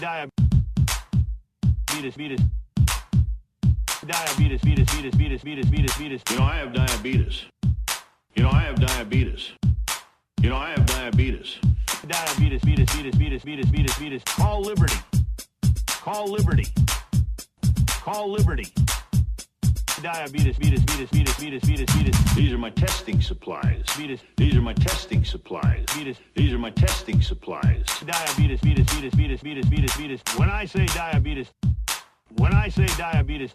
Diabetes. Diabetes, beatus, beatus, beatus, beatus, beatus. You know, I have diabetes. You know, I have diabetes. You know, I have diabetes. Diabetes, beatus, beatus, beatus, beatus, beatus, beatus. Call Liberty. Call Liberty. Call Liberty. Diabetes, beatus, beatus, beatus, beatus, beatus, beatus. These are my testing supplies. Beatus, These are my testing supplies. beatus. These are my testing supplies. Diabetes, beatus, beatus, beatus, beatus, beatus, beatus. When I say diabetes, when I say diabetes,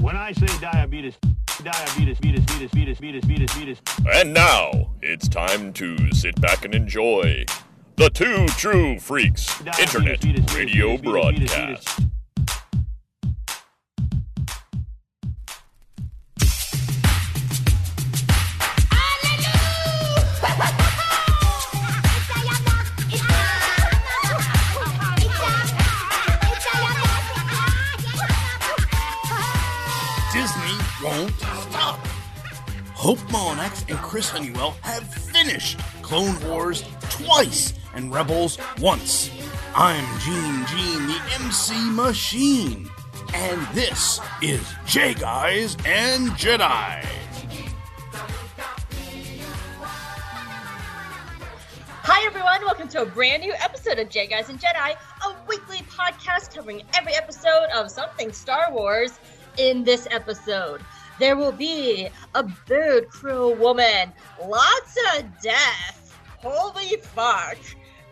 when I say diabetes, diabetes, beatus, beatus, beatus, beatus, beatus, beatus. And now it's time to sit back and enjoy the Two True Freaks Internet Radio Broadcast. Hope Monax and Chris Honeywell have finished Clone Wars twice and Rebels once. I'm Gene Gene, the MC Machine, and this is J Guys and Jedi. Hi, everyone. Welcome to a brand new episode of J Guys and Jedi, a weekly podcast covering every episode of something Star Wars. In this episode, there will be a bird crew woman, lots of death, holy fuck,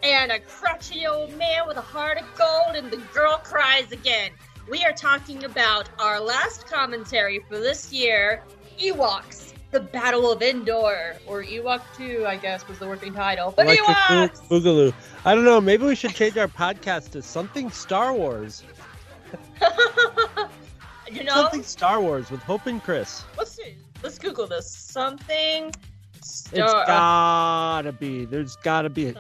and a crutchy old man with a heart of gold, and the girl cries again. We are talking about our last commentary for this year Ewoks, the Battle of Endor, or Ewok 2, I guess was the working title. But Electric Ewoks! Boo- Boogaloo. I don't know. Maybe we should change our podcast to something Star Wars. you know, Something Star Wars with Hope and Chris. let's see. Let's Google this. Something. It's gotta be. There's gotta be a,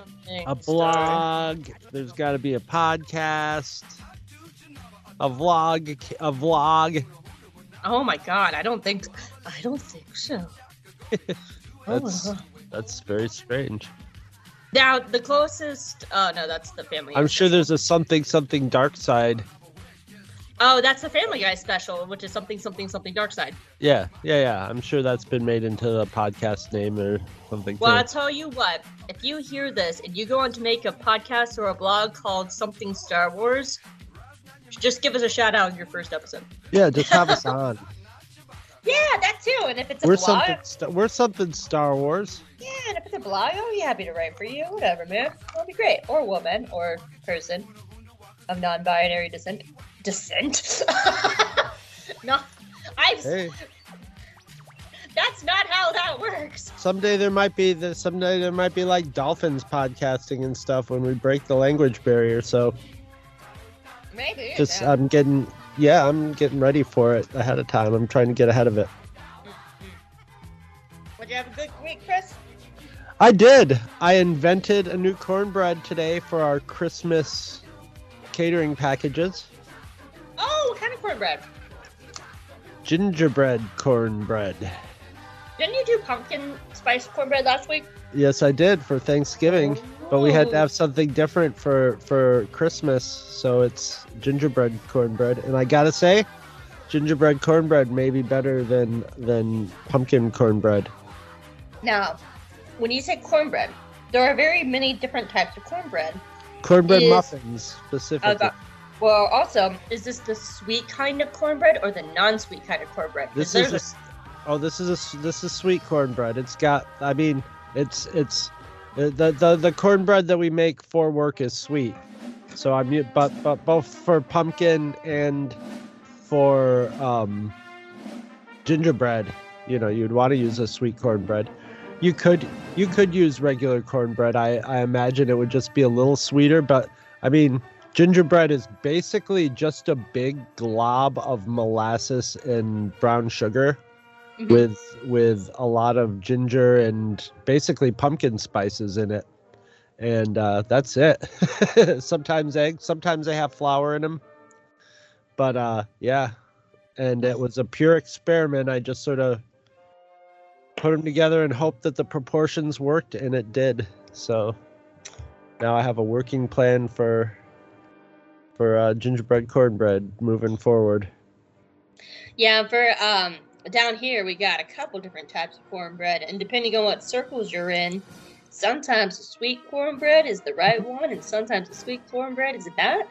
a Star. blog. There's gotta be a podcast. A vlog. A vlog. Oh my god! I don't think. I don't think so. Oh That's God. that's very strange. Now the closest. Oh no, that's the Family. I'm sure there's a something something dark side. Oh, that's the Family Guy special, which is something something something Dark Side. Yeah, yeah, yeah. I'm sure that's been made into the podcast name or something. Well, too. I'll tell you what. If you hear this and you go on to make a podcast or a blog called Something Star Wars, just give us a shout out in your first episode. Yeah, just have us on. Yeah, that too. And if it's a We're blog, something. Sta- we're something Star Wars. Yeah, and if it's a blog, I'll be happy to write for you. Whatever, man. That'll be great. Or woman, or person of non-binary descent. Descent? no, I've. Hey. That's not how that works. Someday there might be the someday there might be like dolphins podcasting and stuff when we break the language barrier. So Maybe. just yeah. I'm getting yeah I'm getting ready for it ahead of time. I'm trying to get ahead of it. Mm-hmm. Would you have a good week, Chris? I did. I invented a new cornbread today for our Christmas catering packages. Oh, what kind of cornbread? Gingerbread cornbread. Didn't you do pumpkin spice cornbread last week? Yes, I did for Thanksgiving, but we had to oh. have something different for for Christmas, so it's gingerbread cornbread. And I gotta say, gingerbread cornbread may be better than than pumpkin cornbread. Now, when you say cornbread, there are very many different types of cornbread. Cornbread Is- muffins specifically. Well, also, is this the sweet kind of cornbread or the non-sweet kind of cornbread? This is a, oh, this is a this is sweet cornbread. It's got. I mean, it's it's the the the, cornbread that we make for work is sweet. So I'm but but both for pumpkin and for um gingerbread, you know, you'd want to use a sweet cornbread. You could you could use regular cornbread. I I imagine it would just be a little sweeter, but I mean, gingerbread is basically just a big glob of molasses and brown sugar Mhm. with with a lot of ginger and basically pumpkin spices in it. And uh, that's it. sometimes eggs, sometimes they have flour in them. But uh, yeah, and it was a pure experiment. I just sort of put them together and hoped that the proportions worked, and it did. So now I have a working plan for for uh, gingerbread cornbread moving forward. Yeah, for um down here we got a couple different types of cornbread, and depending on what circles you're in, sometimes the sweet cornbread is the right one, and sometimes the sweet cornbread is not.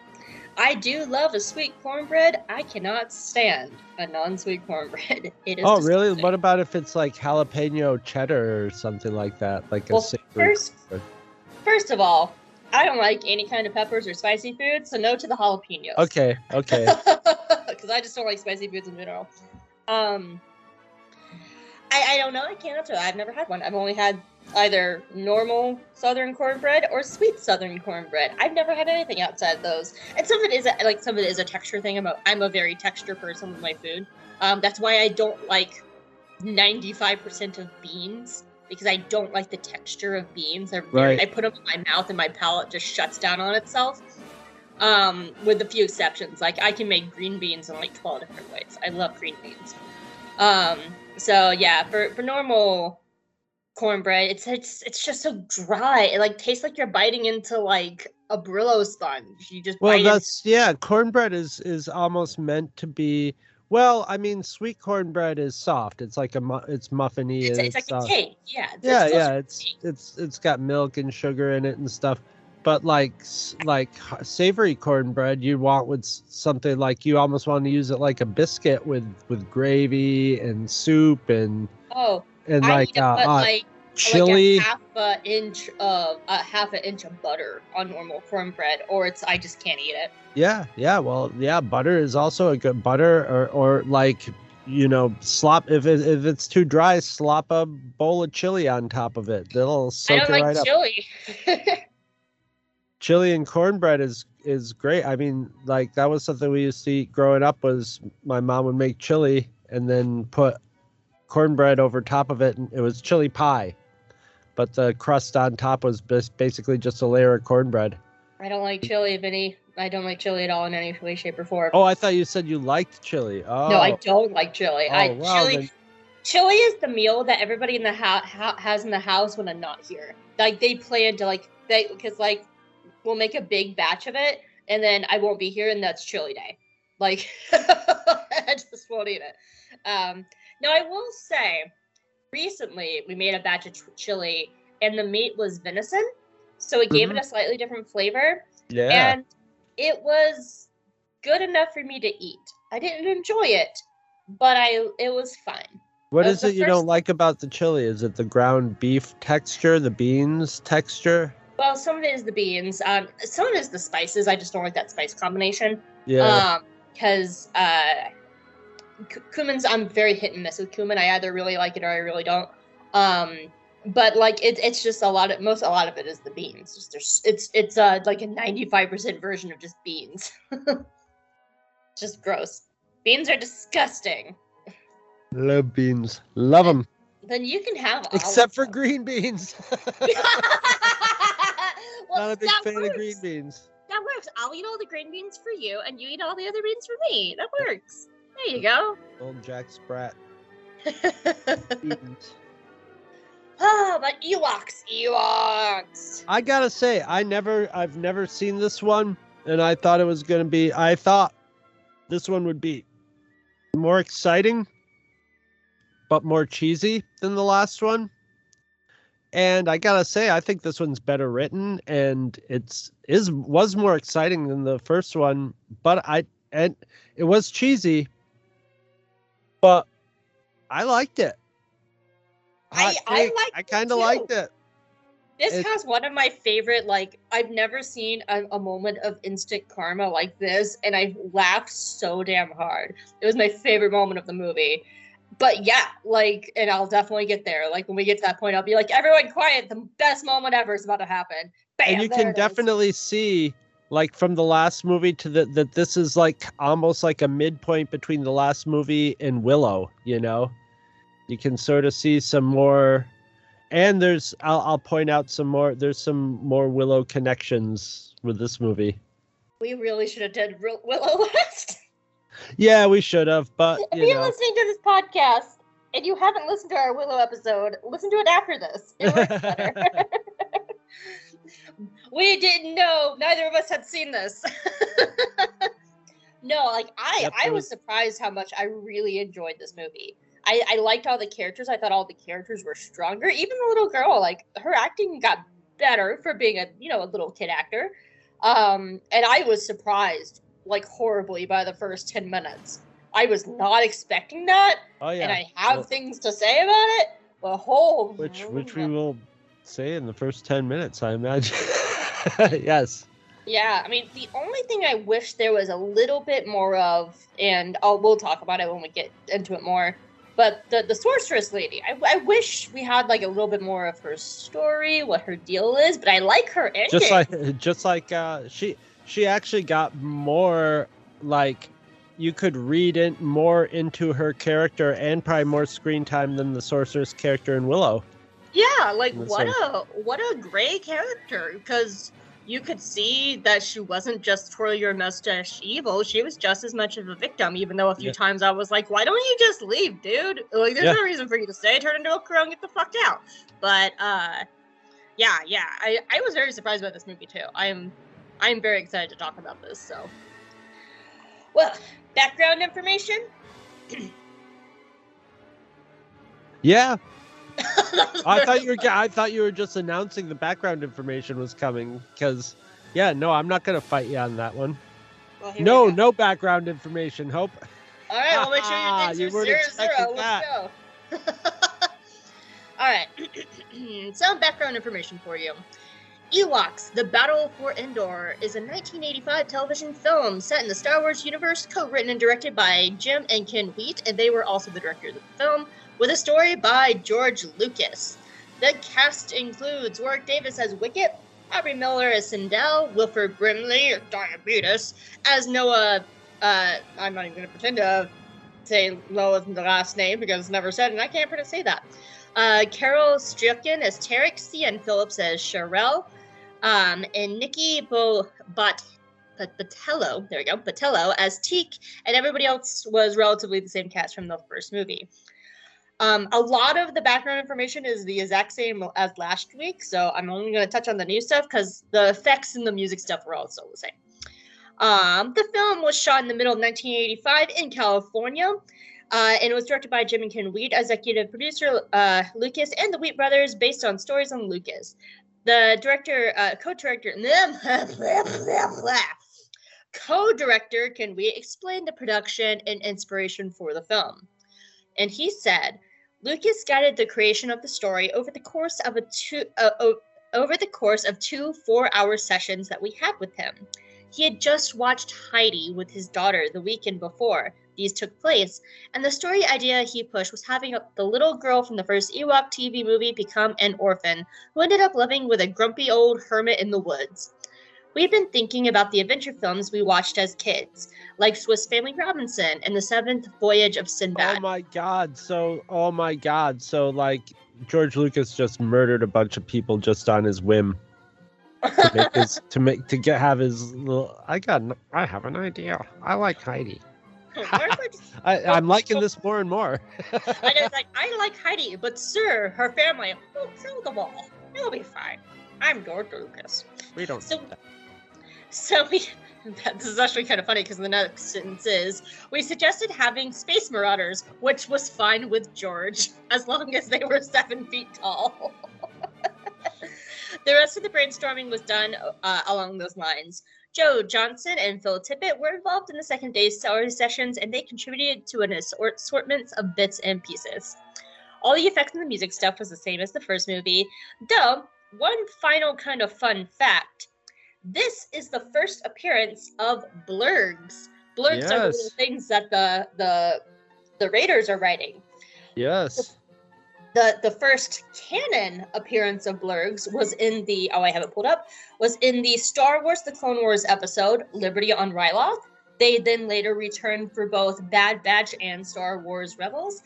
I do love a sweet cornbread. I cannot stand a non-sweet cornbread. It is. Oh, really? disgusting. What about if it's like jalapeno cheddar or something like that? Like a savory first- cornbread? First of all, I don't like any kind of peppers or spicy food, so no to the jalapenos. Okay, okay. Because I just don't like spicy foods in general. Um, I, I don't know. I can't answer that. I've never had one. I've only had either normal Southern cornbread or sweet Southern cornbread. I've never had anything outside those. And some of it is a, like some of it is a texture thing. I'm a I'm a very texture person with my food. Um, that's why I don't like 95% of beans because I don't like the texture of beans. They're Right. I put them in my mouth and my palate just shuts down on itself. Um, with a few exceptions, like I can make green beans in like 12 different ways. I love green beans. Um, so yeah, for for normal cornbread, it's it's it's just so dry. It like tastes like you're biting into like a Brillo sponge. You just Well, bite into that's yeah. Cornbread is is almost meant to be. Well, I mean, sweet cornbread is soft. It's like a mu- it's muffiny. it's, it's like soft. a cake. Yeah. Yeah, yeah. It's it's it's got milk and sugar in it and stuff. But like like savory cornbread, you want with something like you almost want to use it like a biscuit with with gravy and soup and Oh, and I like uh, uh, like chili. like a half a inch of a half an inch of butter on normal cornbread, or it's I just can't eat it. Yeah, yeah. Well, yeah, butter is also a good butter, or or like you know, slop. If it, if it's too dry, slop a bowl of chili on top of it. It'll soak I don't it like right up. chili. Chili and cornbread is is great. I mean, like that was something we used to eat growing up. Was my mom would make chili and then put cornbread over top of it, and it was chili pie. But the crust on top was basically just a layer of cornbread. I don't like chili, Vinny. I don't like chili at all in any way, shape, or form. Oh, I thought you said you liked chili. Oh, No, I don't like chili. I Oh, wow, chili. then- Chili is the meal that everybody in the house ha- has in the house when I'm not here. Like they plan to like they because like we'll make a big batch of it and then I won't be here and that's chili day. Like I just won't eat it. Um, now I will say, recently we made a batch of ch- chili and the meat was venison, so it gave it a slightly different flavor yeah. and it was good enough for me to eat. I didn't enjoy it, but I it was fine. What Uh, is it you don't like about the chili? Is it the ground beef texture, the beans texture? Well, some of it is the beans. Um, some of it is the spices. I just don't like that spice combination. Yeah. Um, because uh, cu- cumin's I'm very hit and miss with cumin. I either really like it or I really don't. Um, but like it, it's just a lot of most a lot of it is the beans. Just there's it's it's uh like a 95% version of just beans. just gross. Beans are disgusting. Love beans. Love them. Then you can have all Except for them. green beans. well, Not a big fan works. of green beans. That works. I'll eat all the green beans for you, and you eat all the other beans for me. That works. There you go. Old Jack Sprat beans. oh, ah, but Ewoks, Ewoks. I gotta say, I never, I've never seen this one, and I thought it was gonna be. I thought this one would be more exciting, but more cheesy than the last one. And I gotta say, I think this one's better written, and it's is was more exciting than the first one. But I and it was cheesy, but I liked it. I- Hot I take, I kind of liked it. This It- has one of my favorite. Like I've never seen a, a moment of instant karma like this, and I laughed so damn hard. It was my favorite moment of the movie. But yeah, like, and I'll definitely get there. Like when we get to that point, I'll be like, "Everyone, quiet! The best moment ever is about to happen." Bam! and you can definitely see like from the last movie to the that this is like almost like a midpoint between the last movie and willow you know you can sort of see some more and there's I'll, I'll point out some more there's some more willow connections with this movie We really should have done Will- Willow last. yeah we should have but if you you're know listening to this podcast and you haven't listened to our Willow episode, listen to it after this. It works better. we didn't know. Neither of us had seen this. no, like I, Yep, I was was- surprised how much I really enjoyed this movie. I, I liked all the characters. I thought all the characters were stronger. Even the little girl, like her acting got better for being a you know a little kid actor. Um, and I was surprised like horribly by the first ten minutes. I was not expecting that, Oh yeah. and I have Well, things to say about it. But whole which which we will say in the first ten minutes, I imagine. yes. Yeah, I mean, the only thing I wish there was a little bit more of, and I'll, we'll talk about it when we get into it more, but the, the sorceress lady, I, I wish we had like a little bit more of her story, what her deal is, but I like her ending. Just like just like uh she she actually got more like you could read in more into her character and probably more screen time than the sorceress character in Willow. Yeah, like what a what a great character because you could see that she wasn't just twirl your mustache evil; she was just as much of a victim. Even though a few Yeah. times I was like, "Why don't you just leave, dude? Like, there's Yeah. no reason for you to stay. Turn into a crow and get the fuck out." But uh, yeah, yeah, I I was very surprised by this movie too. I'm I'm very excited to talk about this. So, well, background information. Yeah, I thought you were. I thought you were just announcing the background information was coming. Because, yeah, no, I'm not gonna fight you on that one. Well, No, no background information. Hope. All right, we'll make sure your things you zero expecting. Let's go. All right, some background information for you. Ewoks: The Battle for Endor is a 1985 television film set in the Star Wars universe, co-written and directed by Jim and Ken Wheat, and they were also the director of the film, with a story by George Lucas. The cast includes Warwick Davis as Wicket, Aubrey Miller as Cindel, Wilford Brimley, or Diabetes, as Noa. Uh, I'm not even going to pretend to say the last name because it's never said, and I can't pretend to say that. Uh, Carel Struycken as Terak, Siân Phillips as Charal, um, and Nikki Bo there we go, Botelho as Teek, and everybody else was relatively the same cast from the first movie. Um, a lot of the background information is the exact same as last week, so I'm only going to touch on the new stuff because the effects and the music stuff all still the same. Um, the film was shot in the middle of 1985 in California, uh, and it was directed by Jim and Ken Wheat, executive producer uh, Lucas, and the Wheat brothers, based on stories on Lucas. The director, uh, co-director, co-director Ken Wheat explained the production and inspiration for the film, and he said, Lucas guided the creation of the story over the course of a two. Uh, over the course of two four-hour sessions that we had with him. He had just watched Heidi with his daughter the weekend before these took place, and the story idea he pushed was having the little girl from the first Ewok TV movie become an orphan who ended up living with a grumpy old hermit in the woods. We've been thinking about the adventure films we watched as kids, like Swiss Family Robinson and The Seventh Voyage of Sinbad. Oh my god. So, oh my god. So, like, George Lucas just murdered a bunch of people just on his whim to make his to make to get have his little. I got. I have an idea. I like Heidi. Hmm, I, oh, I'm liking this more and more. it's like, I like Heidi, but sir, her family will kill them all. It'll be fine. I'm George Lucas. We don't. So, so we. This is actually kind of funny because the next sentence is we suggested having space marauders, which was fine with George as long as they were seven feet tall. the rest of the brainstorming was done uh, along those lines. Joe Johnston and Phil Tippett were involved in the second day's story sessions, and they contributed to an assort- assortment of bits and pieces. All the effects and the music stuff was the same as the first movie, though one final kind of fun fact this is the first appearance of blurgs blurgs are the things that the the the raiders are writing. Yes. the the first canon appearance of blurgs was in the oh i have it pulled up was in the star wars the clone wars episode liberty on ryloth. They then later returned for both bad batch and star wars rebels.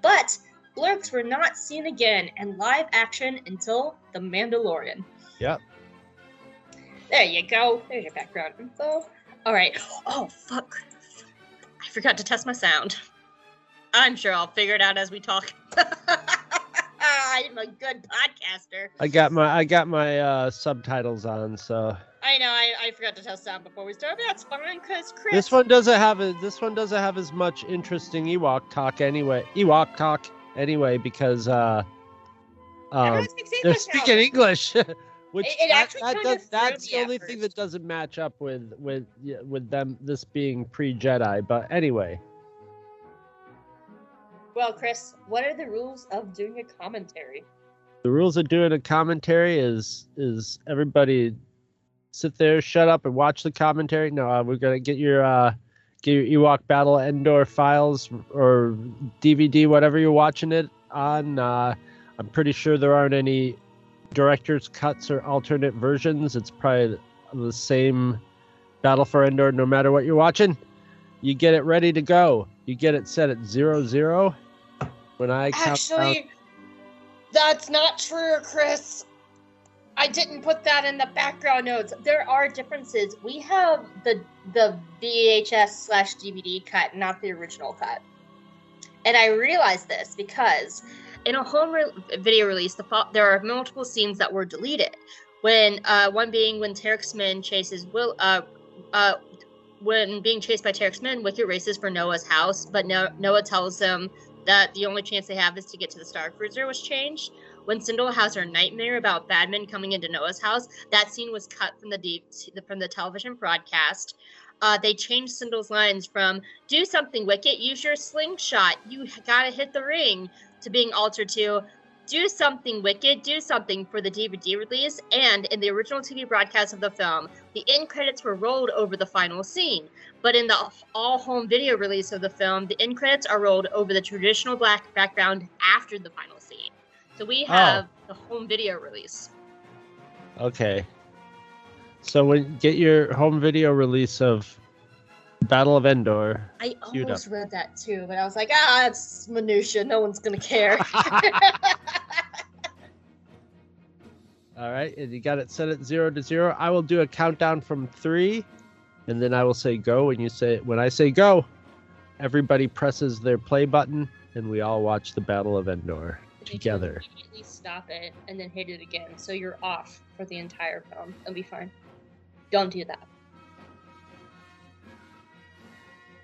But blurgs were not seen again in live action until the mandalorian. Yep. There you go there's your background info all right oh fuck i forgot to test my sound i'm sure i'll figure it out as we talk i'm a good podcaster I got my I got my uh, subtitles on, so I know. I, I forgot to test sound before we started. but That's fine, cause Chris. This one doesn't have a, this one doesn't have as much interesting Ewok talk anyway. Ewok talk anyway because uh um they're speaking English. Which It- it that- actually that kind does- of that's me the only thing that doesn't match up with with with them this being pre Jedi. But anyway, Well, Chris, what are the rules of doing a commentary? the rules of doing a commentary is is everybody sit there, shut up, and watch the commentary. No, uh, we're gonna get your uh, get your Ewok Battle Endor files or DVD, whatever you're watching it on. Uh, I'm pretty sure there aren't any director's cuts or alternate versions. It's probably the same Battle for Endor, no matter what you're watching. You get it ready to go. You get it set at zero zero. When I Actually, that's not true, Chris. I didn't put that in the background notes. There are differences. We have the the VHS slash DVD cut, not the original cut. And I realized this because in a home re- video release, the fo- there are multiple scenes that were deleted. When uh, one being when Terak's men chases Will, uh, uh, when being chased by Terak's men, Wicket races for Noa's house, but no- Noa tells him that the only chance they have is to get to the Star Cruiser was changed. When Cindel has her nightmare about Badman coming into Noa's house, that scene was cut from the deep, from the television broadcast. Uh, they changed Cindel's lines from "Do something, Wicket. Use your slingshot. You gotta hit the ring." To being altered to "Do something, Wicket, Do something" for the DVD release. And in the original TV broadcast of the film, the end credits were rolled over the final scene. But in the all home video release of the film, the end credits are rolled over the traditional black background after the final scene. So we oh. have the home video release. Okay. So when get your home video release of Battle of Endor. I almost read that too, but I was like, ah, it's minutia. No one's gonna care. All right, and you got it set at zero to zero. I will do a countdown from three, and then I will say go. And you say when I say go, everybody presses their play button, and we all watch the Battle of Endor together. Immediately stop it and then hit it again, so you're off for the entire film. It'll be fine. Don't do that.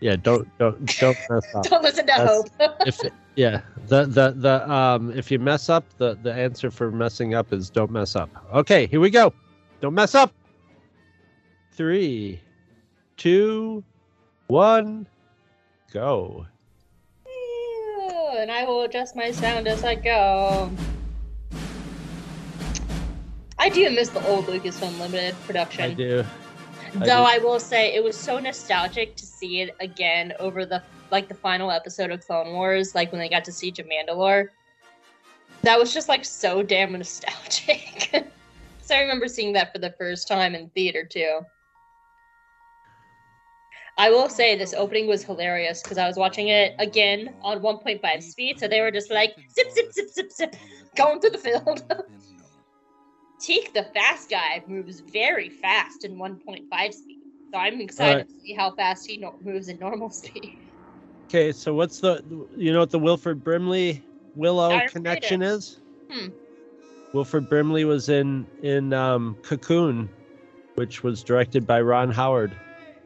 Yeah, don't don't don't mess up. Don't listen to That's- Hope. if yeah the the the um if you mess up the the answer for messing up is don't mess up okay here we go don't mess up three two one go and I will adjust my sound as I go. I do miss the old Lucasfilm Limited production. i do I Though. I will say it was so nostalgic to see it again over the like the final episode of Clone Wars, like when they got to Siege of Mandalore. That was just like so damn nostalgic. so I remember seeing that for the first time in theater too. I will say this opening was hilarious because I was watching it again on 1.5 speed, so they were just like zip zip zip zip zip going through the field. Teek, the fast guy, moves very fast in 1.5 speed. So I'm excited Alright. to see how fast he no- moves in normal speed. okay so what's the you know what the wilford brimley willow connection is Hmm. wilford brimley was in in um cocoon which was directed by ron howard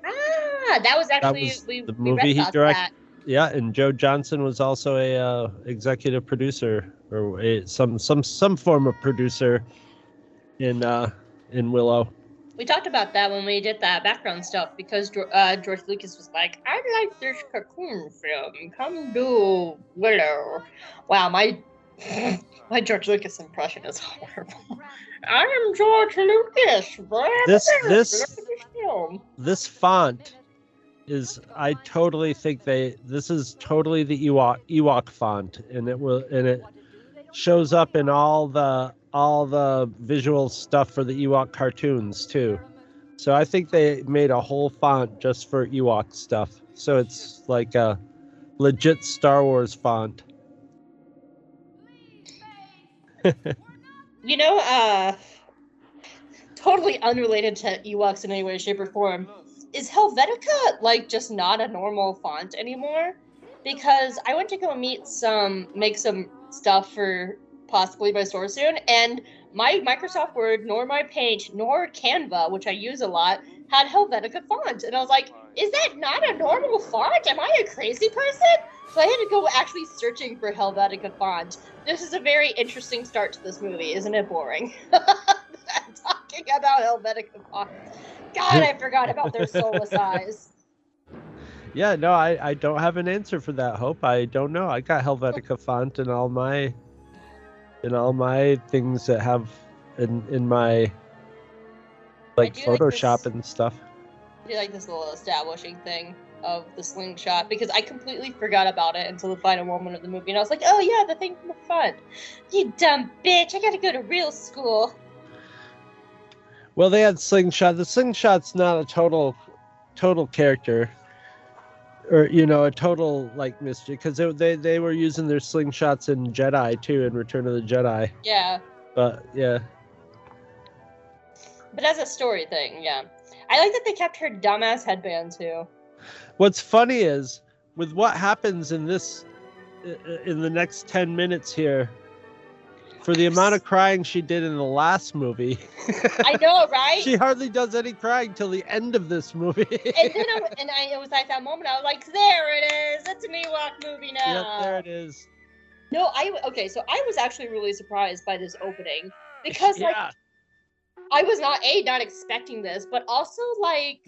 Ah, that was actually was we, the we movie he about direct- that. Yeah, and Joe Johnston was also a uh, executive producer or a, some some some form of producer in uh, in Willow. We talked about that when we did that background stuff because uh, George Lucas was like, "I like this cocoon film. Come do Willow." Wow, my my George Lucas impression is horrible. I am George Lucas. This- this- this film. This font is I totally think they this is totally the Ewok Ewok font, and it will and it shows up in all the all the visual stuff for the Ewok cartoons too. So I think they made a whole font just for Ewok stuff. So it's like a legit Star Wars font. You know, uh, totally unrelated to Ewoks in any way, shape, or form. Is Helvetica like just not a normal font anymore? Because I went to go meet some, make some stuff for possibly my store soon, and my Microsoft Word, nor my Paint, nor Canva, which I use a lot, had Helvetica font. And I was like, is that not a normal font? Am I a crazy person? So I had to go actually searching for Helvetica font. This is a very interesting start to this movie, isn't it boring? Talking about Helvetica font. God, I forgot about their soulless eyes. Yeah, no, I, I don't have an answer for that. Hope I don't know. I got Helvetica font in all my in all my things that have in in my like do like Photoshop this- and stuff. I do like this little establishing thing of the slingshot because I completely forgot about it until the final moment of the movie, and I was like, "Oh yeah, the thing from the front." You dumb bitch! I gotta go to real school. Well, they had slingshot. The slingshot's not a total total character or you know a total like mystery because they, they they were using their slingshots in Jedi too in Return of the Jedi. Yeah, But yeah, but as a story thing, yeah, I like that they kept her dumbass headband too. what's funny is with what happens in this in the next 10 minutes here for the amount of crying she did in the last movie I know, right? she hardly does any crying till the end of this movie and then I, and I, it was like that moment I was like, "There it is! It's an Ewok movie now." yep there it is No, I okay. So I was actually really surprised by this opening because like I was not a not expecting this, but also like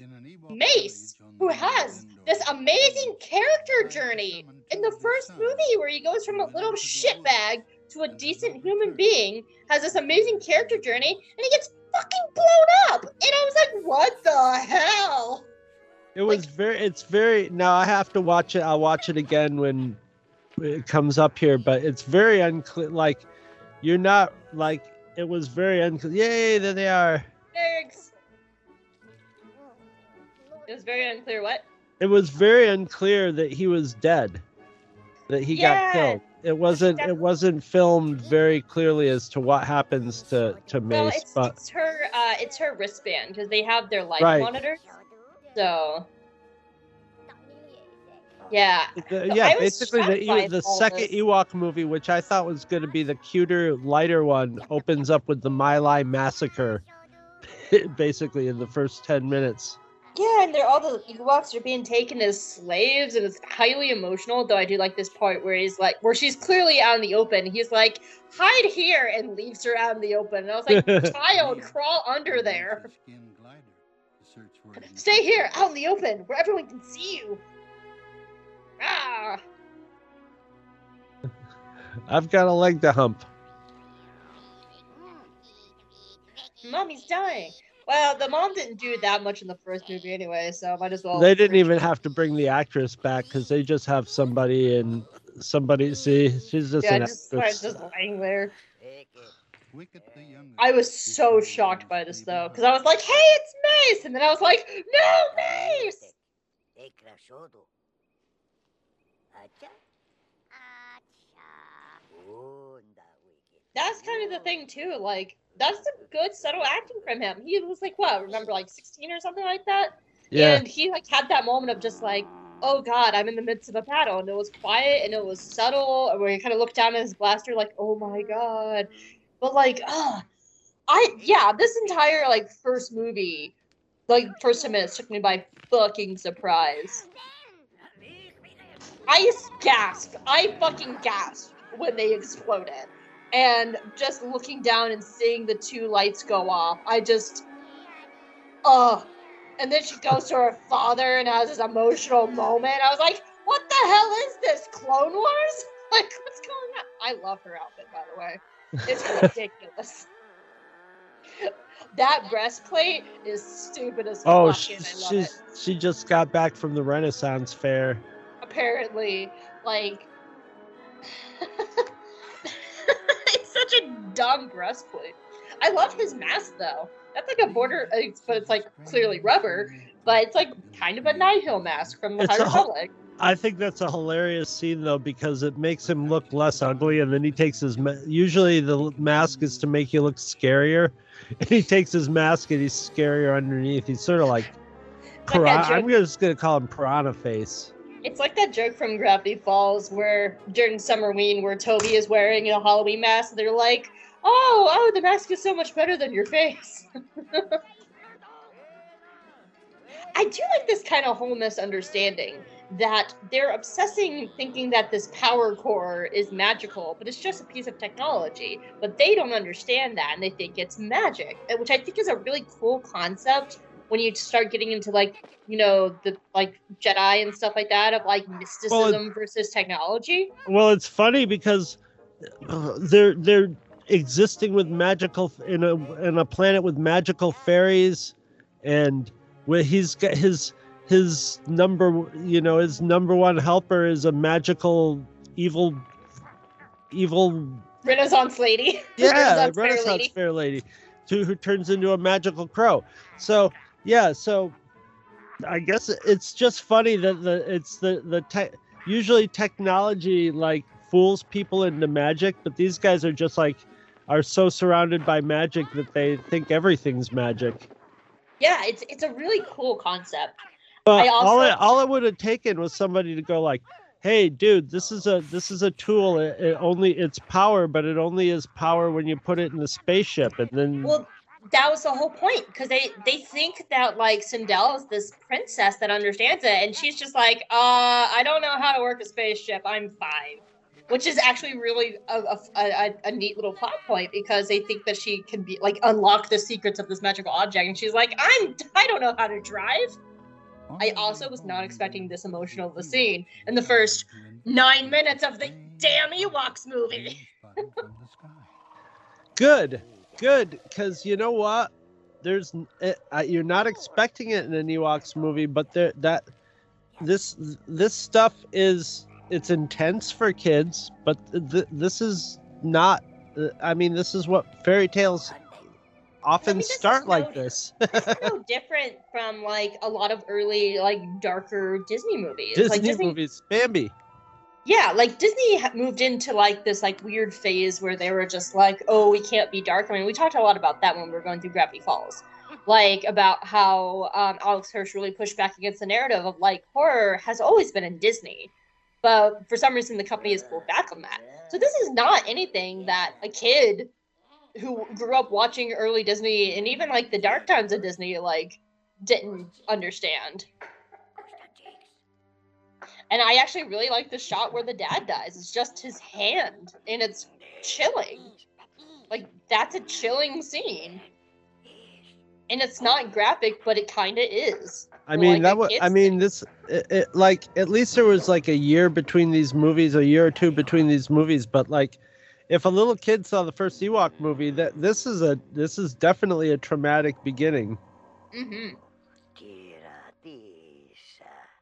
Mace, who has this amazing character journey in the first movie where he goes from a little shitbag to a decent human hmm. being, has this amazing character journey, and he gets fucking blown up. And I was like, what the hell? It was very. It's very. Now I have to watch it. I'll watch it again when it comes up here. But it's very unclear. Like you're not like. It was very unclear. Yay! There they are. Thanks. It was very unclear what. It was very unclear that he was dead. That he Yeah. got killed. It wasn't. It wasn't filmed very clearly as to what happens to to Well, Mace. it's, but it's her uh it's her wristband because they have their life Right. monitors. So yeah. the- yeah, basically the the second this. Ewok movie, which I thought was going to be the cuter, lighter one, opens up with the My Lai massacre. basically in the first 10 minutes. Yeah, and they're all the Ewoks are being taken as slaves, and it's highly emotional. Though I do like this part where he's like, where she's clearly out in the open. He's like, hide here, and leaves her out in the open. And I was like, child, crawl under there. Stay here, out in the open, where everyone can see you. Ah, I've got a leg to hump. mommy's dying. Well, the mom didn't do that much in the first movie anyway, so might as well. they didn't even have to bring the actress back because they just have somebody and somebody. See, she's just Yeah, an just, actress. just laying there. I was so shocked by this though, because I was like, "Hey, it's Mace," and then I was like, "No, Mace!" That's kind of the thing too. Like, that's a good subtle acting from him. He was like, what? Remember, like sixteen or something like that. Yeah, And he like had that moment of just like, "Oh God, I'm in the midst of a battle," and it was quiet and it was subtle. Where he kind of looked down at his blaster, like, "Oh my God," but like, ah, I yeah, this entire like first movie, like first ten minutes took me by fucking surprise. I gasped. I fucking gasped when they exploded. And just looking down and seeing the two lights go off, I just, oh. And then she goes to her father and has this emotional moment. I was like, what the hell is this? Clone Wars? Like, what's going on? I love her outfit, by the way. It's ridiculous. that breastplate is stupid as Oh, fuck, she, and I love it she's she just got back from the Renaissance Fair. apparently like such a dumb breastplate i love his mask though that's like a border uh, it's- but it's like clearly rubber but it's like kind of a nihil mask from the It's high republic I think that's a hilarious scene though because it makes him look less ugly, and then he takes his. Ma- Usually the mask is to make you look scarier, and he takes his mask and he's scarier underneath. He's sort of like. Like that I'm just gonna call him Piranha Face. It's like that joke from gravity falls where during summerween where toby is wearing a halloween mask they're like oh, oh, the mask is so much better than your face. I do like this kind of whole misunderstanding that they're obsessing thinking that this power core is magical, but it's just a piece of technology. But they don't understand that and they think it's magic, which I think is a really cool concept when you start getting into like, you know, the like Jedi and stuff like that of like mysticism versus technology. Well, it's funny because uh, they're they're existing with magical in a in a planet with magical fairies, and where he's got his his number you know his number one helper is a magical evil evil Renaissance lady. yeah Renaissance fair lady. fair lady to, who turns into a magical crow so yeah so i guess it's just funny that the it's the the tech usually technology like fools people into magic but these guys are just like are so surrounded by magic that they think everything's magic Yeah, it's it's a really cool concept. But I all it all it would have taken was somebody to go like, "Hey, dude, this is a this is a tool. It, it only it's power, but it only is power when you put it in the spaceship." And then Well, that was the whole point because they they think that like Cindel is this princess that understands it, and she's just like, uh, I don't know how to work a spaceship. I'm five, which is actually really a, a, a, a neat little plot point because they think that she can be like unlock the secrets of this magical object, and she's like, I'm I don't know how to drive. I also was not expecting this emotional of a scene in the first nine minutes of the damn Ewoks movie. good, good, because you know what? There's it, uh, you're not expecting it in an Ewoks movie, but there that this this stuff is it's intense for kids, but th- this is not. uh, I mean, this is what fairy tales often this is start no- like this. It's no different from like a lot of early like darker Disney movies. Disney, like Disney, movies, Bambi. Yeah, like Disney moved into like this like weird phase where they were just like, oh, we can't be dark. I mean, we talked a lot about that when we were going through Gravity Falls, like about how um, Alex Hirsch really pushed back against the narrative of like horror has always been in Disney, but for some reason the company has pulled back on that. So this is not anything that a kid who grew up watching early Disney and even like the dark times of Disney like didn't understand. And I actually really like the shot where the dad dies. It's just his hand and it's chilling. Like that's a chilling scene. And it's not graphic, but it kind of is. I mean Like that was. I mean thing. this. It, it, like at least there was like a year between these movies, a year or two between these movies. But like, if a little kid saw the first Ewok movie, that this is a this is definitely a traumatic beginning. Mm-hmm.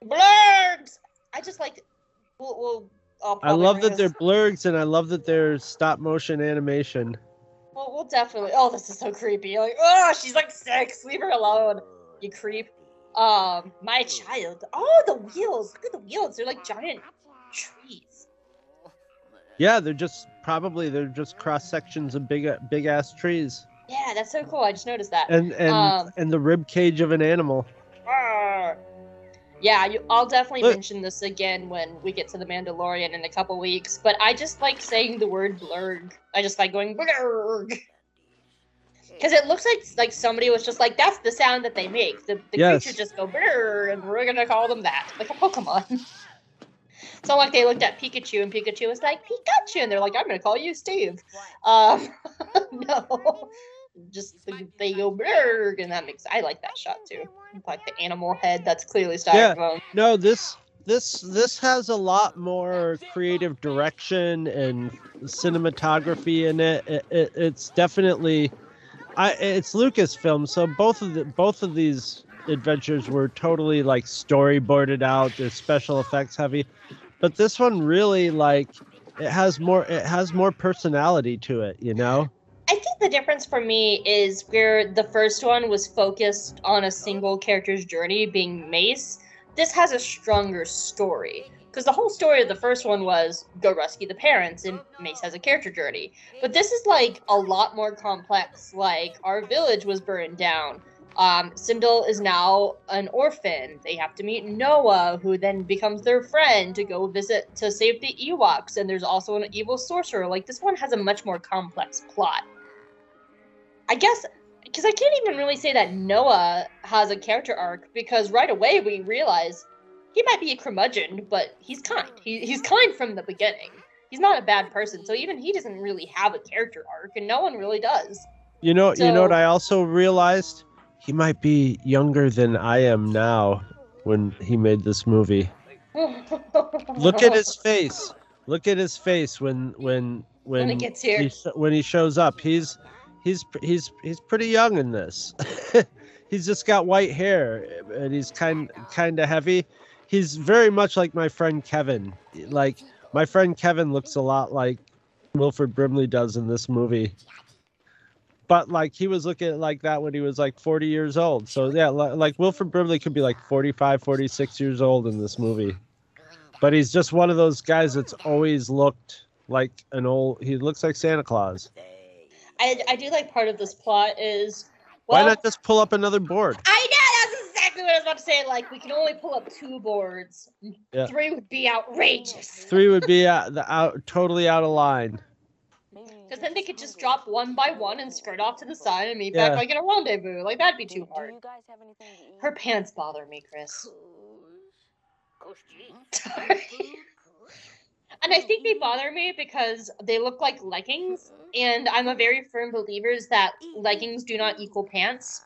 Blurgs! I just like. We'll, we'll, I love that they're blurgs, and I love that they're stop motion animation. Well, we'll definitely. Oh, this is so creepy. Like, oh, she's like six. Leave her alone, you creep. Um, my child. Oh, the wheels. Look at the wheels. They're like giant trees. Yeah, they're just probably they're just cross sections of big big ass trees, Yeah, that's so cool. I just noticed that. and and Um, and the rib cage of an animal. Arr. Yeah, you, I'll definitely Look. mention this again when we get to the Mandalorian in a couple weeks. But I just like saying the word blurg. I just like going blurg. Because it looks like like somebody was just like, that's the sound that they make. The, the Yes. creatures just go blurg, and we're gonna call them that, like a Pokemon. it's not like they looked at Pikachu and Pikachu was like Pikachu, and they're like, I'm gonna call you Steve. Um, no, just they- they go blurg, and that makes I like that shot too. Like the animal head that's clearly styrofoam. Yeah. No, this this this has a lot more creative direction and cinematography in it. it, it it's definitely, I it's Lucasfilm, so both of the both of these adventures were totally like storyboarded out. They're special effects heavy, but this one really like it has more it has more personality to it. You know. I think the difference for me is where the first one was focused on a single character's journey, being Mace. This has a stronger story. Because the whole story of the first one was go rescue the parents, and Mace has a character journey. But this is like a lot more complex. Like, our village was burned down. Um, Cindel is now an orphan. They have to meet Noa, who then becomes their friend to go visit to save the Ewoks. And there's also an evil sorcerer. Like this one has a much more complex plot. I guess because I can't even really say that Noa has a character arc because right away we realize he might be a curmudgeon, but he's kind. He, he's kind from the beginning. He's not a bad person, so even he doesn't really have a character arc, and no one really does. You know, you know what I also realized? He might be younger than I am now when he made this movie. Look at his face. Look at his face when when when, When he gets here. He, when he shows up. He's he's he's he's pretty young in this. he's just got white hair and he's kind kind of heavy. He's very much like my friend Kevin. Like my friend Kevin looks a lot like Wilford Brimley does in this movie. But like he was looking like that when he was like 40 years old. So yeah, li- like Wilford Brimley could be like 45, 46 years old in this movie. But he's just one of those guys that's always looked like an old he looks like Santa Claus. I, I do like part of this plot is Why not just pull up another board? I know that's exactly what I was about to say. Like we can only pull up two boards. Yeah. Three would be outrageous. Three would be out, the out totally out of line. Because then they could just drop one by one and skirt off to the side and meet Yeah. back like at a rendezvous. Like that'd be too hard. Do you guys have anything to eat? Her pants bother me, Chris. And I think they bother me because they look like leggings, and I'm a very firm believer that leggings do not equal pants.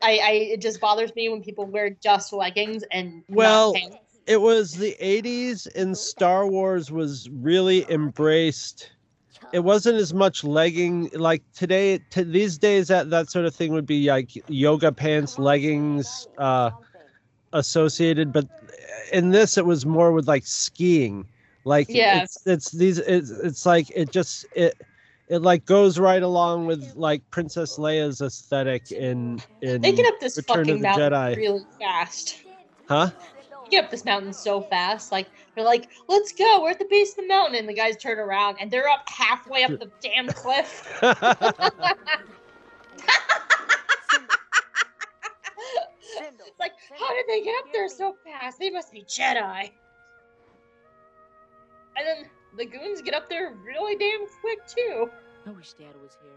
I, I it just bothers me when people wear just leggings and not Well. It was the 80s and Star Wars was really embraced. It wasn't as much legging like today to these days that that sort of thing would be like yoga pants, leggings uh associated, but in this it was more with like skiing. Like Yeah. it's it's these it's, it's like it just it it like goes right along with like Princess Leia's aesthetic in in They get up this Return fucking mountain Jedi. really fast. huh? They get up this mountain so fast. Like they're like, "Let's go! We're at the base of the mountain." And the guys turn around and they're up halfway up the damn cliff. It's like, how did they get up there so fast? They must be Jedi. And then the goons get up there really damn quick too. I wish Dad was here.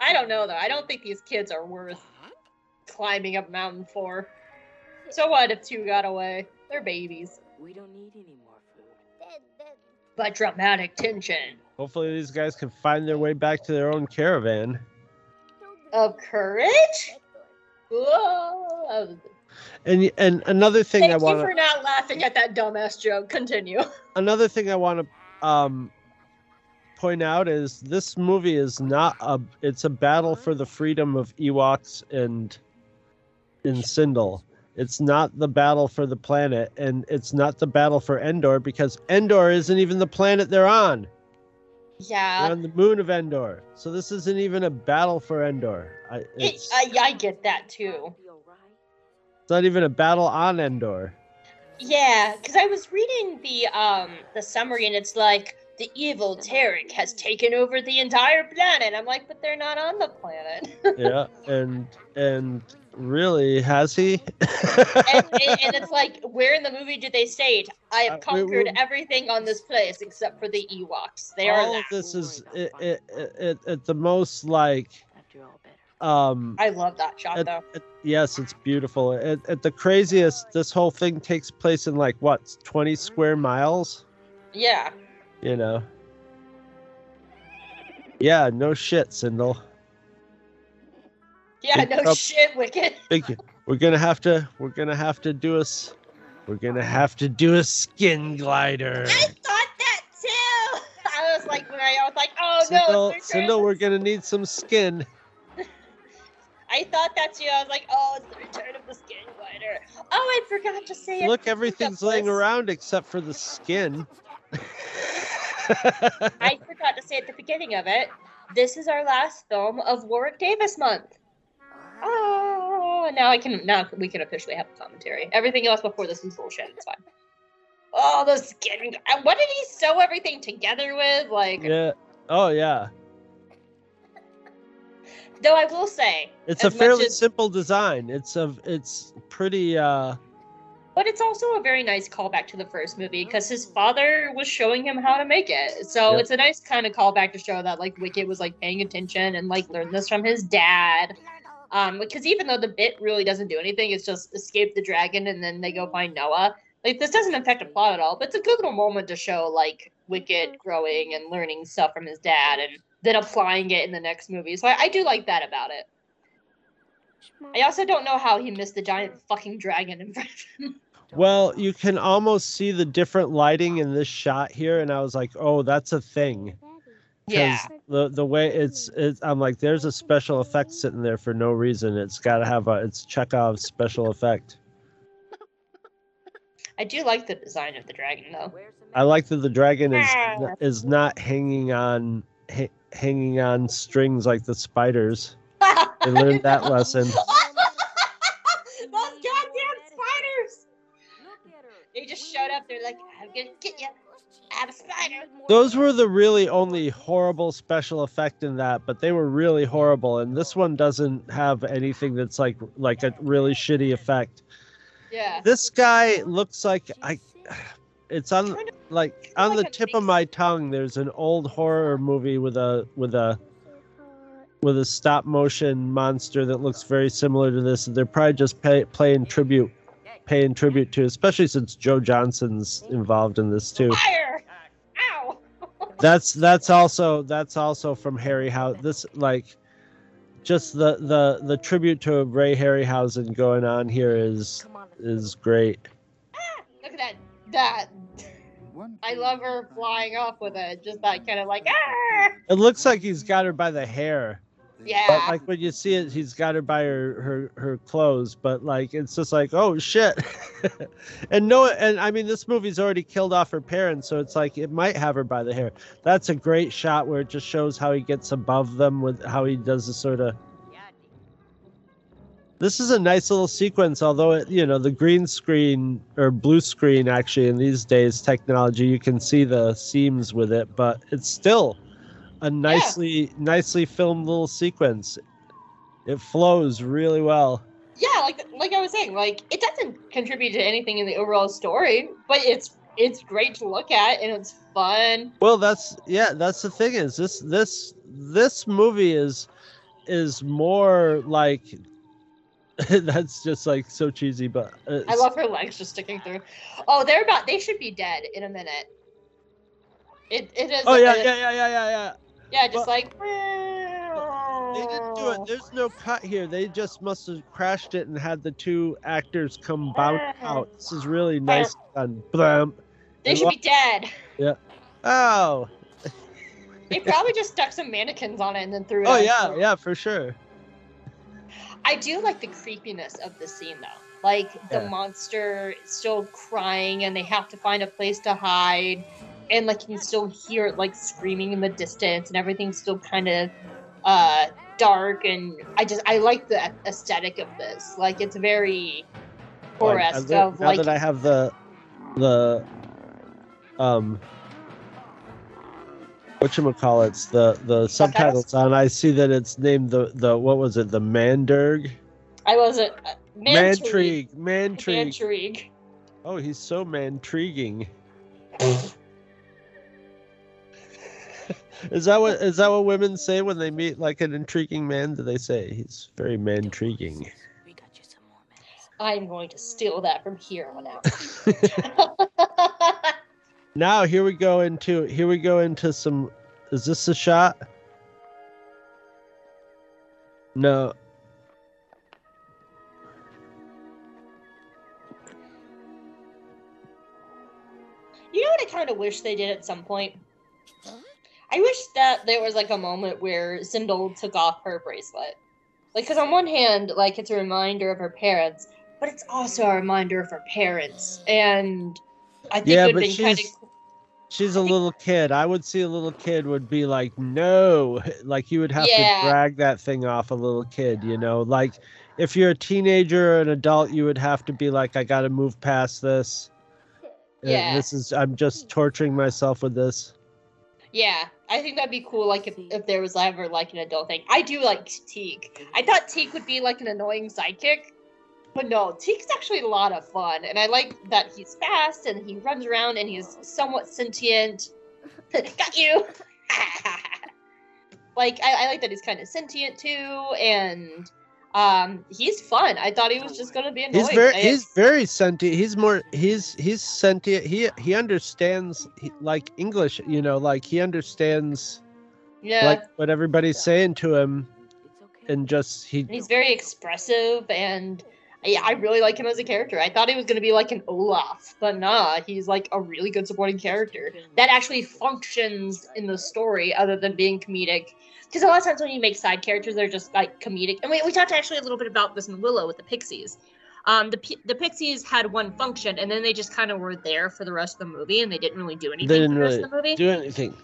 I don't know though. I don't think these kids are worth climbing up mountain for. So what if two got away? They're babies. We don't need any more food. But dramatic tension Hopefully these guys can find their way back to their own caravan. of courage. Whoa. And and another thing Thank I you want for to not laughing at that dumbass joke. Continue. another thing I want to um point out is this movie is not a it's a battle for the freedom of Ewoks and in Cindel. It's not the battle for the planet and it's not the battle for Endor because Endor isn't even the planet they're on. They're Yeah. on the moon of Endor. So this isn't even a battle for Endor. I, It, I, I get that too. It's not even a battle on Endor. Yeah, because I was reading the um the summary and it's like the evil Terak has taken over the entire planet. I'm like, but they're not on the planet. yeah, and and really has he? and, and, it's like, where in the movie did they state, "I have Uh, we- conquered we- everything on this place except for the Ewoks"? They are all of this is it, it, it, it, it the most like After all, better. um I love that shot at- though. at- yes it's beautiful at, at the craziest this whole thing takes place in like what 20 square miles Yeah. you know yeah no shit Cindel Yeah, Big no trouble. shit, Wicket. Big, we're gonna have to we're gonna have to do a we're gonna have to do a skin glider I thought that too. I was like, when I, I was like, oh no, Cindel, return Cindel, we're gonna need some skin I thought that too. I was like, oh, it's the return of the skin glider. Oh, I forgot to say it. look everything's laying around except for the skin I forgot to say at the beginning of it. This is our last film of Warwick Davis month. Oh, now I can now we can officially have a commentary. Everything else before this is bullshit. It's fine. Oh, the skin. Uh, what did he sew everything together with? Like, yeah oh yeah Though I will say, It's a fairly as- simple design. It's a it's pretty uh but it's also a very nice callback to the first movie because his mm. father was showing him how to make it. So Yep. it's a nice kind of callback to show that like Wicket was like paying attention and like learned this from his dad. Um, because even though the bit really doesn't do anything, it's just escape the dragon and then they go find Noa. Like this doesn't affect the plot at all, but it's a good little moment to show like Wicket growing and learning stuff from his dad and then applying it in the next movie. So I, I do like that about it. I also don't know how he missed the giant fucking dragon in front of him. well, you can almost see the different lighting in this shot here and I was like, "Oh, that's a thing." Yeah. the the way it's it's I'm like there's a special effect sitting there for no reason. It's got to have a it's Chekhov's special effect. I do like the design of the dragon though. I like that the dragon is Ah. is not hanging on ha- hanging on strings like the spiders. They learned that lesson. Those goddamn spiders! They just showed up. They're like, "I'm gonna get you. I'm a spider." Those were the really only horrible special effect in that, but they were really horrible. And this one doesn't have anything that's like like a really shitty effect. Yeah. This guy looks like I. It's on like on the tip of my tongue. There's an old horror movie with a with a with a stop motion monster that looks very similar to this. And They're probably just pay, playing tribute, paying tribute to, especially since Joe Johnston's involved in this too. fire. That's that's also that's also from Harryhausen. This like just the the the tribute to Ray Harryhausen going on here is is great. Look at that. That. I love her flying off with it. Just that kind of like, ah. It looks like he's got her by the hair. Yeah. But like when you see it, he's got her by her her, her clothes. But like it's just like oh shit, and no, and I mean this movie's already killed off her parents, so it's like it might have her by the hair. That's a great shot where it just shows how he gets above them with how he does the sort of. This is a nice little sequence, although it, you know the green screen or blue screen actually in these days technology you can see the seams with it, but it's still a nicely nicely filmed little sequence. It flows really well. yeah, like like I was saying, like it doesn't contribute to anything in the overall story, but it's it's great to look at and it's fun. Well, that's yeah, that's the thing is this this this movie is is more like that's just like so cheesy, but uh, I love her legs just sticking through. Oh, they're about they should be dead in a minute. It it is Oh yeah, yeah, yeah, yeah, yeah, yeah. Yeah, just But- like They didn't do it. There's no cut here. They just must have crashed it and had the two actors come bounce out. This is really nice done. Blam. they should be dead. Yeah. Oh. They probably just stuck some mannequins on it and then threw it. Oh yeah, yeah, for sure. I do like the creepiness of the scene though. Like the Yeah. monster still crying and they have to find a place to hide. And like you can still hear it like screaming in the distance and everything's still kind of uh dark and I just I like the aesthetic of this. Like it's very Like, I horror li- of now like that I have the the um whatchamacallits, the the Subtitles? subtitles on, I see that it's named the the what was it, the Manderg? I wasn't uh, Mantrigue. Mantrigue. Mantrigue. Oh, he's so mantriguing. is that what is that what women say when they meet like an intriguing man? Do they say he's very mantriguing? We got you some more minutes. I'm going to steal that from here on out. Now here we go into here we go into some. Is this a shot? No. You know what I kind of wish they did at some point? I wish that there was like a moment where Cindel took off her bracelet. Like, because on one hand, like, it's a reminder of her parents, but it's also a reminder of her parents. And I think Yeah, it would but have been kind of. she's- She's a little kid. I would see a little kid would be like, no, like you would have Yeah. to drag that thing off a little kid, you know? Like if you're a teenager or an adult, you would have to be like, I got to move past this. Uh, Yeah. This is, I'm just torturing myself with this. Yeah. I think that'd be cool. Like if, if there was ever like an adult thing. I do like Teek. I thought Teek would be like an annoying sidekick, but no, Teek's actually a lot of fun, and I like that he's fast and he runs around and he's somewhat sentient. Got you. like I, I like that he's kind of sentient too, and um, he's fun. I thought he was just gonna be annoying. He's very I- he's very sentient. He's more he's he's sentient. He he understands he, like English. You know, like he understands yeah. like what everybody's saying to him, and just he And he's very expressive and I, I really like him as a character. I thought he was going to be like an Olaf, but nah, he's like a really good supporting character that actually functions in the story other than being comedic. Because a lot of times when you make side characters, they're just like comedic. And we, we talked actually a little bit about this in Willow with the Pixies. Um, the the Pixies had one function, and then they just kind of were there for the rest of the movie, and they didn't really do anything they didn't for the rest really of the movie. do anything.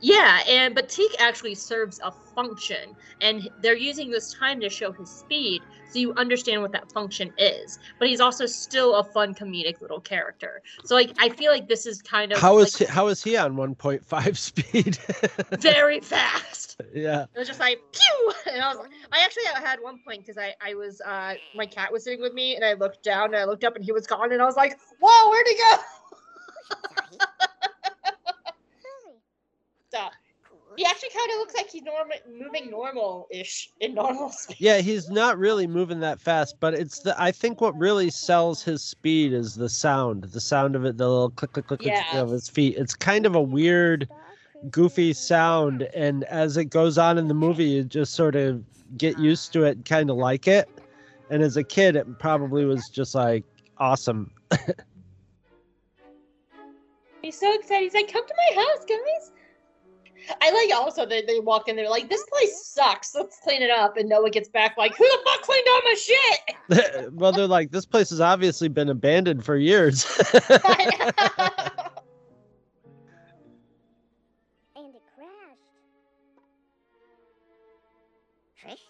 Yeah, and but Teek actually serves a function, and they're using this time to show his speed, so you understand what that function is. But he's also still a fun comedic little character. So like, I feel like this is kind of How is like, he, how is he on 1.5 speed? very fast. yeah. It was just like pew, and I was like, I actually had one point because I I was uh my cat was sitting with me, and I looked down and I looked up and he was gone, and I was like, whoa, where'd he go? Stop. He actually kind of looks like he's normal, moving normal-ish in normal speed. Yeah, he's not really moving that fast, but it's the I think what really sells his speed is the sound. The sound of it, the little click click click, click of his feet. It's kind of a weird goofy sound and as it goes on in the movie you just sort of get used to it and kind of like it. And as a kid it probably was just like awesome. He's so excited. He's like, "Come to my house, guys." I like also they, they walk in there like this place sucks. Let's clean it up, and Noa gets back like, "Who the fuck cleaned all my shit?" well, they're like, this place has obviously been abandoned for years. And it crashed. Trish?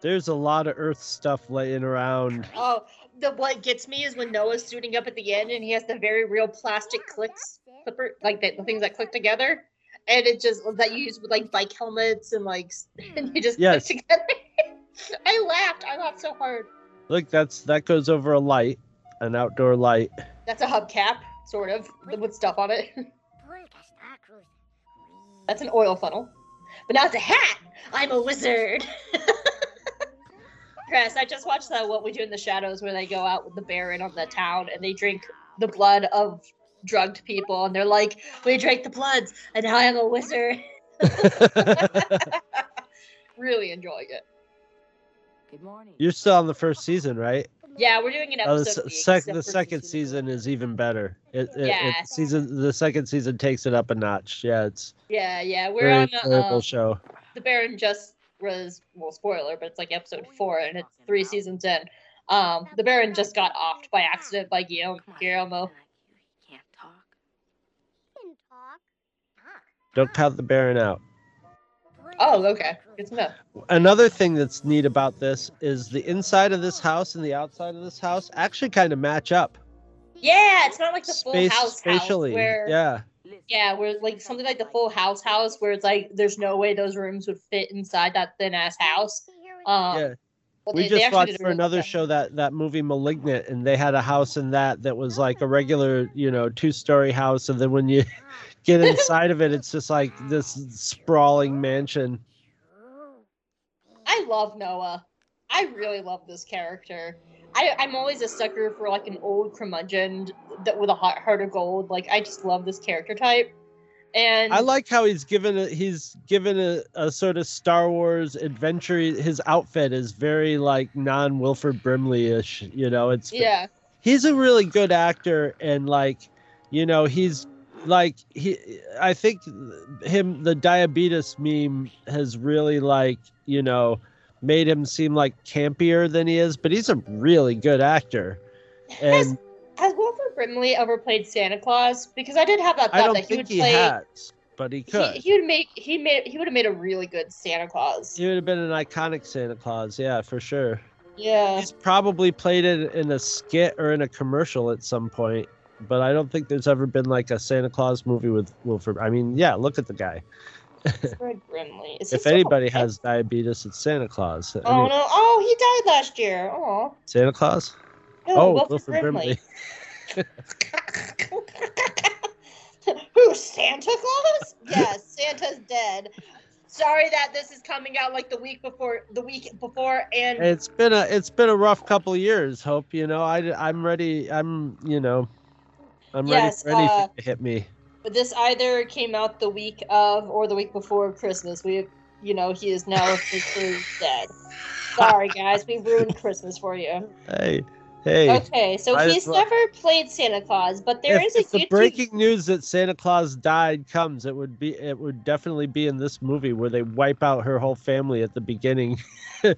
There's a lot of Earth stuff laying around. oh, the what gets me is when Noa's suiting up at the end, and he has the very real plastic clicks clipper, like the, the things that click together, and it just that you use with like bike helmets and like, and you just Yes. click together. I laughed. I laughed so hard. Look, that's that goes over a light, an outdoor light. That's a hubcap, sort of, with stuff on it. Pulka Star Cruiser. That's an oil funnel. But now it's a hat. I'm a wizard. Chris, I just watched that What We Do in the Shadows where they go out with the Baron on the town and they drink the blood of drugged people and they're like, We drank the bloods and now I'm a wizard. really enjoying it. Good morning. You're still on the first season, right? Yeah, we're doing an Oh, the, episode. s- week, sec- the second season is even better. It, it, Yeah. it season the second season takes it up a notch. Yeah, it's Yeah, yeah. We're very on the, enjoyable um, show. the Baron just was well spoiler, but it's like episode four and it's three seasons in. Um, the Baron just got offed by accident by Guillermo. Guillermo. You can't talk. Can talk. Don't count the Baron out. Oh, okay. Good to know. Another thing that's neat about this is the inside of this house and the outside of this house actually kind of match up. Yeah, it's not like the full Space house spatially. house where Yeah. yeah, where it's like something like the full house house where it's like there's no way those rooms would fit inside that thin ass house. Um, Yeah. but we they- they just actually watched for another show that that movie malignant and they had a house in that that was like a regular you know two story house and then when you get inside of it it's just like this sprawling mansion I love Noa. I really love this character. I, I'm always a sucker for like an old curmudgeon that with a heart, heart of gold. Like I just love this character type. And i like how he's given a he's given a, a sort of star wars adventure his outfit is very like non wilford brimley-ish you know it's yeah, he's a really good actor and like you know he's like he i think him the diabetes meme has really like you know made him seem like campier than he is but he's a really good actor and has Wilford Brimley ever played Santa Claus? Because I did have that thought that he would he play. has but he he, could he would make he made he would have made a really good Santa Claus. he would have been an iconic santa claus yeah for sure Yeah. he's probably played it in a skit or in a commercial at some point but I don't think there's ever been like a Santa Claus movie with Wilford. I mean, yeah, look at the guy. Fred Brimley. Is he If anybody alive? has diabetes, it's Santa Claus. Oh mean, no! Oh, he died last year. Oh. Santa Claus? No, oh, Wilford Wilford Brimley. Who, Santa Claus? Yes, Santa's dead. Sorry that this is coming out like the week before, the week before, and It's been a it's been a rough couple of years. Hope you know I I'm ready. I'm you know I'm Yes, ready for anything uh, to hit me. but this either came out the week of or the week before Christmas. We, you know, he is now officially dead. Sorry, guys, we ruined Christmas for you. Hey hey. Okay, so as he's never played Santa Claus, but there if, is if a the YouTube. breaking news that Santa Claus died comes, it would be it would definitely be in this movie where they wipe out her whole family at the beginning.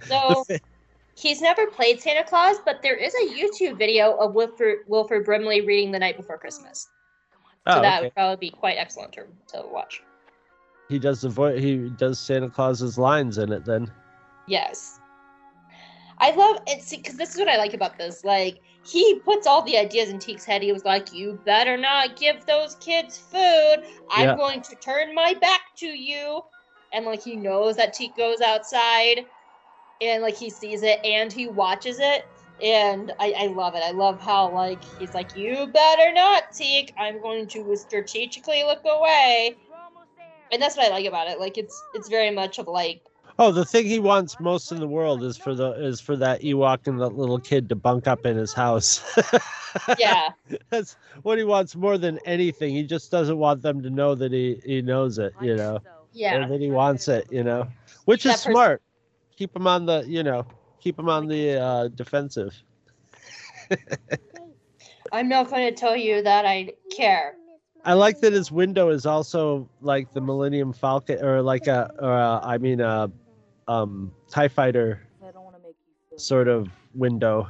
So he's never played Santa Claus, but there is a YouTube video of Wilford, Wilford Brimley reading The Night Before Christmas. So oh, that okay. would probably be quite excellent to, to watch. He does the voice. He does Santa Claus's lines in it. Then Yes. I love it because this is what I like about this. Like, he puts all the ideas in Teek's head. He was like, You better not give those kids food. I'm Yeah. going to turn my back to you. And, like, he knows that Teek goes outside and, like, he sees it and he watches it. And I, I love it. I love how, like, he's like, You better not, Teek. I'm going to strategically look away. And that's what I like about it. Like, it's it's very much of like, oh, the thing he wants most in the world is for the is for that Ewok and that little kid to bunk up in his house. yeah. That's what he wants more than anything. He just doesn't want them to know that he he knows it. You know. Yeah. or that he wants it, you know, which That is person- smart. Keep him on the, you know, keep him on the uh, defensive. I'm not going to tell you that I care. I like that his window is also like the Millennium Falcon, or like a, or a, I mean, a um, Tie Fighter sort of window.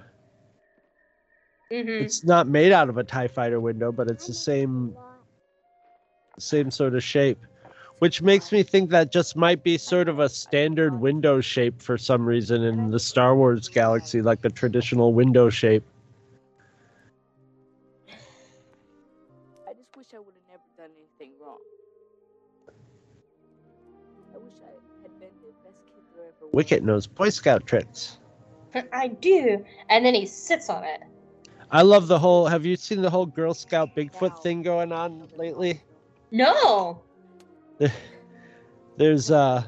hmm It's not made out of a Tie Fighter window, but it's the same, same sort of shape. Which makes me think that just might be sort of a standard window shape for some reason in the Star Wars galaxy, like the traditional window shape. I just wish I would have never done anything wrong. I wish I had been the best kid there ever was. Wicket knows Boy Scout tricks. I do. And then he sits on it. I love the whole. Have you seen the whole Girl Scout Bigfoot thing going on lately? No. There's uh,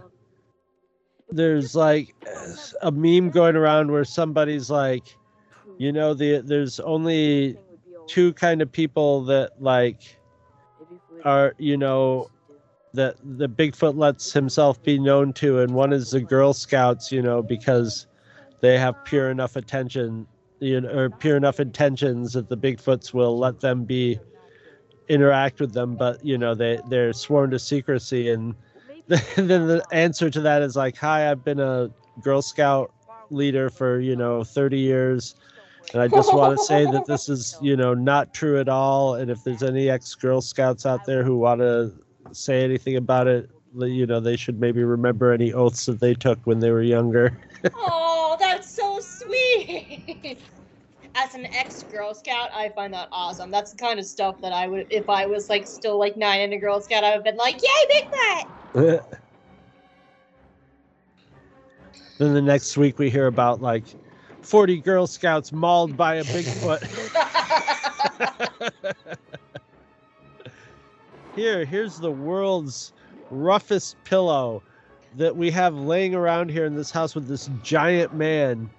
there's like a meme going around where somebody's like, you know, the there's only two kind of people that like are you know that the Bigfoot lets himself be known to, and one is the Girl Scouts, you know, because they have pure enough attention, you know, or pure enough intentions that the Bigfoots will let them be interact with them, but you know they they're sworn to secrecy, and then the answer to that is like, "Hi, I've been a Girl Scout leader for you know 30 years." And I just want to say that this is, you know, not true at all. And if there's any ex Girl Scouts out there who want to say anything about it, you know, they should maybe remember any oaths that they took when they were younger. Oh, that's so sweet. As an ex Girl Scout, I find that awesome. That's the kind of stuff that I would, if I was like still like nine and a Girl Scout, I would have been like, "Yay, Bigfoot!" then the next week we hear about like 40 Girl Scouts mauled by a Bigfoot. Here, here's the world's roughest pillow that we have laying around here in this house with this giant man.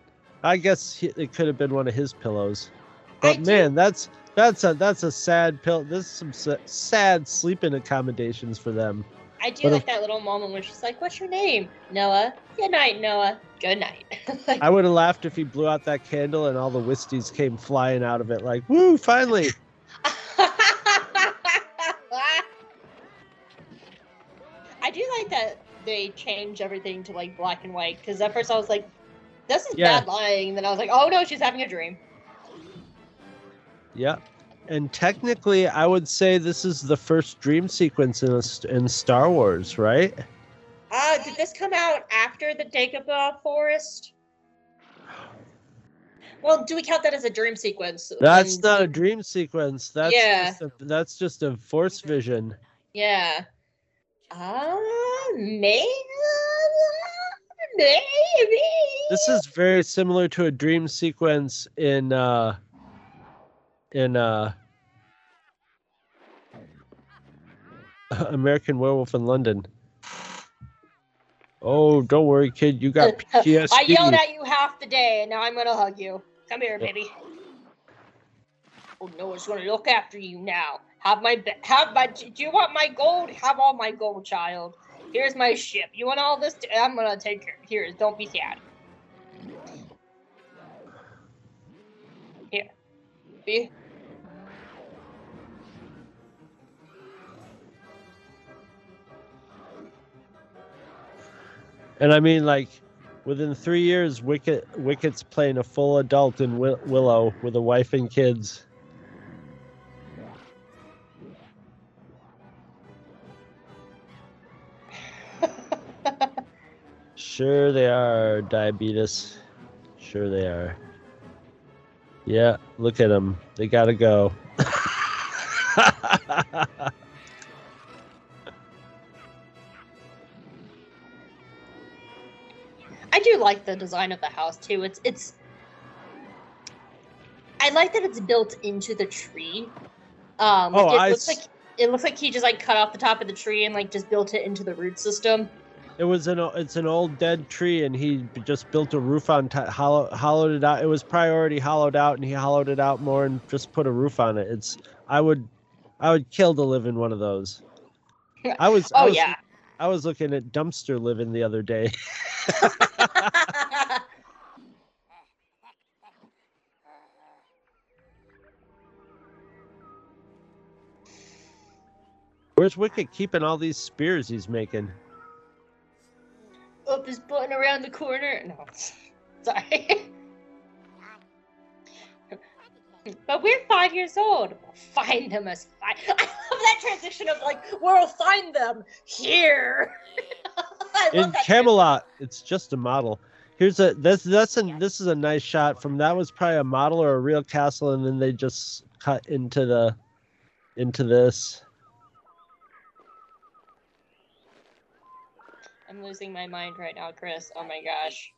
I guess he, it could have been one of his pillows. I But do- man, that's that's a that's a sad pill. This is some sa- sad sleeping accommodations for them. I do But like if- that little moment where she's like, "What's your name?" Noa. Good night, Noa. Good night. like, I would have laughed if he blew out that candle and all the Wisties came flying out of it like, woo, finally. I do like that they change everything to like black and white because at first I was like, "This is Yeah. bad lying," and then I was like, "Oh no, she's having a dream." Yeah. And technically, I would say this is the first dream sequence in a, in Star Wars, right? Uh, did this come out after the Dagobah Forest? Well, do we count that as a dream sequence? That's not a dream sequence. That's Yeah. just a, that's just a force vision. Yeah. Uh, maybe. This is very similar to a dream sequence in uh in uh American Werewolf in London. Oh, don't worry, kid. You got PTSD. I yelled at you half the day, and now I'm gonna hug you. Come here, baby. Oh, no one's gonna look after you now. Have my have my. Do you want my gold? Have all my gold, child. Here's my ship. You want all this? i I'm gonna take care. Here, don't be sad. Here. Be. And I mean, like, within three years, Wicket Wicket's playing a full adult in Wi- Willow with a wife and kids. Sure, they are diabetes. Sure, they are. Yeah, look at them. They gotta go. I do like the design of the house too. It's it's. I like that it's built into the tree. Um, Oh, it I looks s- like it looks like he just like cut off the top of the tree and like just built it into the root system. It was an it's an old dead tree, and he just built a roof on top, hollow, hollowed it out. It was already hollowed out, and he hollowed it out more and just put a roof on it. It's I would I would kill to live in one of those. I was I Oh was, yeah. I was looking at dumpster living the other day. Where's Wicket keeping all these spears he's making? Up his button around the corner. No, sorry. but we're five years old. We'll find them as five. I love that transition of like we'll find them here. In that transition. Camelot, it's just a model. Here's a this that's a this is a nice shot from that was probably a model or a real castle, and then they just cut into the into this. I'm losing my mind right now, Chris. Oh my gosh.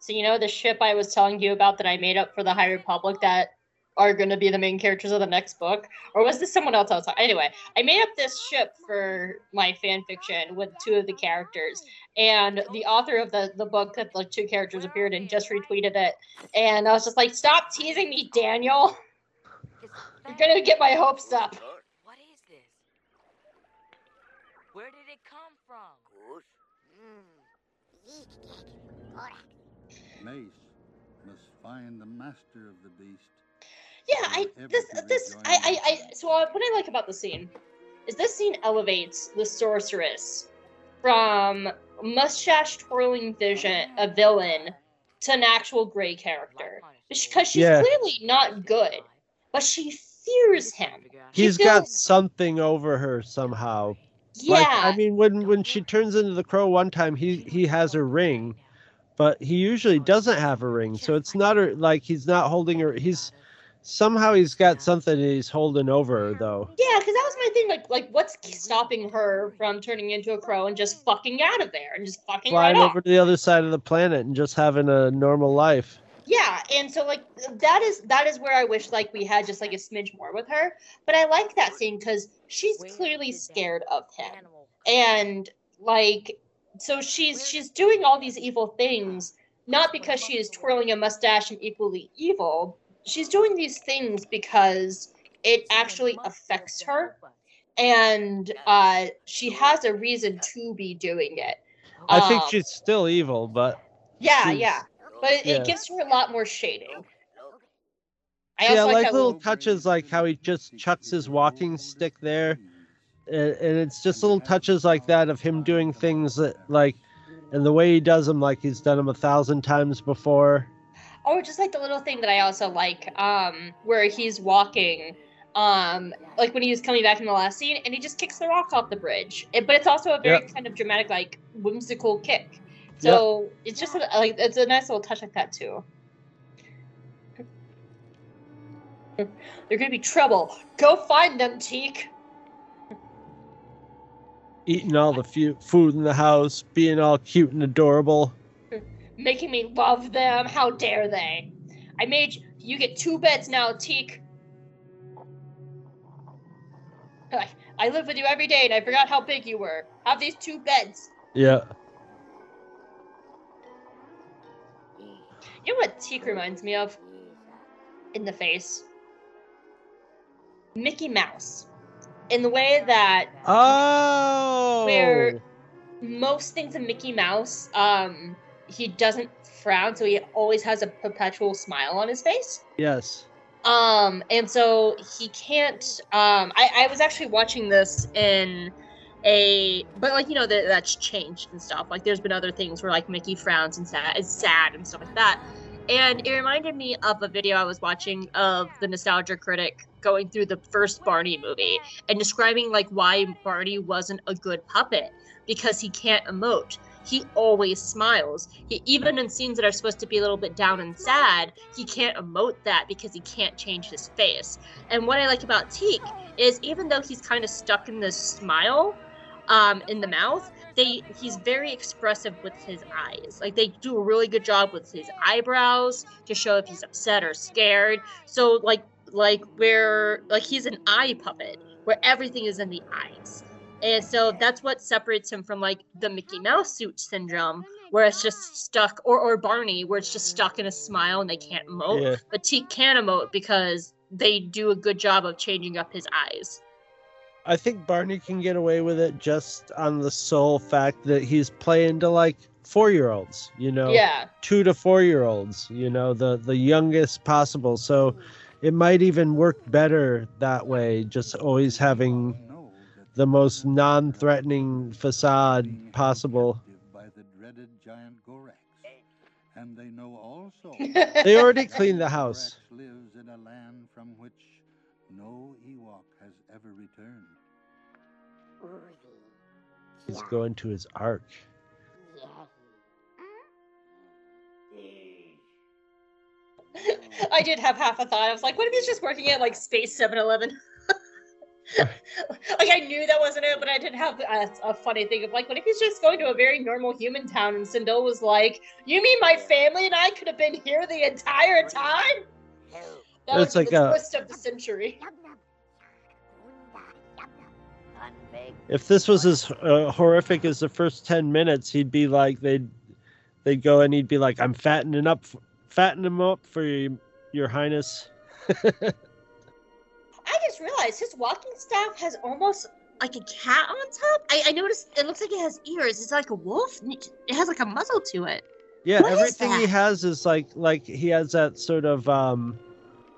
So you know the ship I was telling you about that I made up for the High Republic that are going to be the main characters of the next book, or was this someone else? I was anyway. I made up this ship for my fan fiction with two of the characters, and the author of the the book that the two characters appeared in just retweeted it, and I was just like, "Stop teasing me, Daniel! You're gonna get my hopes up." What is this? Where did it come from? Mace must find the master of the beast. Yeah, I this this I I, I so uh, what I like about the scene is this scene elevates the sorceress from mustache twirling vision a villain to an actual gray character because she's Yeah. clearly not good, but she fears him. She He's got feels- something over her somehow. Yeah. Like I mean, when when she turns into the crow one time, he he has a ring, but he usually doesn't have a ring. So it's not a, like he's not holding her. He's somehow he's got something he's holding over her though. Yeah, because that was my thing. Like, like what's stopping her from turning into a crow and just fucking out of there and just fucking Flying right off? over to the other side of the planet and just having a normal life. Yeah, and so like that is that is where I wish like we had just like a smidge more with her. But I like that scene because she's clearly scared of him, and like so she's she's doing all these evil things not because she is twirling a mustache and equally evil. She's doing these things because it actually affects her, and uh, she has a reason to be doing it. I think Um, she's still evil, but Yeah, yeah. But it, yeah. it gives her a lot more shading. I yeah, also like that little touches, like how he just chucks his walking stick there, and, and it's just little touches like that of him doing things that like, and the way he does them, like he's done them a thousand times before. Oh, just like the little thing that I also like, um, where he's walking, um, like when he was coming back in the last scene, and he just kicks the rock off the bridge. It, but it's also a very Yep. kind of dramatic, like whimsical kick. So it's just a, like it's a nice little touch like that too. They're gonna be trouble. Go find them, Teek. Eating all the fu- food in the house, being all cute and adorable. Making me love them. How dare they? I made you, you get two beds now, Teek. I, I live with you every day and I forgot how big you were. Have these two beds. Yeah. You know what Teek reminds me of? In the face. Mickey Mouse. In the way that Oh. Where- most things in Mickey Mouse, um, he doesn't frown, so he always has a perpetual smile on his face. Yes. Um, and so he can't. Um, I, I was actually watching this in a, but like you know that that's changed and stuff. Like there's been other things where like Mickey frowns and sad, is sad and stuff like that. And it reminded me of a video I was watching of the Nostalgia Critic going through the first Barney movie and describing like why Barney wasn't a good puppet because he can't emote. He always smiles. He, even in scenes that are supposed to be a little bit down and sad, he can't emote that because he can't change his face. And what I like about Teek is even though he's kind of stuck in this smile um, in the mouth, they he's very expressive with his eyes. Like they do a really good job with his eyebrows to show if he's upset or scared. So like like where like he's an eye puppet where everything is in the eyes. And so that's what separates him from like the Mickey Mouse suit syndrome, where it's just stuck, or or Barney, where it's just stuck in a smile and they can't emote. Yeah. But Teek can emote because they do a good job of changing up his eyes. I think Barney can get away with it just on the sole fact that he's playing to like four year olds, you know, Yeah. two to four year olds, you know, the the youngest possible. So it might even work better that way, just always having the most non-threatening facade possible. captive By the dreaded giant Gorax. And they know also They already cleaned the house. Lives in a land from which no Ewok has ever returned. He's going to his ark. I did have half a thought. I was like, what if he's just working at like Space 7 Eleven? like, I knew that wasn't it, but I did have a, a funny thing of like, what if he's just going to a very normal human town and Cindel was like, You mean my family and I could have been here the entire time? That It's was like the a- twist of the century. If this was as uh, horrific as the first ten minutes, he'd be like they'd they'd go and he'd be like, "I'm fattening up, fattening him up for your, your highness." I just realized his walking staff has almost like a cat on top. I, I noticed it looks like it has ears. It's like a wolf. It has like a muzzle to it. Yeah, What everything he has is like like he has that sort of um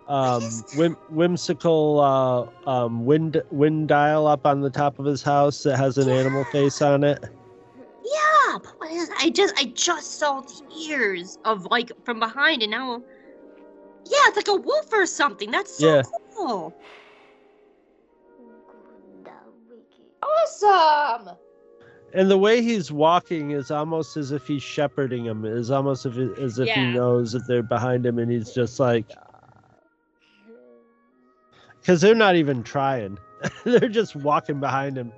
um whim, whimsical uh um wind wind dial up on the top of his house that has an animal face on it. Yeah, but what is? I just I just saw the ears of like from behind, and now, yeah, it's like a wolf or something. That's so Yeah. cool. Awesome. And the way he's walking is almost as if he's shepherding him. Is almost as if as if he knows that they're behind him, and he's just like, because they're not even trying; they're just walking behind him.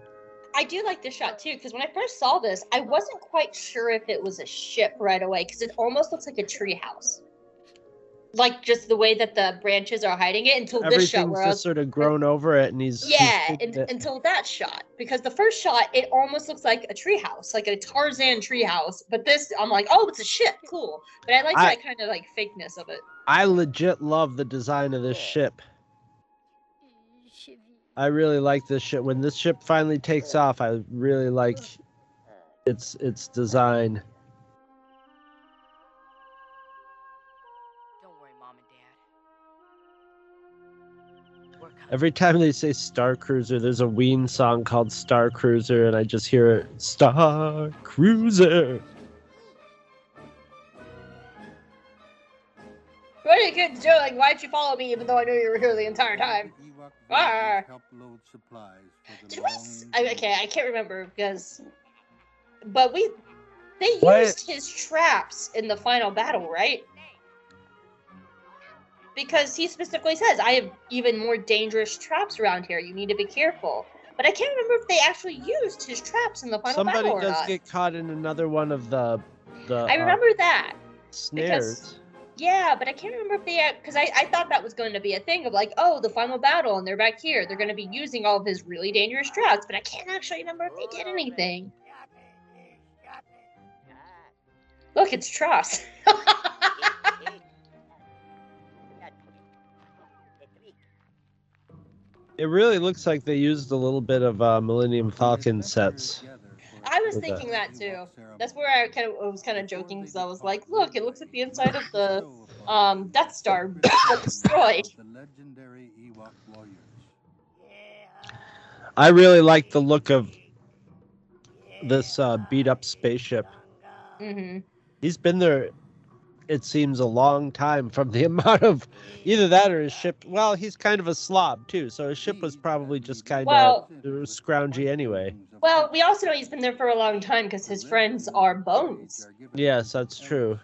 I do like this shot too because when I first saw this, I wasn't quite sure if it was a ship right away because it almost looks like a tree house. Like just the way that the branches are hiding it until this shot where I was sort of grown over it, and he's he's Yeah, hidden and, until that shot, because the first shot it almost looks like a treehouse, like a Tarzan treehouse. But this, I'm like, oh, it's a ship, cool. But I like I- that kind of like fakeness of it. I legit love the design of this ship. I really like this ship. When this ship finally takes off, I really like its its design. Don't worry, Mom and Dad. Every time they say Star Cruiser, there's a Ween song called Star Cruiser, and I just hear it Star Cruiser. What are you kids doing? Why'd you follow me even though I knew you were here the entire time? Ewok Ah. villagers help load supplies Did we? longing s- I, okay, I can't remember because, but we they What? used his traps in the final battle, right? because he specifically says, "I have even more dangerous traps around here. You need to be careful." But I can't remember if they actually used his traps in the final Somebody battle or does not. get caught in another one of the the I uh, remember that. snares. Yeah, but I can't remember if they because I, I thought that was going to be a thing of like, oh, the final battle and they're back here. They're going to be using all of his really dangerous traps, but I can't actually remember if they did anything. Look, it's traps. It really looks like they used a little bit of uh, Millennium Falcon sets. I was With thinking that too. That's where I kind of I was kind of joking because I was like, look, it looks like the inside of the um, Death Star destroyed. The legendary Ewok warriors. I really like the look of this uh, beat up spaceship. hmm He's been there, it seems, a long time from the amount of either that or his ship. Well, he's kind of a slob too, so his ship was probably just kind of scroungy anyway. Well, we also know he's been there for a long time because his friends are bones. Yes, that's true.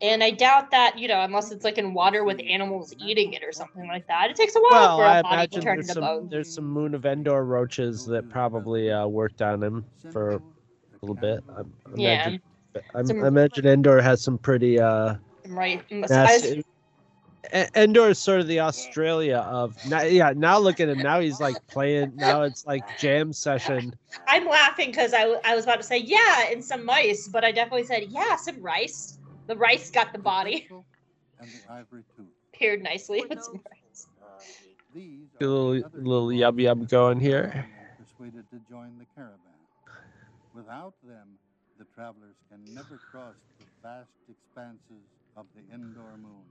And I doubt that, you know, unless it's like in water with animals eating it or something like that, it takes a while Well, for I a body to turn into some bone. there's some Moon of Endor roaches that probably uh, worked on him for a little bit. I Yeah. imagine, I, Some- I imagine Endor has some pretty uh, Right. I was- nasty. E- Endor is sort of the Australia of now, yeah. Now look at him. Now he's like playing. Now it's like jam session. I'm laughing because I, w- I was about to say, yeah, and some mice, but I definitely said, yeah, some rice. The rice got the body And the ivory tooth. paired nicely with some rice. These A little the other little yum yum going here. persuaded to join the caravan. Without them, the travelers can never cross the vast expanses of the Endor moon.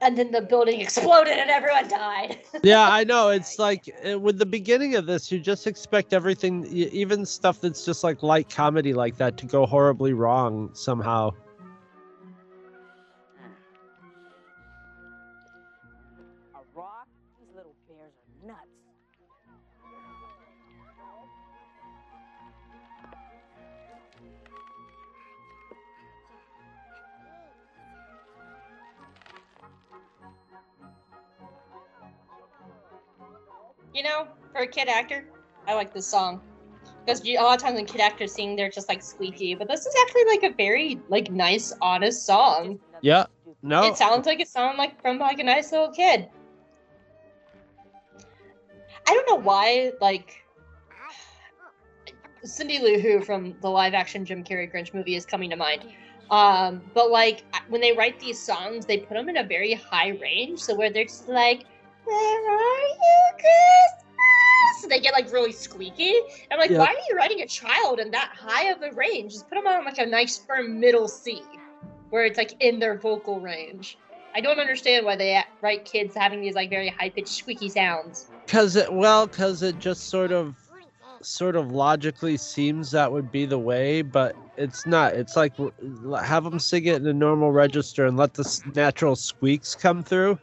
And then the building exploded and everyone died. Yeah, I know. It's like uh, with the beginning of this, you just expect everything, even stuff that's just like light comedy like that, to go horribly wrong somehow. You know, for a kid actor, I like this song. Because a lot of times when kid actors sing, they're just like squeaky. But this is actually like a very like nice, honest song. Yeah. No. It sounds like it sounds like from like a nice little kid. I don't know why, like Cindy Lou Who from the live action Jim Carrey Grinch movie is coming to mind. Um, but like when they write these songs, they put them in a very high range, so where they're just like, "Where are you, Christmas?" they get like really squeaky. I'm like, Yeah. why are you writing a child in that high of a range? Just put them on like a nice firm middle C, where it's like in their vocal range. I don't understand why they write kids having these like very high pitched squeaky sounds. Because it well, because it just sort of, sort of logically seems that would be the way, but it's not. It's like have them sing it in a normal register and let the natural squeaks come through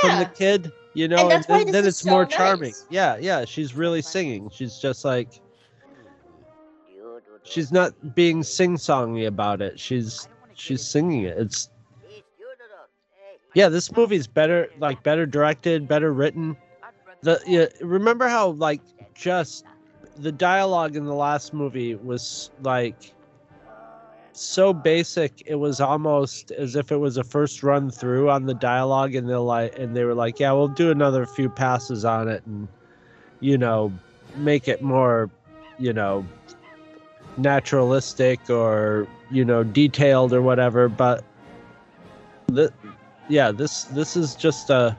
from the kid. You know, And why then, then it's so more nice. charming. Yeah, yeah. She's really singing. She's just like she's not being sing-songy about it. She's she's singing it. It's yeah. This movie's better, like better directed, better written. The yeah, remember how like just the dialogue in the last movie was like so basic it was almost as if it was a first run through on the dialogue and they're like and they were like yeah we'll do another few passes on it and you know make it more you know naturalistic or you know detailed or whatever but the, yeah this this is just a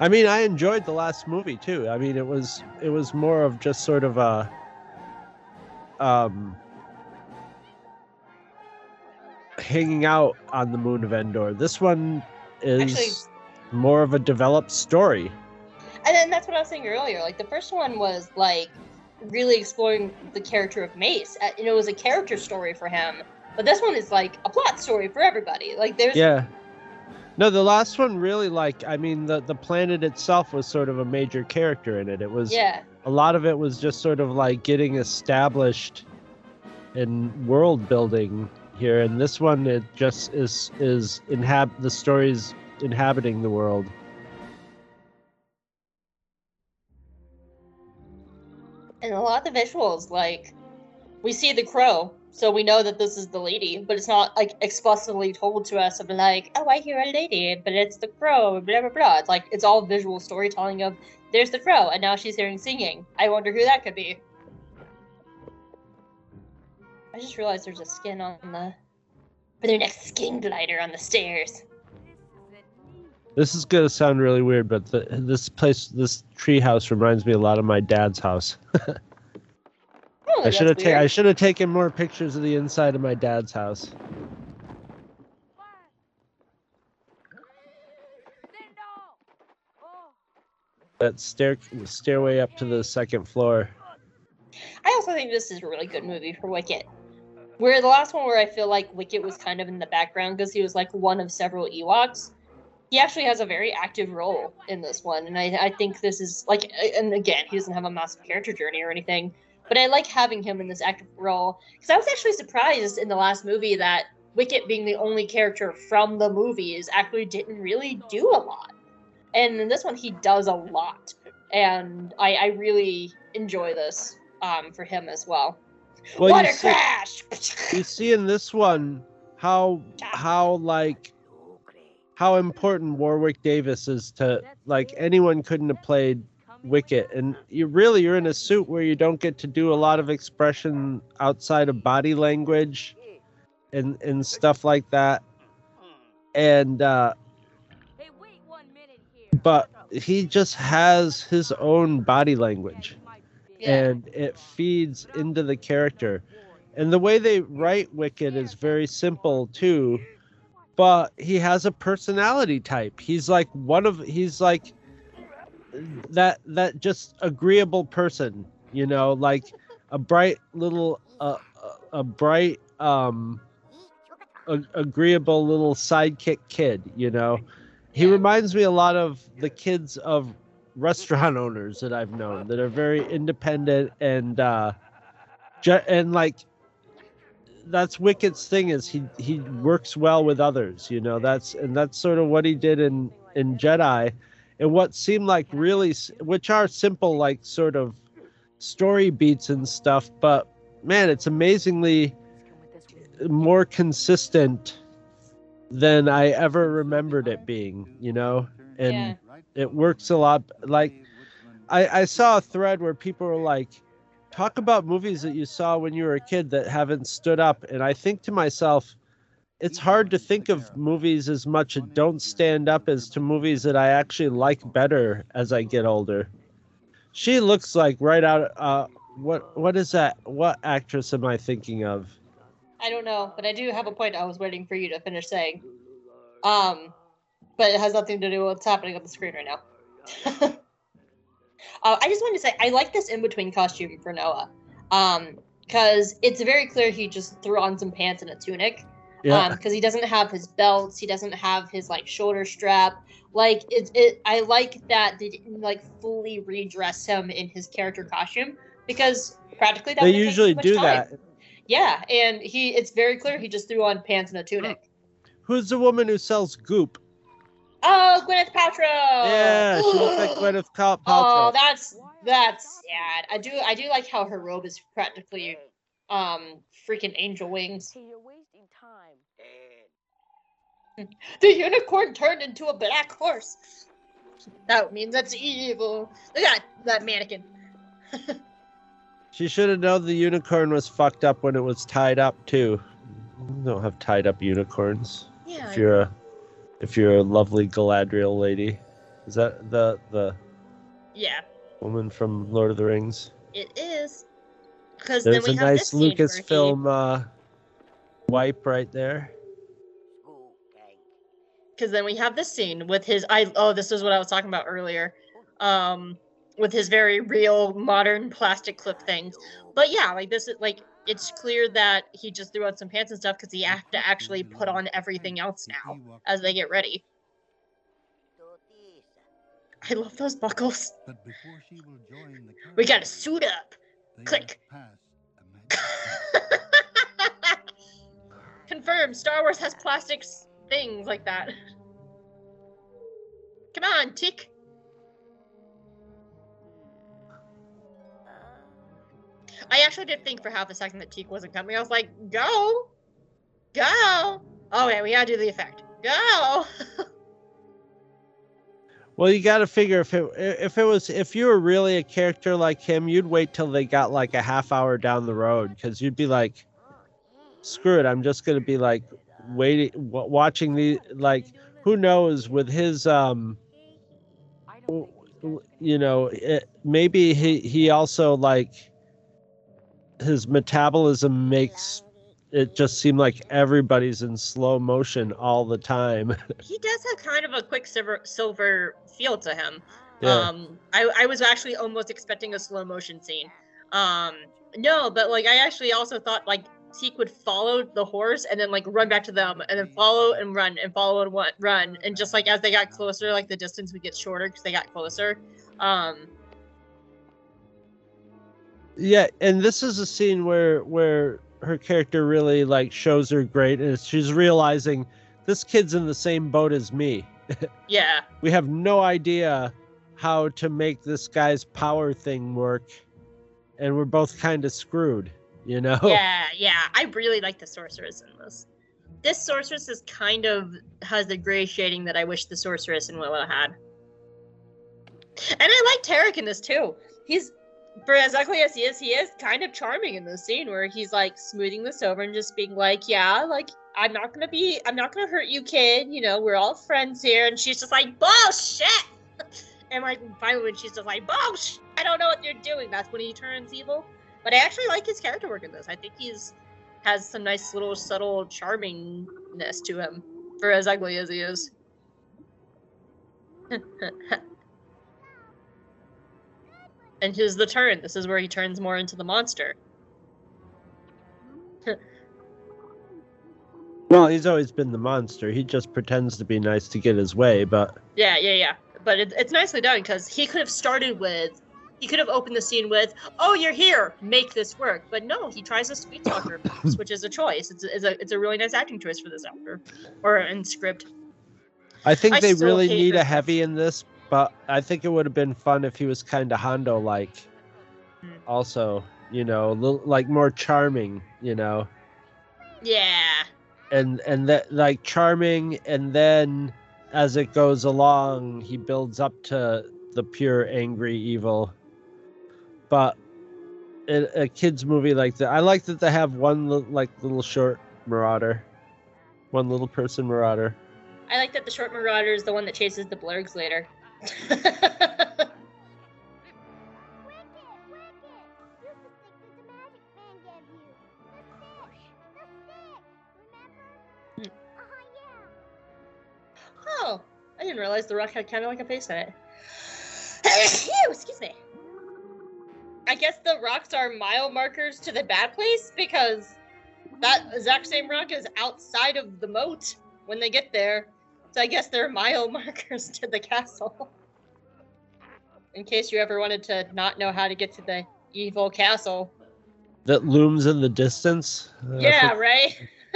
I mean, I enjoyed the last movie too. I mean, it was it was more of just sort of a um hanging out on the moon of Endor. This one is Actually- more of a developed story. and then that's what I was saying earlier. Like the first one was like really exploring the character of Mace. Uh, You know, it was a character story for him. But this one is like a plot story for everybody. Like there's Yeah. No, the last one really like I mean the the planet itself was sort of a major character in it. It was yeah. a lot of it was just sort of like getting established and world building here. And this one, it just is is inhab the stories inhabiting the world. And a lot of the visuals, like we see the crow, so we know that this is the lady, but it's not like explicitly told to us of like, oh, I hear a lady, but it's the crow, blah blah blah. It's like it's all visual storytelling of there's the crow, and now she's hearing singing. I wonder who that could be. I just realized there's a skin on the for their next skin glider on the stairs. This is gonna sound really weird, but the, this place, this tree house, reminds me a lot of my dad's house. Oh, I should have. I should have taken more pictures of the inside of my dad's house. That stair stairway up to the second floor. I also think this is a really good movie for Wicket. Where the last one where I feel like Wicket was kind of in the background because he was like one of several Ewoks. He actually has a very active role in this one, and I, I think this is like, and again, he doesn't have a massive character journey or anything, but I like having him in this active role because I was actually surprised in the last movie that Wicket, being the only character from the movies, actually didn't really do a lot, and in this one he does a lot, and I, I really enjoy this um, for him as well. Well, Water you see, crash! you see in this one how how like how important Warwick Davis is to like anyone couldn't have played Wicket, and you really you're in a suit where you don't get to do a lot of expression outside of body language and and stuff like that, and uh, but he just has his own body language and it feeds into the character. And the way they write Wicket is very simple too, but he has a personality type. He's like one of he's like that that just agreeable person, you know, like a bright little uh, a, a bright um a, agreeable little sidekick kid, you know. He reminds me a lot of the kids of restaurant owners that I've known that are very independent and uh ju- and like that's Wicket's thing is he he works well with others, you know. That's and that's sort of what he did in in Jedi and what seemed like really which are simple like sort of story beats and stuff, but man, it's amazingly more consistent than I ever remembered it being, you know? And Yeah. It works a lot like I, I saw a thread where people were like talk about movies that you saw when you were a kid that haven't stood up and i think to myself it's hard to think of movies as much that don't stand up as to movies that i actually like better as i get older she looks like right out uh what what is that what actress am i thinking of I don't know, but I do have a point I was waiting for you to finish saying. Um, but it has nothing to do with what's happening on the screen right now. uh, I just wanted to say I like this in between costume for Noa. Um, because it's very clear he just threw on some pants and a tunic. yeah Um, because he doesn't have his belts, he doesn't have his like shoulder strap. Like it's it I like that they didn't like fully redress him in his character costume because practically that they usually do time. that Yeah, and he it's very clear he just threw on pants and a tunic. who's the woman who sells goop Oh, Gwyneth Paltrow. yeah she looks like gwyneth Pal- paltrow Oh, that's that's sad. I do I do like how her robe is practically um freaking angel wings. You're wasting time. The unicorn turned into a black horse. That means that's evil. Look at that mannequin. She should have known the unicorn was fucked up when it was tied up too. You don't have tied up unicorns. Yeah. If you're a if you're a lovely Galadriel lady. Is that the the Yeah, woman from Lord of the Rings? it is. Because then There's we a have nice this scene where he- Lucasfilm uh, wipe right there. because then we have this scene with his I oh this is what I was talking about earlier, um, with his very real modern plastic clip things. But yeah, like this is like it's clear that he just threw on some pants and stuff because he have to actually put on everything else now as they get ready. I love those buckles. But before she will join the We gotta suit up. click. must pass a magic Confirmed. Star Wars has plastics things like that. Come on, tick. I actually did think for half a second that Teek wasn't coming. I was like, go, go. Oh yeah, we gotta do the effect. Go. Well, you got to figure if it if it was if you were really a character like him, you'd wait till they got like a half hour down the road because you'd be like, "Screw it, I'm just gonna be like waiting, watching the like who knows with his um, you know, it, maybe he he also like his metabolism makes it just seem like everybody's in slow motion all the time. he does have kind of a quick silver silver feel to him. Yeah. Um, I, I was actually almost expecting a slow motion scene. Um, no, but like I actually also thought like Teak would follow the horse and then like run back to them and then follow and run and follow and what run and just like as they got closer, like the distance would get shorter because they got closer. Um, yeah and this is a scene where where her character really like shows her great and she's realizing this kid's in the same boat as me yeah, we have no idea how to make this guy's power thing work and we're both kind of screwed you know yeah, yeah. I really like the sorceress in this. This sorceress is kind of has the gray shading that I wish the sorceress in Willow had. And I like Terak in this too. He's for as ugly as he is, he is kind of charming in this scene where he's like smoothing this over and just being like, "Yeah, like I'm not gonna be, I'm not gonna hurt you, kid. You know, we're all friends here." And she's just like, "Bullshit!" And like finally, when she's just like, "Bullshit!" I don't know what you're doing. That's when he turns evil. But I actually like his character work in this. I think he's has some nice little subtle charmingness to him for as ugly as he is. and here's the turn. This is where he turns more into the monster. well he's always been the monster he just pretends to be nice to get his way but Yeah, yeah, yeah. But it, it's nicely done because he could have started with, he could have opened the scene with, "Oh, you're here, make this work." But no, he tries a sweet talker, which is a choice. It's a, it's a it's a really nice acting choice for this actor or in script. i think I they really need a heavy in this but i think it would have been fun if he was kind of hondo like Hmm. also you know little like more charming you know? Yeah, and and that like charming and then as it goes along he builds up to the pure angry evil. But in a kids movie like that i like that they have one li- like little short marauder. One little person marauder. I like that the short marauder is the one that chases the blurgs later. Oh, I didn't realize the rock had kind of like a face in it. Excuse me. I guess the rocks are mile markers to the bad place because that exact same rock is outside of the moat when they get there. So I guess they're mile markers to the castle. In case you ever wanted to not know how to get to the evil castle. that looms in the distance Uh, Yeah, right?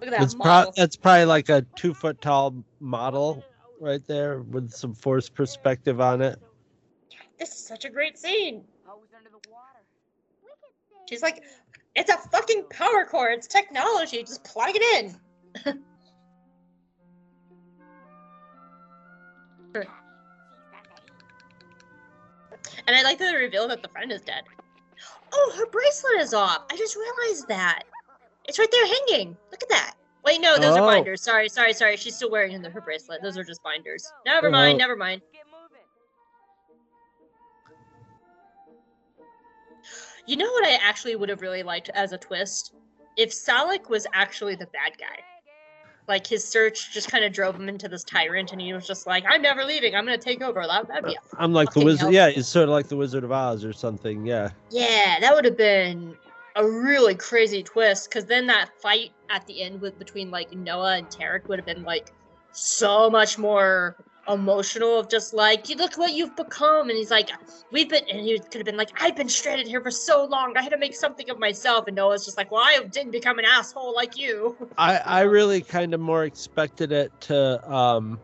Look at that it's pro- model. that's probably like a two foot tall model right there with some forced perspective on it This is such a great scene. She's like, it's a fucking power core. It's technology. Just plug it in. and I like the reveal that the friend is dead. Oh, her bracelet is off. I just realized that. It's right there hanging. Look at that. Wait, no, those Oh. are binders. Sorry, sorry, sorry. She's still wearing her bracelet. Those are just binders. Never mind, Oh. never mind. You know what I actually would have really liked as a twist? If Salak was actually the bad guy. Like his search just kind of drove him into this tyrant and he was just like, I'm never leaving, I'm gonna take over. That, that'd be a i'm like the wizard hell. yeah it's sort of like the wizard of oz or something yeah Yeah, that would have been a really crazy twist because then that fight at the end with between like Noa and Terak would have been like so much more emotional of just like, you look what you've become. And he's like, we've been, and he could have been like, I've been stranded here for so long. I had to make something of myself. And Noa's just like, well, I didn't become an asshole like you. I I really kind of more expected it to um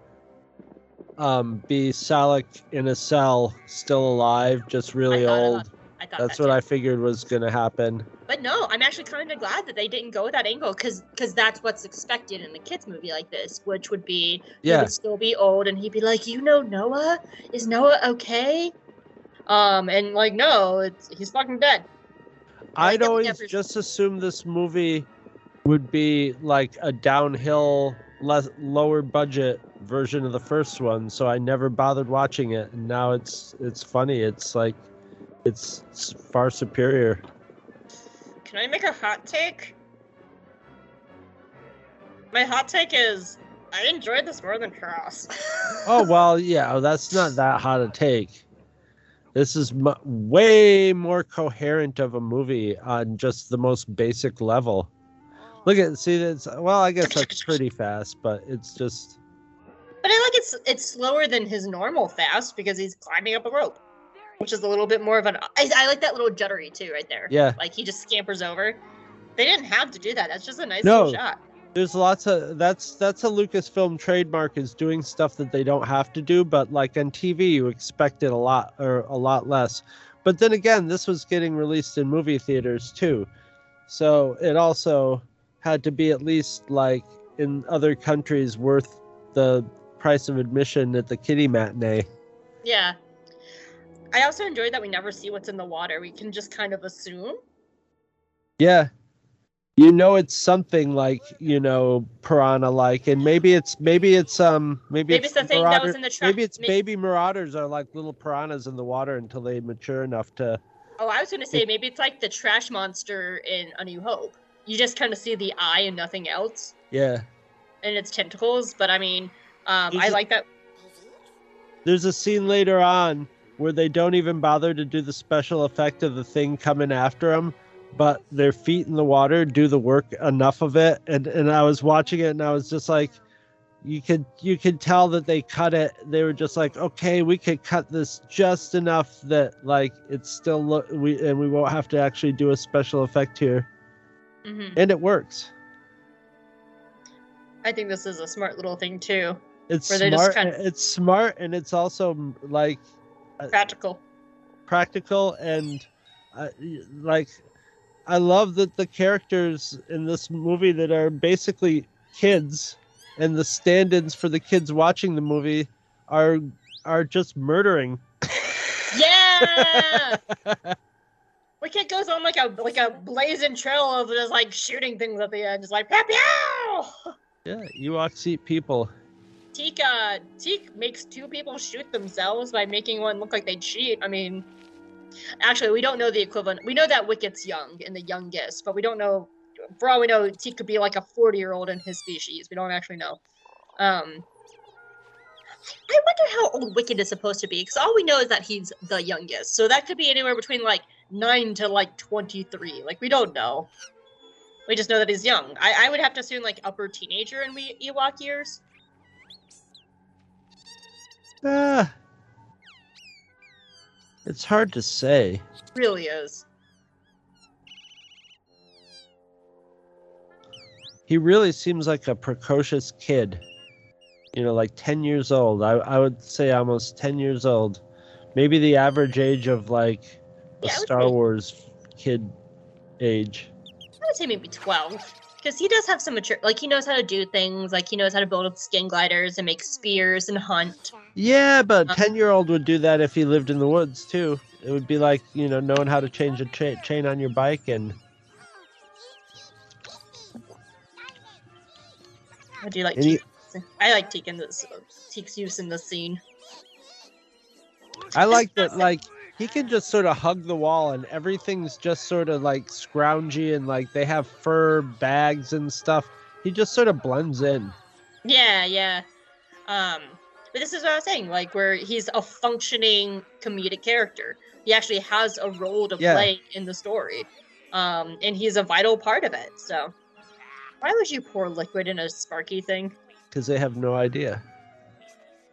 um be Salak in a cell, still alive, just really I thought- old. I thought That's that what. I figured was gonna happen. But no, I'm actually kind of glad that they didn't go with that angle because because that's what's expected in a kids movie like this, which would be yeah. he would still be old and he'd be like, you know, Noa, is Noa okay? Um, and like, no, it's he's fucking dead. I'd we always never- just assume this movie would be like a downhill, less lower budget version of the first one, so I never bothered watching it. And now it's it's funny. It's like it's s- far superior. Can I make a hot take? My hot take is I enjoyed this more than Cross. Oh well, yeah, oh, that's not that hot a take. This is mu way more coherent of a movie on just the most basic level. Look at see that's well, I guess that's pretty fast, but it's just But I like it's it's slower than his normal fast because he's climbing up a rope, which is a little bit more of an. I, I like that little juddery too, right there. Yeah. Like he just scampers over. They didn't have to do that. That's just a nice No. little shot. there's lots of that's that's a Lucasfilm trademark is doing stuff that they don't have to do, but like on TV you expect it a lot or a lot less. But then again, this was getting released in movie theaters too. So it also had to be at least like in other countries worth the price of admission at the kitty matinee. Yeah. I also enjoyed that we never see what's in the water. We can just kind of assume. Yeah. You know it's something like, you know, piranha like and maybe it's maybe it's um maybe, Maybe it's the thing that was in the tra- maybe it's may- baby marauders are like little piranhas in the water until they mature enough to Oh, I was gonna say maybe it's like the trash monster in A New Hope. You just kind of see the eye and nothing else, yeah. and its tentacles. But I mean, um, I like that. There's a scene later on where they don't even bother to do the special effect of the thing coming after them, but their feet in the water do the work enough of it. And and I was watching it and I was just like, you could you could tell that they cut it. They were just like, okay, we could cut this just enough that like it's still look we and we won't have to actually do a special effect here, hmm and it works. I think this is a smart little thing too. It's smart. kind of- It's smart, and it's also like Practical. practical and uh, like I love that the characters in this movie that are basically kids and the stand-ins for the kids watching the movie are are just murdering. Yeah. Wicket goes on like a like a blazing trail of just like shooting things at the end, just like pew pew. Yeah, Ewoks eat people. Teak, uh, Teak makes two people shoot themselves by making one look like they cheat. I mean, actually, we don't know the equivalent. We know that Wicket's young and the youngest, but we don't know. For all we know, Teak could be like a forty-year-old in his species. We don't actually know. Um, I wonder how old Wicket is supposed to be, because all we know is that he's the youngest. So that could be anywhere between like nine to like twenty-three. Like we don't know. We just know that he's young. I, I would have to assume like upper teenager in Ewok years. Ah, it's hard to say. Really is. He really seems like a precocious kid. You know, like 10 years old. I, I would say almost 10 years old. Maybe the average age of like a Yeah, Star say- Wars kid age. I would say maybe 12. Because he does have some mature, like, he knows how to do things. Like, he knows how to build up skin gliders and make spears and hunt. Yeah, but Uh, 10 year old would do that if he lived in the woods too. It would be like, you know, knowing how to change a cha- chain on your bike and I do like And he- Teak. I like Teak in this, Teak's use in this scene. I like that like he can just sort of hug the wall and everything's just sort of like scroungy and like they have fur bags and stuff. He just sort of blends in. Yeah, yeah. Um, but this is what I was saying, like, where he's a functioning comedic character. He actually has a role to Yeah. play in the story. Um, and he's a vital part of it, so. Why would you pour liquid in a Sparky thing? because they have no idea.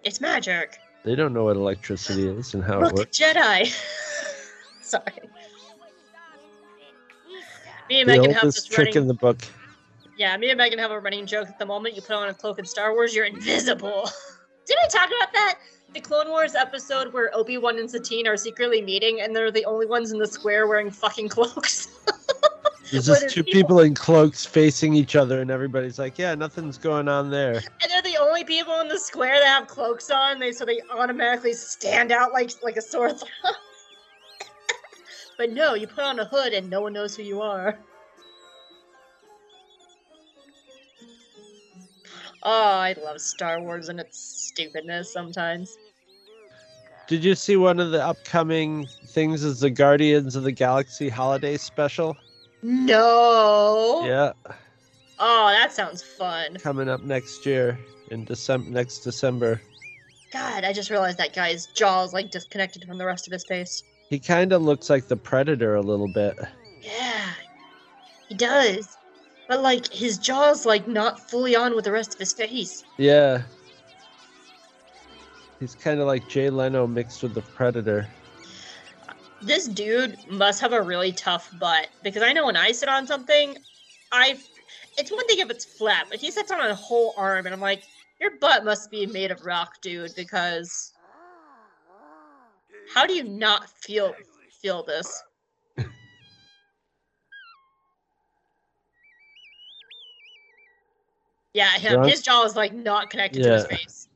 It's magic. They don't know what electricity is and how it works. Jedi. Sorry. Me and The Megan have this trick running. in the book. Yeah, me and Megan have a running joke at the moment. You put on a cloak in Star Wars, you're invisible. Did I talk about that? The Clone Wars episode where Obi Wan and Satine are secretly meeting, and they're the only ones in the square wearing fucking cloaks. There's just two people- people in cloaks facing each other, and everybody's like, "Yeah, nothing's going on there." and they're the only people in the square that have cloaks on. They so they automatically stand out like like a sore thumb. but no, you put on a hood and no one knows who you are. Oh, I love Star Wars and its stupidness sometimes. Did you see one of the upcoming things? Is the Guardians of the Galaxy holiday special? No. Yeah, Oh, that sounds fun. coming up next year in December. Next December. God, I just realized that guy's jaw is like disconnected from the rest of his face. He kind of looks like the Predator a little bit. Yeah, he does. But like his jaw's like not fully on with the rest of his face. Yeah. He's kind of like Jay Leno mixed with the Predator. This dude must have a really tough butt because I know when I sit on something, I. It's one thing if it's flat, but he sits on a whole arm, and I'm like, your butt must be made of rock, dude. Because how do you not feel feel this? Yeah, him. His jaw is like not connected to his face.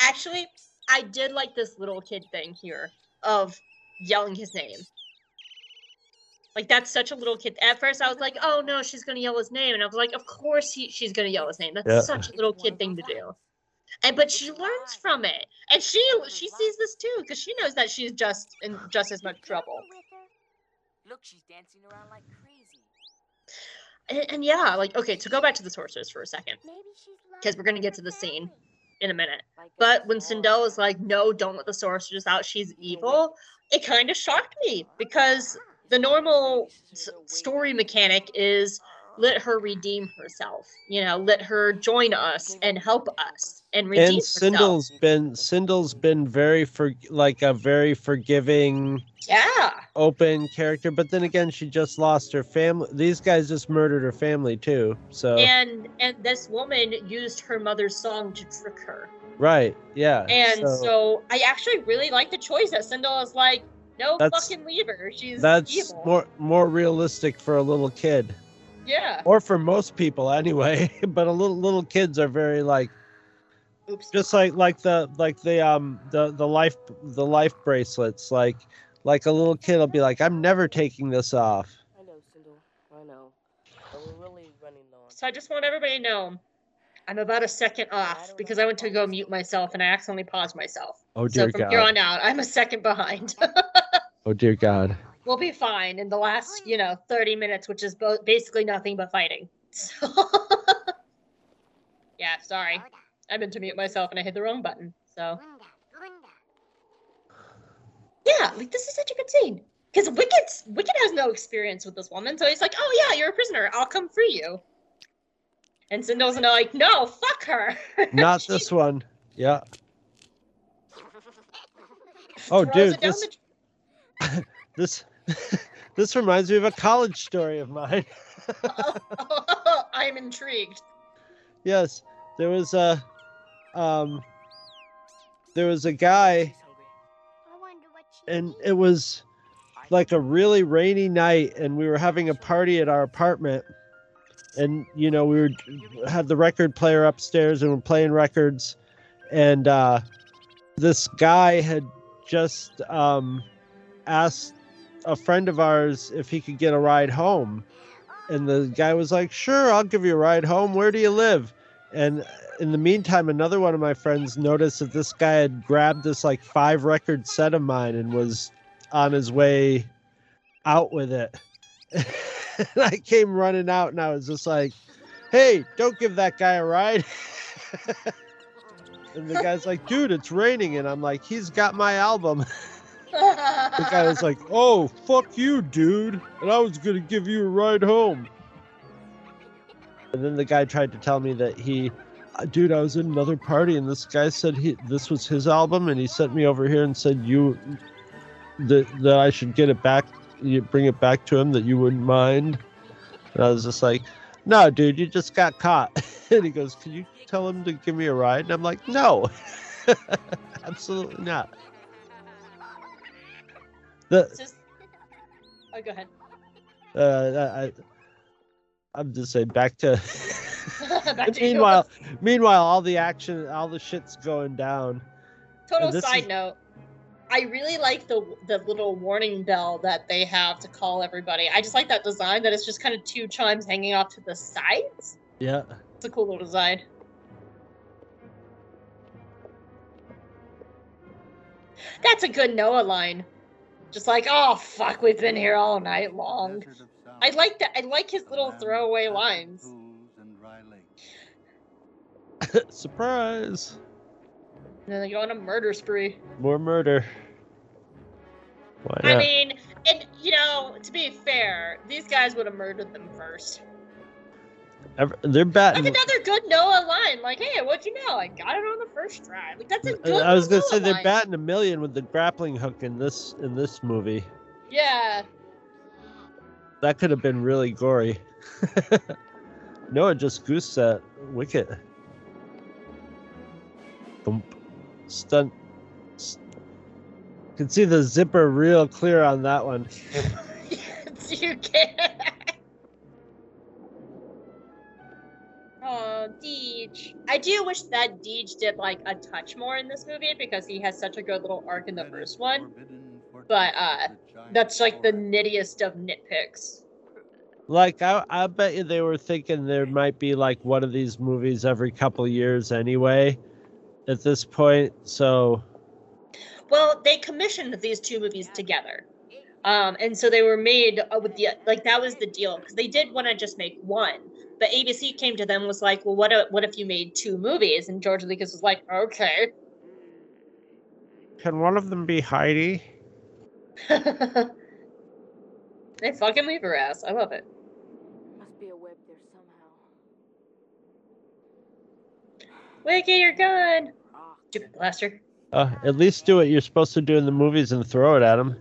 Actually, I did like this little kid thing here of yelling his name. Like that's such a little kid. At first, I was like, "Oh no, she's gonna yell his name," and I was like, "Of course he, she's gonna yell his name. That's Yeah. such a little kid thing to do." And but she learns from it, and she she sees this too because she knows that she's just in just as much trouble. Look, she's dancing around like crazy. And, and yeah, like okay, to go back to the sorceress for a second, because we're gonna get to the scene in a minute. But when swan. Cindel is like, "No, don't let the sorceress out. She's evil," it kind of shocked me because the normal s- story mechanic is let her redeem herself. You know, let her join us and help us and redeem and herself. Cindel's been Cindel's been very for like a very forgiving, Yeah, open character. But then again, she just lost her family. These guys just murdered her family too. So and and this woman used her mother's song to trick her. right, yeah. And so, I actually really like the choice that Cindel is like, "No, fucking leave her. She's that's evil." more more realistic for a little kid, yeah. or for most people anyway. but a little little kids are very like Oops. just like like the like the um the the life the life bracelets like like a little kid will be like i'm never taking this off I know, Cindel. I know. But we're really running low So I just want everybody to know I'm about a second off because I went to go mute myself and I accidentally paused myself. oh dear So dear from here god on out, I'm a second behind. oh dear god we'll be fine in the last, you know, 30 minutes, which is bo- basically nothing but fighting. So yeah, sorry. I meant to mute myself and I hit the wrong button. So yeah, like this is such a good scene. Because Wicket Wicket has no experience with this woman, so he's like, "Oh yeah, you're a prisoner. I'll come free you." And Cindel's like, "No, fuck her." not this one yeah oh dude it down this this this reminds me of a college story of mine the- I'm intrigued. yes there was a um there was a guy and it was like a really rainy night and we were having a party at our apartment. And you know we were had the record player upstairs and we're playing records. And uh this guy had just um asked a friend of ours if he could get a ride home. And the guy was like sure i'll give you a ride home. Where do you live and in the meantime another one of my friends noticed that this guy had grabbed this like five record set of mine and was on his way out with it. And i came running out and i was just like hey don't give that guy a ride. And the guy's like dude it's raining. And i'm like he's got my album. The guy was like oh fuck you dude. And i was gonna give you a ride home and then the guy tried to tell me that he Uh, Dude, I was in another party and this guy said he this was his album and he sent me over here and said you that that I should get it back you bring it back to him that you wouldn't mind. And I was just like, No, dude, you just got caught. and he goes, Can you tell him to give me a ride? And I'm like, No. Absolutely not. The just. Oh, go ahead. uh, I, I'm just saying back to. Back to you. meanwhile, meanwhile, all the action, all the shit's going down. Total side is- note. I really like the the little warning bell that they have to call everybody. I just like that design that it's just kind of two chimes hanging off to the sides. Yeah. It's a cool little design. That's a good Noa line. Just like, oh fuck, we've been here all night long. Desert of sound, I like that. I like his little throwaway lines. pools and dry lakes. Surprise! And then they go on a murder spree. More murder. Why I mean, and you know, to be fair, these guys would have murdered them first. Ever- they're Like batting. another good Noa line, like, "Hey, what'd you know? I got it on the first try." Like that's a good. I was gonna Noa say they're line. batting a million with the grappling hook in this in this movie. Yeah, That could have been really gory. Noa just goose that wicket. Boom. Stunt. s- Can see the zipper real clear on that one. yes, you can. Oh, Deej. I do wish that Deej did like a touch more in this movie because he has such a good little arc in the first is one. Forbidden for But, uh, That's like the nittiest of nitpicks. Like I, I bet you they were thinking there might be like one of these movies every couple years anyway. At this point, so Well, they commissioned these two movies together. Um, and so they were made uh, with the like that was the deal because they did want to just make one, but ABC came to them was like, well, what if, what if you made two movies? And George Lucas was like, okay. can one of them be Heidi? they fucking leave her ass. I love it. Must be a web there somehow. Wiki, you're gone. Ah, Stupid blaster. Uh, at least do what you're supposed to do in the movies and throw it at him.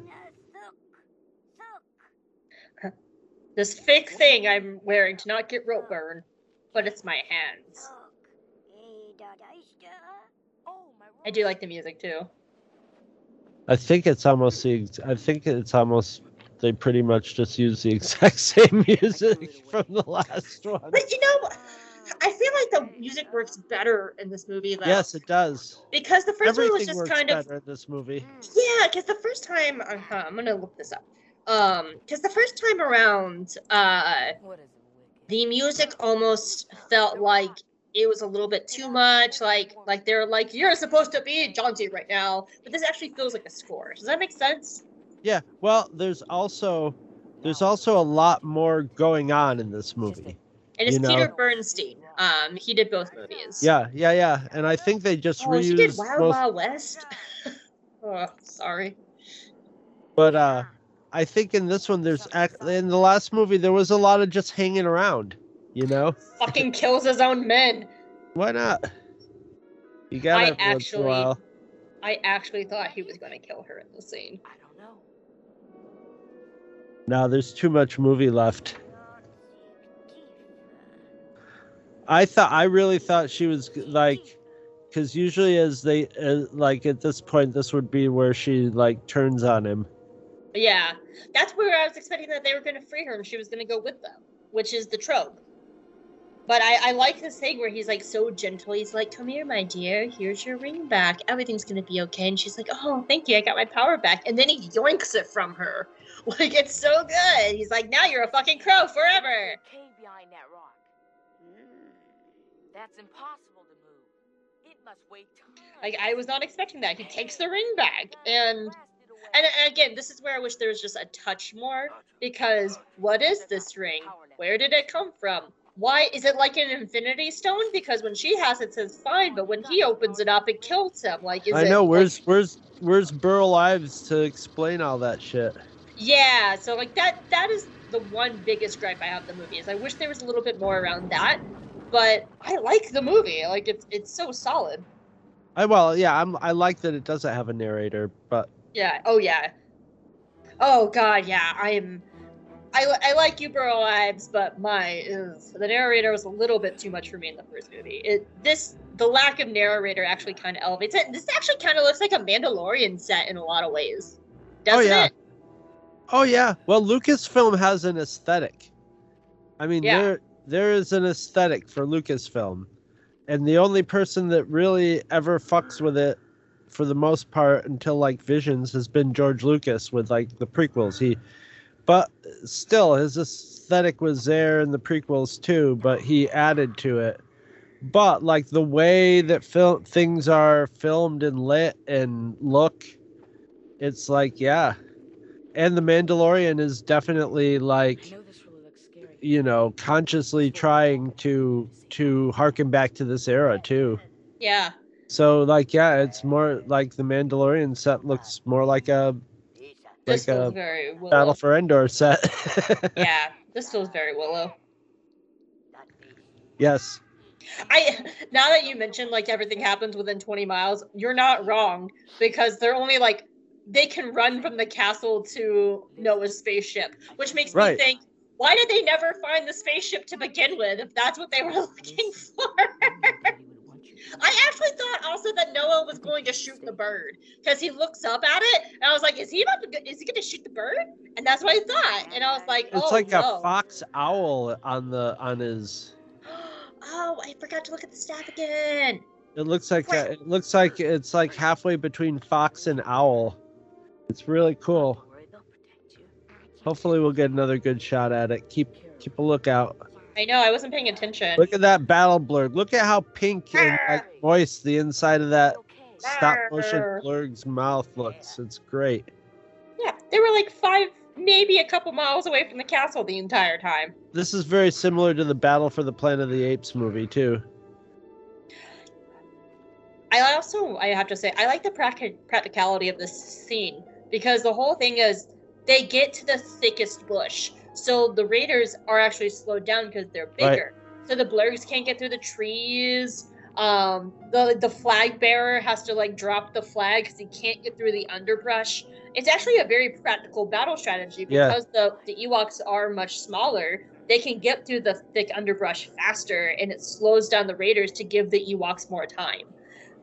This fake thing I'm wearing to not get rope burn, but it's my hands. Oh, I do like the music too. I think it's almost the. ex- I think it's almost. They pretty much just use the exact same music from the last one. But you know, I feel like the music works better in this movie though. Yes, it does. Because the first one was just works kind of better in this movie. Yeah, because the first time, uh, I'm gonna look this up. Um, because the first time around, uh, What is it, wicked? the music almost felt like it was a little bit too much. Like, like they're like, you're supposed to be jaunty right now, but this actually feels like a score. Does that make sense? Yeah. Well, there's also there's also a lot more going on in this movie. And it's You know- Peter Bernstein. Um, he did both movies. Yeah, yeah, yeah. And I think they just Oh, he did reused Wild most, Wild West. oh, sorry. but uh I think in this one there's ac- in the last movie there was a lot of just hanging around, you know? Fucking kills his own men. Why not? You got I it once in a actually- I actually thought he was gonna kill her in the scene. I don't know. No, there's too much movie left. I thought I really thought she was like cuz usually as they uh, like at this point this would be where she like turns on him. Yeah, that's where I was expecting that they were going to free her and she was going to go with them, which is the trope. But I, I like this thing where he's like so gentle. He's like, "Come here, my dear. Here's your ring back. Everything's gonna be okay." And she's like, "Oh, thank you. I got my power back." And then he yoinks it from her. Like it's so good. He's like, "Now you're a fucking crow forever." Cave behind that rock. Hmm. That's impossible to move. It must tons. Like I was not expecting that. He takes the ring back, and and, and again, this is where I wish there was just a touch more because what is this ring? Where did it come from? Why is it like an infinity stone? Because when she has it, says fine, but when he opens it up, it kills him. Like, is I it? know like- where's where's where's Burl Ives to explain all that shit. yeah, so like that. That is the one biggest gripe I have the movie is I wish there was a little bit more around that. but I like the movie. Like it's it's so solid. I well, yeah, I'm I like that it doesn't have a narrator, but Yeah. Oh yeah. Oh god, yeah. I'm. I, I like you, Burl Ives, but my ugh, the narrator was a little bit too much for me in the first movie. It this the lack of narrator actually kind of elevates it. This actually kind of looks like a Mandalorian set in a lot of ways, oh, doesn't yeah. it? oh yeah. Well, Lucasfilm has an aesthetic. I mean, Yeah. there there is an aesthetic for Lucasfilm, and the only person that really ever fucks with it, for the most part, until like Visions, has been George Lucas with like the prequels. He, but still, his aesthetic was there in the prequels too, but he added to it. But like the way that fil- things are filmed and lit and look, it's like yeah, and the Mandalorian is definitely like you know consciously trying to to harken back to this era too. Yeah. So like yeah, it's more like the Mandalorian set looks more like a This like feels a very Willow. Battle for Endor set. yeah, this feels very Willow. yes. I now that you mentioned like everything happens within 20 miles, you're not wrong because they're only like they can run from the castle to Noa's spaceship, which makes me think why did they never find the spaceship to begin with if that's what they were looking for? I actually thought also that Noa was going to shoot the bird because he looks up at it and I was like, is he about to? go- Is he going to shoot the bird? And that's what I thought. And I was like, It's oh like no. a fox owl on the on his oh, I forgot to look at the staff again. It looks like a, it looks like it's like halfway between fox and owl. It's really cool. Hopefully we'll get another good shot at it. Keep keep a lookout. I know I wasn't paying attention. Look at that battle blurg. Look at how pink and like moist the inside of that stop motion blurg's mouth looks. It's great. Yeah, they were like five, maybe a couple miles away from the castle the entire time. This is very similar to the Battle for the Planet of the Apes movie too. I also, I have to say, I like the practi- practicality of this scene because the whole thing is they get to the thickest bush, so the raiders are actually slowed down because they're Right. bigger. So the blurgs can't get through the trees. Um, the the flag bearer has to like drop the flag because he can't get through the underbrush. It's actually a very practical battle strategy Yeah. because the the Ewoks are much smaller. They can get through the thick underbrush faster, and it slows down the raiders to give the Ewoks more time.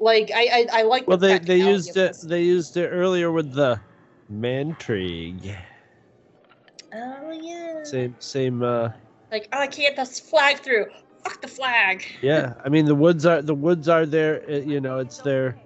Like I I, I like. Well, the they they used it. They used it earlier with the Mantrig. Oh yeah. Same same. uh Like oh, I can't get this flag through. Fuck the flag. Yeah, I mean the woods are the woods are there. uh, You know, it's their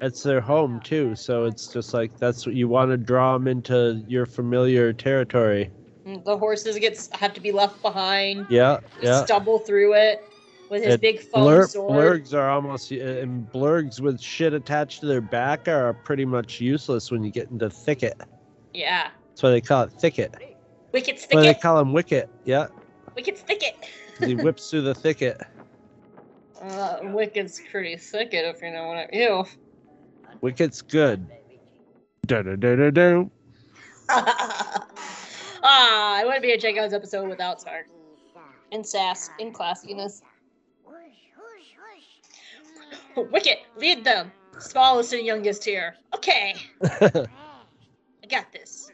it's their home too. So it's just like that's what you want to draw them into your familiar territory. Mm, The horses gets have to be left behind. Yeah, yeah. Stumble through it with his And big foam blur- sword. blurgs are almost and blurgs with shit attached to their back are pretty much useless when you get into thicket. Yeah. That's why they call it thicket. Wicket's That's why they call him wicket. Yeah, Wicket's thicket. 'cause he whips through the thicket. Uh, Wicket's pretty thicket if you know what I Ew. Wicket's good. Da da da da da. ah, it wouldn't be a J Guns episode without Sark. And sass and classiness. Wicket, lead them. Smallest and youngest here. Okay, I got this.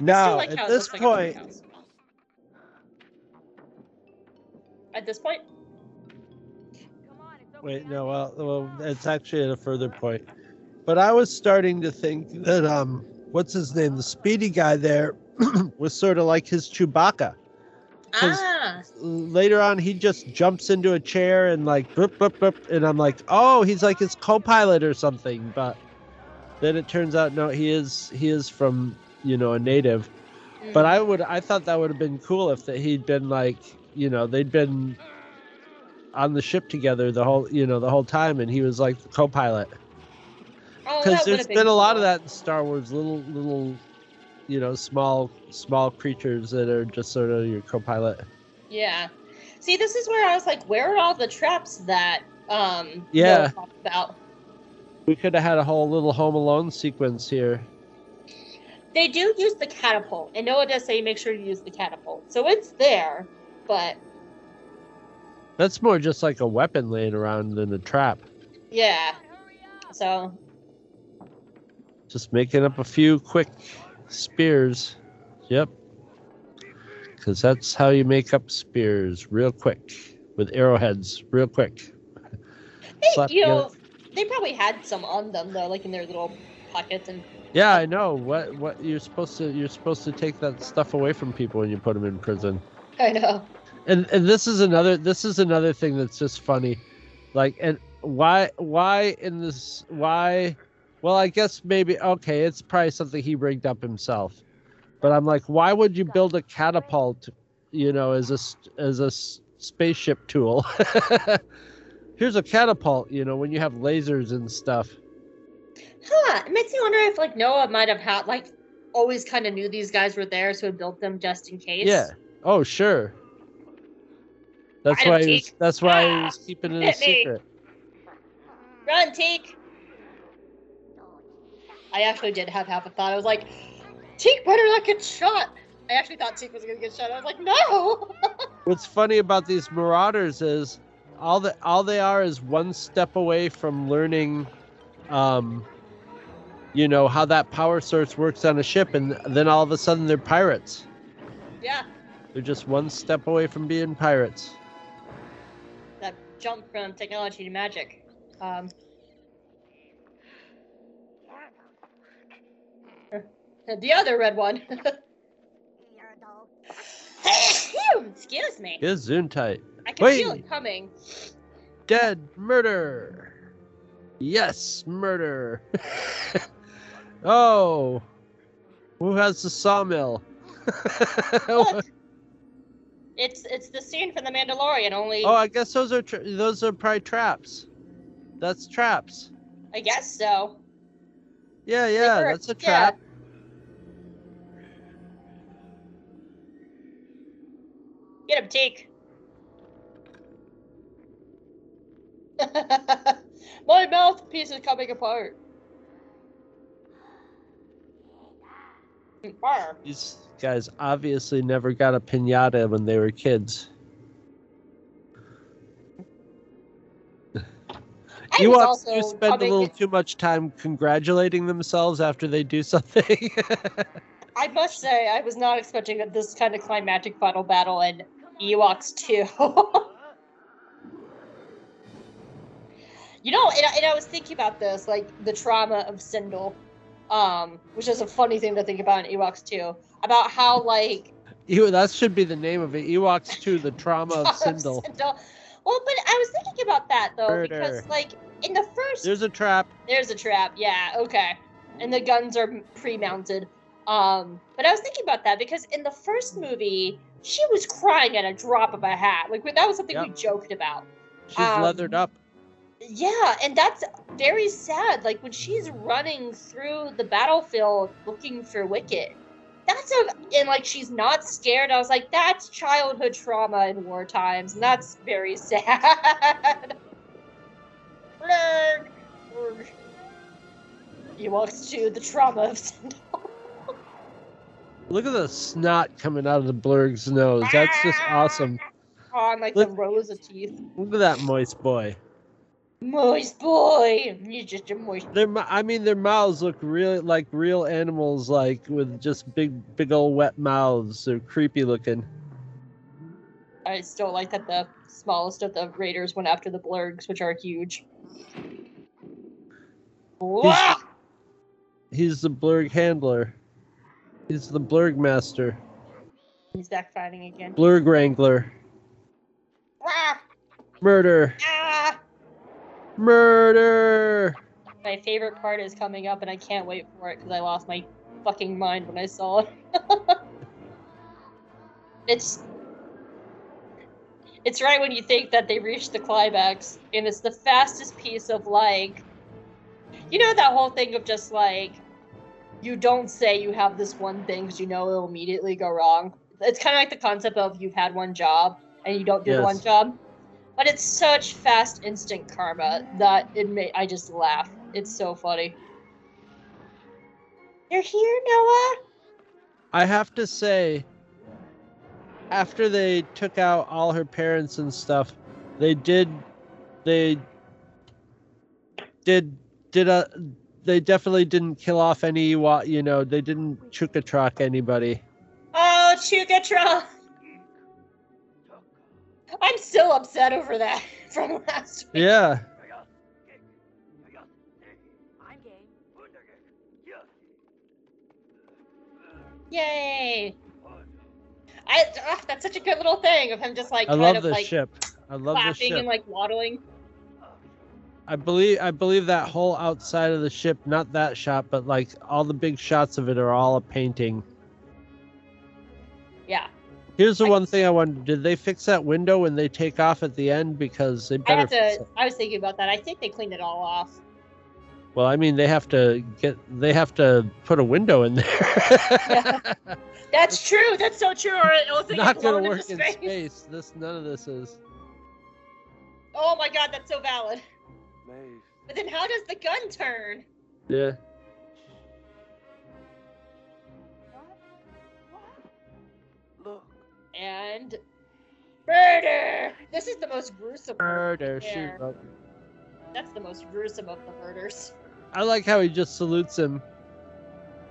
Now, like at this looks like point. At this point, Wait, no, well, well, it's actually at a further point. But I was starting to think that um, what's his name, the speedy guy there, was sort of like his Chewbacca. 'Cause ah, Later on, he just jumps into a chair and like, boop, boop, boop, and I'm like, oh, he's like his co-pilot or something. But then it turns out, no, he is he is from you know a native. But I would, I thought that would have been cool if that he'd been like, you know, they'd been on the ship together the whole, you know, the whole time, and he was like the co-pilot. oh, Because that there's would've been, a lot of that in Star Wars, little, little, you know, small, small creatures that are just sort of your co-pilot. Yeah. See, this is where I was like, where are all the traps that um Yeah. About? We could have had a whole little Home Alone sequence here. They do use the catapult, and Noa does say make sure you use the catapult, so it's there. But That's more just like a weapon laying around than a trap. yeah, so Just making up a few quick spears. Yep. Because that's how you make up spears real quick with arrowheads, real quick. they, Slap you know, together. they probably had some on them though, like in their little pockets and Yeah, I know. What what you're supposed to you're supposed to take that stuff away from people when you put them in prison. I know. And and this is another this is another thing that's just funny. Like and why why in this why well I guess maybe okay, it's probably something he rigged up himself. But I'm like why would you build a catapult, you know, as a s- a spaceship tool? Here's a catapult, you know, when you have lasers and stuff. Huh? It makes me wonder if like Noa might have had like always kind of knew these guys were there, so he built them just in case. Yeah. Oh, sure. That's why he was, that's why he Ah, was keeping it a me. secret. Run, Teek! I actually did have half a thought. I was like, Teek better not get shot. I actually thought Teek was gonna get shot. I was like, no! What's funny about these marauders is all that all they are is one step away from learning um you know how that power source works on a ship and then all of a sudden they're pirates. yeah, They're just one step away from being pirates. that jump from technology to magic. Um, the other red one. Excuse me. Gesundheit. I can feel Wait. it coming. Dead murder. Yes, murder. oh. Who has the sawmill? Look, it's it's the scene from The Mandalorian. Only Oh, I guess those are tra- those are probably traps. That's traps. I guess so. Yeah, yeah, that's a yeah. trap. Get him, Teek. My mouthpiece is coming apart. These guys obviously never got a pinata when they were kids. I Ewoks also spend a little too much time congratulating themselves after they do something. I must say, I was not expecting this kind of climactic final battle in Ewoks 2. You know, and, I- and I was thinking about this, like the trauma of Cindel, um, which is a funny thing to think about in Ewoks 2, about how, like, Ew, that should be the name of it. Ewoks 2, the trauma of Cindel. Cindel- Well, but I was thinking about that though, Murder. because like in the first There's a trap. There's a trap. Yeah, okay. And the guns are pre-mounted. Um, but I was thinking about that because in the first movie, she was crying at a drop of a hat. Like that was something we joked about. She's Um, leathered up. Yeah, and that's very sad. Like when she's running through the battlefield looking for Wicket. That's a and like she's not scared. I was like, that's childhood trauma in war times, and that's very sad. Blurg, blurg. He walks to the trauma of Cindel. Look at the snot coming out of the blurg's nose. That's just ah! awesome. on like Look- the rows of teeth. Look at that moist boy. Moist boy, you're just a moist. Their, I mean, their mouths look really like real animals, like with just big, big old wet mouths. They're creepy looking. I still like that the smallest of the raiders went after the blurgs, which are huge. Wah! He's the blurg handler. He's the blurg master. He's back fighting again. Blurg wrangler. Wah! Murder. Ah! Murder. My favorite part is coming up, and I can't wait for it because I lost my fucking mind when I saw it. it's it's right when you think that they reached the climax, and it's the fastest piece of like, you know, that whole thing of just like, you don't say you have this one thing because you know it'll immediately go wrong. It's kind of like the concept of you've had one job and you don't do the Yes. one job. But it's such fast instant karma that it may I just laugh. It's so funny. You're here, Noa. I have to say, after they took out all her parents and stuff, they did, they did did a, they definitely didn't kill off any. wa- You know, they didn't chukatrock anybody. Oh, Chukatra. I'm still upset over that from last week. Yeah, Yay! I ugh, that's such a good little thing of him just like I kind love of the like ship. I love the clapping ship. and like waddling. I believe I believe that whole outside of the ship, not that shot, but like all the big shots of it are all a painting. Yeah. Here's the I- one thing I wonder: Did they fix that window when they take off at the end? Because they I better. have fix to it. I was thinking about that. I think they cleaned it all off. Well, I mean, they have to get. They have to put a window in there. That's true. That's so true. Or else they Not gonna work in space. space. This none of this is. Oh my god, that's so valid. But then how does the gun turn? Yeah. And murder. This is the most gruesome. Murder. Shoot. That's the most gruesome of the murders. I like how he just salutes him.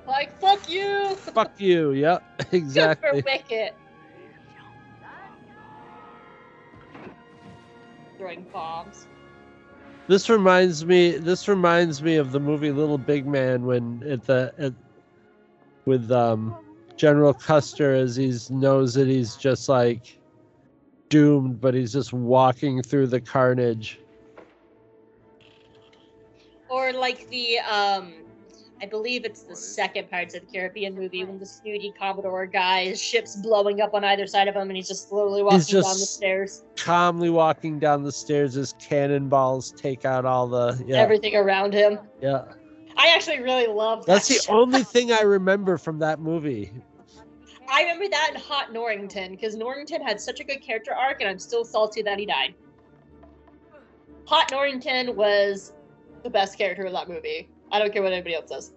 Like fuck you. Fuck you. Yep. Exactly. Wicket. Throwing bombs. This reminds me. This reminds me of the movie Little Big Man when at the at, with um General Custer as he knows that he's just like doomed, but he's just walking through the carnage. Or like the um I believe it's the second Pirates of the Caribbean movie when the snooty Commodore guy, his ship's blowing up on either side of him and he's just slowly walking down the just- stairs. Calmly walking down the stairs as cannonballs take out all the yeah Everything around him. yeah. I actually really love that. That's the shot. only thing I remember from that movie. I remember that in Hot Norrington because Norrington had such a good character arc, and I'm still salty that he died. Hot Norrington was the best character in that movie. I don't care what anybody else says.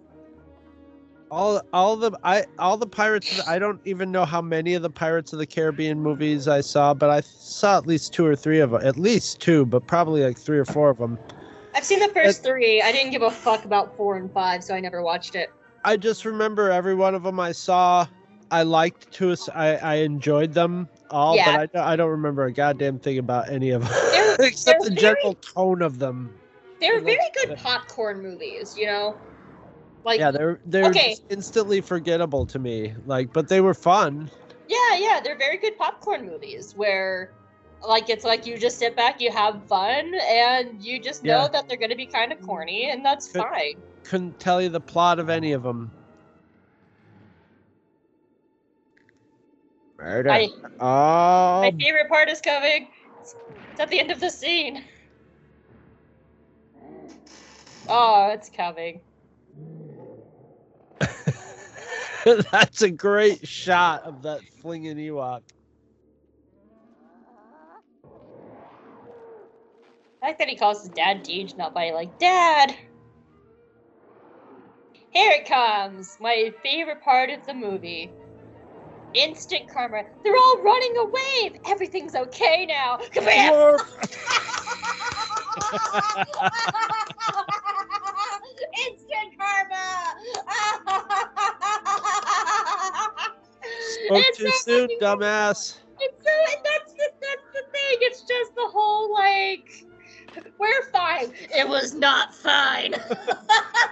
all all the I all the pirates the- I don't even know how many of the Pirates of the Caribbean movies I saw, but I saw at least two or three of them. At least two, but probably like three or four of them. I've seen the first three. I didn't give a fuck about four and five, so I never watched it. I just remember every one of them I saw. I liked to. I I enjoyed them all, Yeah. but I don't- I don't remember a goddamn thing about any of them They're, except they're the very- general tone of them. They're very good popcorn movies, you know? Like yeah, they're they're okay. instantly forgettable to me. Like, but they were fun. yeah, yeah, they're very good popcorn movies where like it's like you just sit back, you have fun, and you just know Yeah. that they're gonna be kind of corny, and that's Good. fine. Couldn't tell you the plot of any of them. Murder. My, oh, my favorite part is coming. It's at the end of the scene. Oh, it's coming. that's a great shot of that flinging Ewok. The fact that he calls his dad Deej, not by like dad. Here it comes, my favorite part of the movie. Instant karma. They're all running away. Everything's okay now. Come here. Instant karma. Spoke It's too so soon, dumbass. It's so, that's the that's the thing. It's just the whole like, we're fine. It was not fine.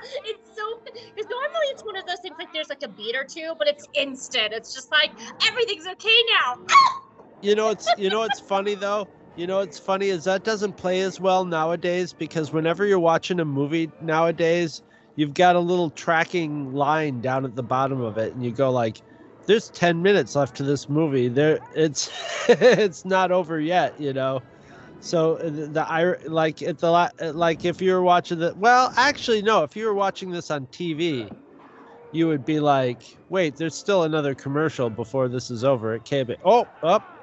it's so because normally it's one of those things like there's like a beat or two, but it's instant. It's just like everything's okay now. You know it's you know it's funny though. You know what's funny is that doesn't play as well nowadays because whenever you're watching a movie nowadays, you've got a little tracking line down at the bottom of it, and you go like, "There's 10 minutes left to this movie. There, it's it's not over yet." You know. So uh, the, like at the uh, like if you were watching the well, actually no, if you were watching this on TV, you would be like, "Wait, there's still another commercial before this is over." Can't be. Oh, up.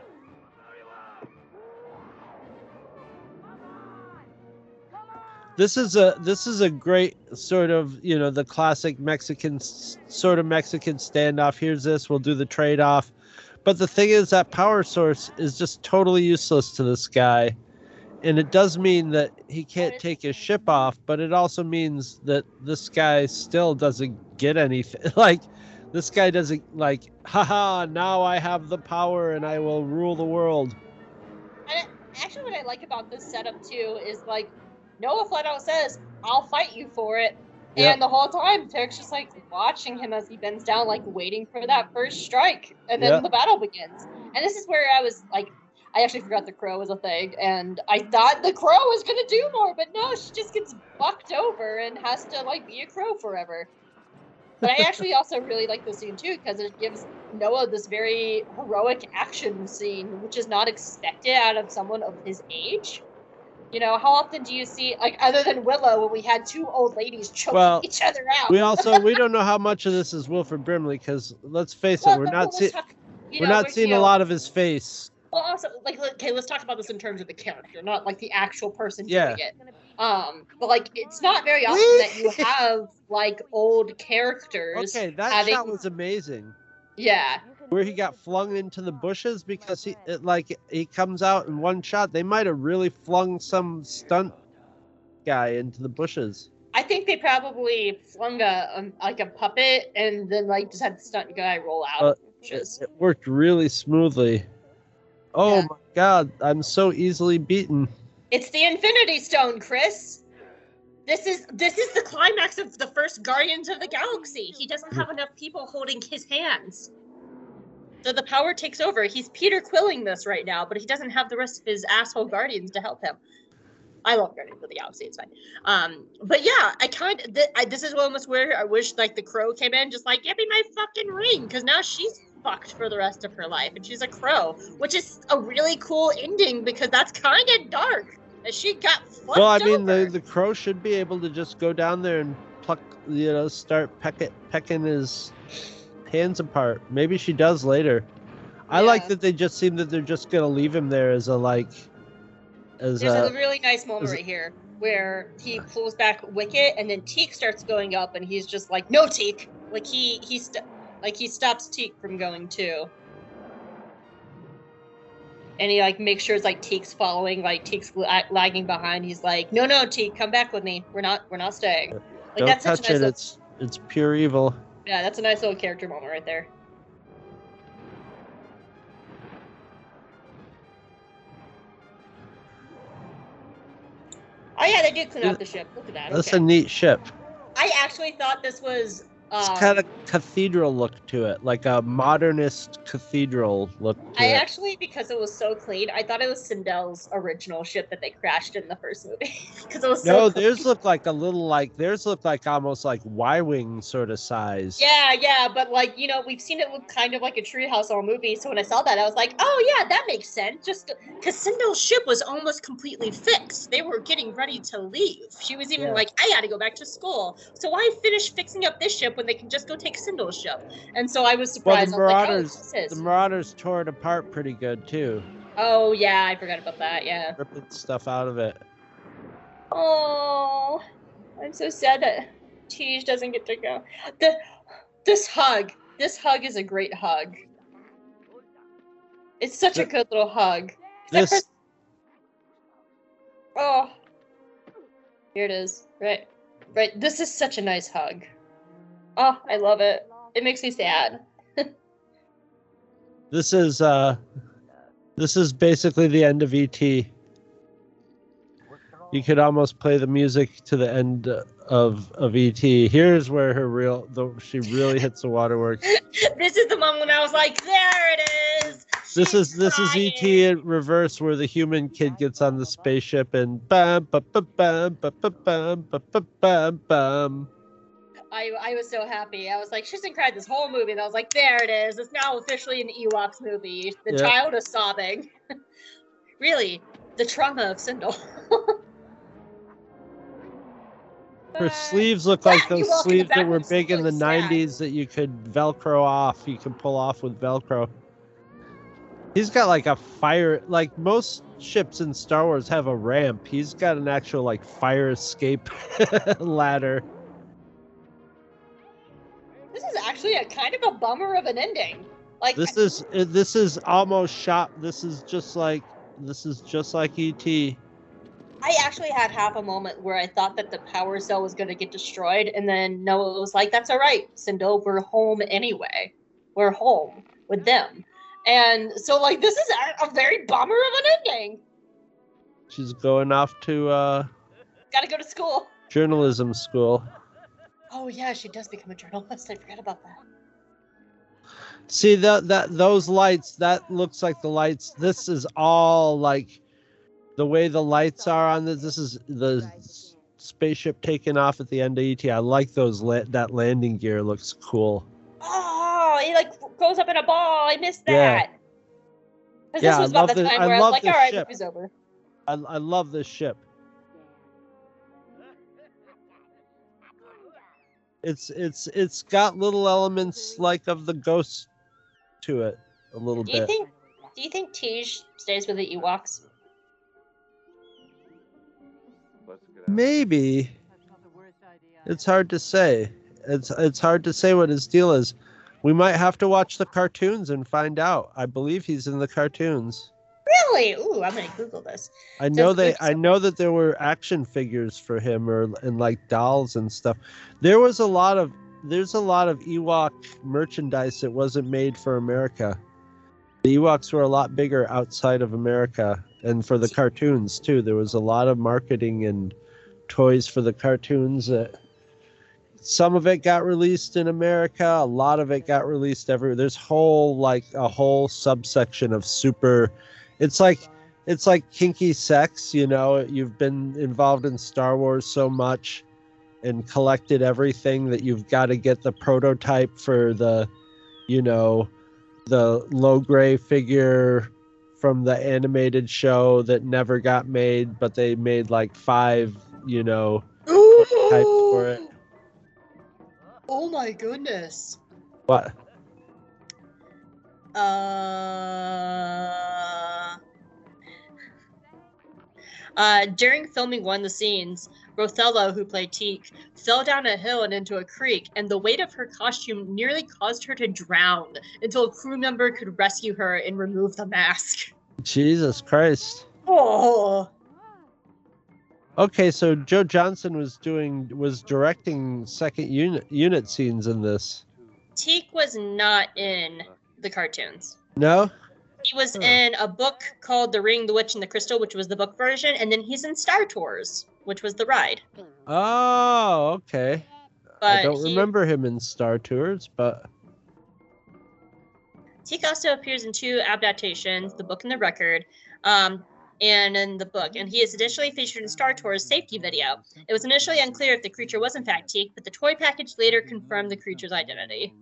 this is a this is a great sort of you know the classic Mexican sort of Mexican standoff. Here's this, we'll do the trade off. But the thing is that power source is just totally useless to this guy. And it does mean that he can't take his ship off, but it also means that this guy still doesn't get anything. Like this guy doesn't like, haha, now I have the power and I will rule the world. And actually, what I like about this setup too is like Noa flat out says, "I'll fight you for it," Yep. and the whole time Terak's just like watching him as he bends down, like waiting for that first strike, and then Yep. the battle begins. And this is where I was like, I actually forgot the crow was a thing, and I thought the crow was gonna do more, but no, she just gets bucked over and has to like be a crow forever. But I actually also really like this scene too because it gives Noa this very heroic action scene, which is not expected out of someone of his age. You know, how often do you see like other than Willow when we had two old ladies choking Well, each other out? We also we don't know how much of this is Wilford Brimley because let's face it, we're not let's seeing talk- you we're know, not we're- seeing you a lot of his face. Well, also, like, okay, let's talk about this in terms of the character, not like the actual person Yeah. doing it. Um, but like, it's not very often that you have like old characters. Okay, that having, shot was amazing. Yeah, Where he got flung into the bushes because he it, like he comes out in one shot. They might have really flung some stunt guy into the bushes. I think they probably flung a um, like a puppet and then like just had the stunt guy roll out. Uh, is- It worked really smoothly. Oh Yeah. my god, I'm so easily beaten. It's the Infinity Stone, Chris. This is this is the climax of the first Guardians of the Galaxy. He doesn't have enough people holding his hands. So the power takes over. He's Peter Quilling this right now, but he doesn't have the rest of his asshole Guardians to help him. I love Guardians of the Galaxy. It's fine. Um, but yeah, I kind of th- this is almost where I wish like the crow came in, just like give me my fucking ring, because now she's fucked for the rest of her life, and she's a crow, which is a really cool ending because that's kind of dark. And she got fucked well, I mean, over. the the crow should be able to just go down there and pluck, you know, start peck it, pecking his hands apart. Maybe she does later. I like that they just seem that they're just gonna leave him there as a like, as There's a a really nice moment right here where he pulls back Wicket, and then Teek starts going up, and he's just like, "No, Teek!" Like he he st- like he stops Teek from going too. And he like makes sure it's like Teek's following, like Teek's lagging behind. He's like, "No, no, Teek, come back with me. We're not we're not staying." Like don't that's such touch a nice it. little- It's it's pure evil. yeah, that's a nice little character moment right there. Oh yeah, they did clean out the ship. Look at that. That's okay. a neat ship. I actually thought this was. It's Um, kind of cathedral look to it, like a modernist cathedral look to I it. actually, because it was so clean, I thought it was Cindel's original ship that they crashed in the first movie. Because it was so no, clean. theirs look like a little like theirs look like almost like Y wing sort of size. Yeah, yeah, but like you know, we've seen it look kind of like a treehouse all movie. So when I saw that, I was like, oh yeah, that makes sense. Just because Cindel's ship was almost completely fixed, they were getting ready to leave. She was even Yeah. like, I got to go back to school. So why finish fixing up this ship when they can just go take Cindel's ship? And so I was surprised. Well, the was like, oh, Marauders, the Marauders tore it apart pretty good too, oh yeah, I forgot about that. Yeah. ripping stuff out of it. Oh, I'm so sad that Tej doesn't get to go. The this hug, this hug is a great hug. It's such a good little hug. This person- oh, here it is. Right, right. This is such a nice hug. Oh, I love it. It makes me sad. this is uh this is basically the end of ET. You could almost play the music to the end of of ET. Here's where her real the, she really hits the waterworks. this is the moment when I was like, there it is. This is this is. ET in reverse, where the human kid gets on the spaceship and bam bam bam bam bam bam bam bam bam bam. I, I was so happy. I was like, hasn't cried this whole movie. And I was like, there it is. It's now officially an Ewoks movie. The Yeah. child is sobbing. really, the trauma of Cindel. Her sleeves look like those sleeves that were big in the sad. '90s that you could Velcro off. You can pull off with Velcro. He's got like a fire, like most ships in Star Wars have a ramp. He's got an actual like fire escape ladder. This is actually a kind of a bummer of an ending. Like This is uh, this is almost shot. This is just like this is just like ET. I actually had half a moment where I thought that the power cell was going to get destroyed, and then Noa was like, "That's all right, Cindel. We're home anyway. We're home with them." And so, like, this is a, a very bummer of an ending. She's going off to uh, Got to go to school. journalism school. Oh yeah, she does become a journalist. I forgot about that. See that that those lights that looks like the lights. This is all like the way the lights are on this. This is the spaceship taking off at the end of ET. I like those la- that landing gear looks cool. Oh, he like goes up in a ball. I missed Yeah. that. Yeah, this I was about love the this- time I where I was love like, this all right, ship. movie's over. I I love this ship. It's it's it's got little elements like of the ghost to it a little Do you think? Do you think Tej stays with the Ewoks? Maybe. It's hard to say. It's it's hard to say what his deal is. We might have to watch the cartoons and find out. I believe he's in the cartoons. Really? Ooh, I'm gonna Google this. I know Says they I know that there were action figures for him or and like dolls and stuff. There was a lot of there's a lot of Ewok merchandise that wasn't made for America. The Ewoks were a lot bigger outside of America and for the cartoons too. There was a lot of marketing and toys for the cartoons that some of it got released in America, a lot of it got released everywhere. There's whole like a whole subsection of super it's like it's like kinky sex, you know. You've been involved in Star Wars so much and collected everything that you've got to get the prototype for the, you know, the low gray figure from the animated show that never got made, but they made like five, you know, types for it. Oh my goodness. What? Uh, uh, during filming one of the scenes, Botelho, who played Teek, fell down a hill and into a creek, and the weight of her costume nearly caused her to drown until a crew member could rescue her and remove the mask. Jesus Christ. Oh, Okay, so Joe Johnston was doing was directing second unit unit scenes in this. Teek was not in the cartoons. No? He was Huh. in a book called The Ring, the Witch, and the Crystal, which was the book version, and then he's in Star Tours, which was the ride. Oh, okay. But I don't he- remember him in Star Tours, but Teek also appears in two adaptations, the book and the record, um, and in the book. And he is additionally featured in Star Tours safety video. It was initially unclear if the creature was in fact Teek, but the toy package later confirmed the creature's identity.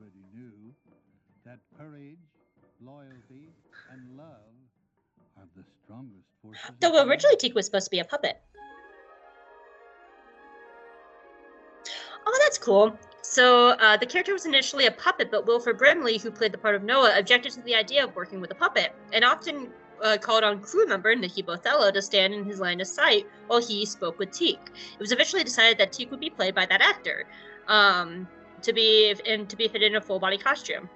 That courage, loyalty, and love are the strongest forces. of Though originally Teek was supposed to be a puppet. Oh, that's cool. So uh, the character was initially a puppet, but Wilford Brimley, who played the part of Noa, objected to the idea of working with a puppet, and often uh, called on crew member Niki Botelho to stand in his line of sight while he spoke with Teek. It was eventually decided that Teek would be played by that actor, um, to be and to be fitted in a full body costume.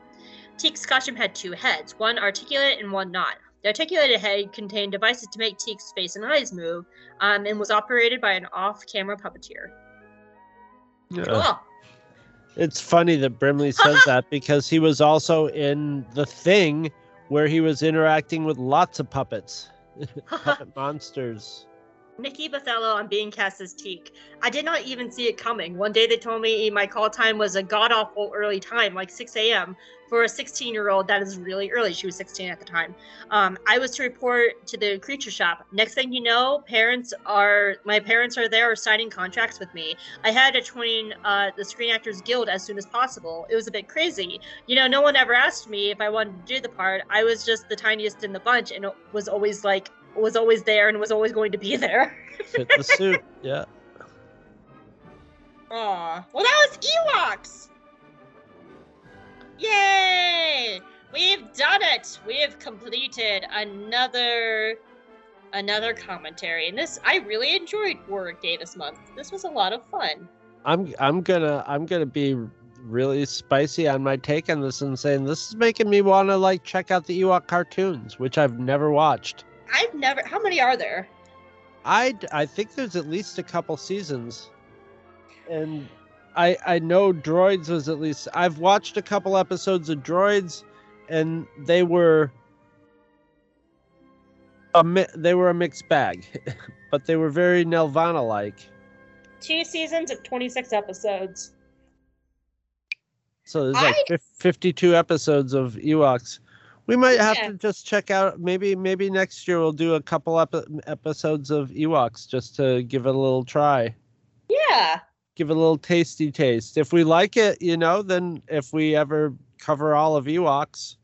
Teek's costume had two heads, one articulate and one not. The articulated head contained devices to make Teek's face and eyes move, um, and was operated by an off-camera puppeteer. yeah. Cool. it's funny that Brimley says that because he was also in the thing where he was interacting with lots of puppets, puppet monsters. Niki Botelho on being cast as Teek. I did not even see it coming. One day they told me my call time was a god awful early time, like 6 a.m. For a 16 year old, that is really early. She was 16 at the time. Um, I was to report to the creature shop. Next thing you know, parents are my parents are there signing contracts with me. I had to join uh, the Screen Actors Guild as soon as possible. It was a bit crazy. You know, no one ever asked me if I wanted to do the part. I was just the tiniest in the bunch and was always like was always there and was always going to be there. Fit the suit. Yeah. Aw. Well, that was Ewoks! Yay! we've done it. We have completed another another commentary, and this I really enjoyed Warwick Day this month. This was a lot of fun. I'm I'm gonna I'm gonna be really spicy on my take on this and saying this is making me want to like check out the Ewok cartoons, which I've never watched. I've never. How many are there? I I think there's at least a couple seasons, and I I know Droids was at least I've watched a couple episodes of Droids, and they were a mi- they were a mixed bag, but they were very Nelvana like. Two seasons of twenty six episodes. So there's like I... 52 episodes of Ewoks. We might have Yeah. to just check out. Maybe maybe next year we'll do a couple epi- episodes of Ewoks just to give it a little try, Yeah. give it a little tasty taste. If we like it, you know, then if we ever cover all of Ewoks,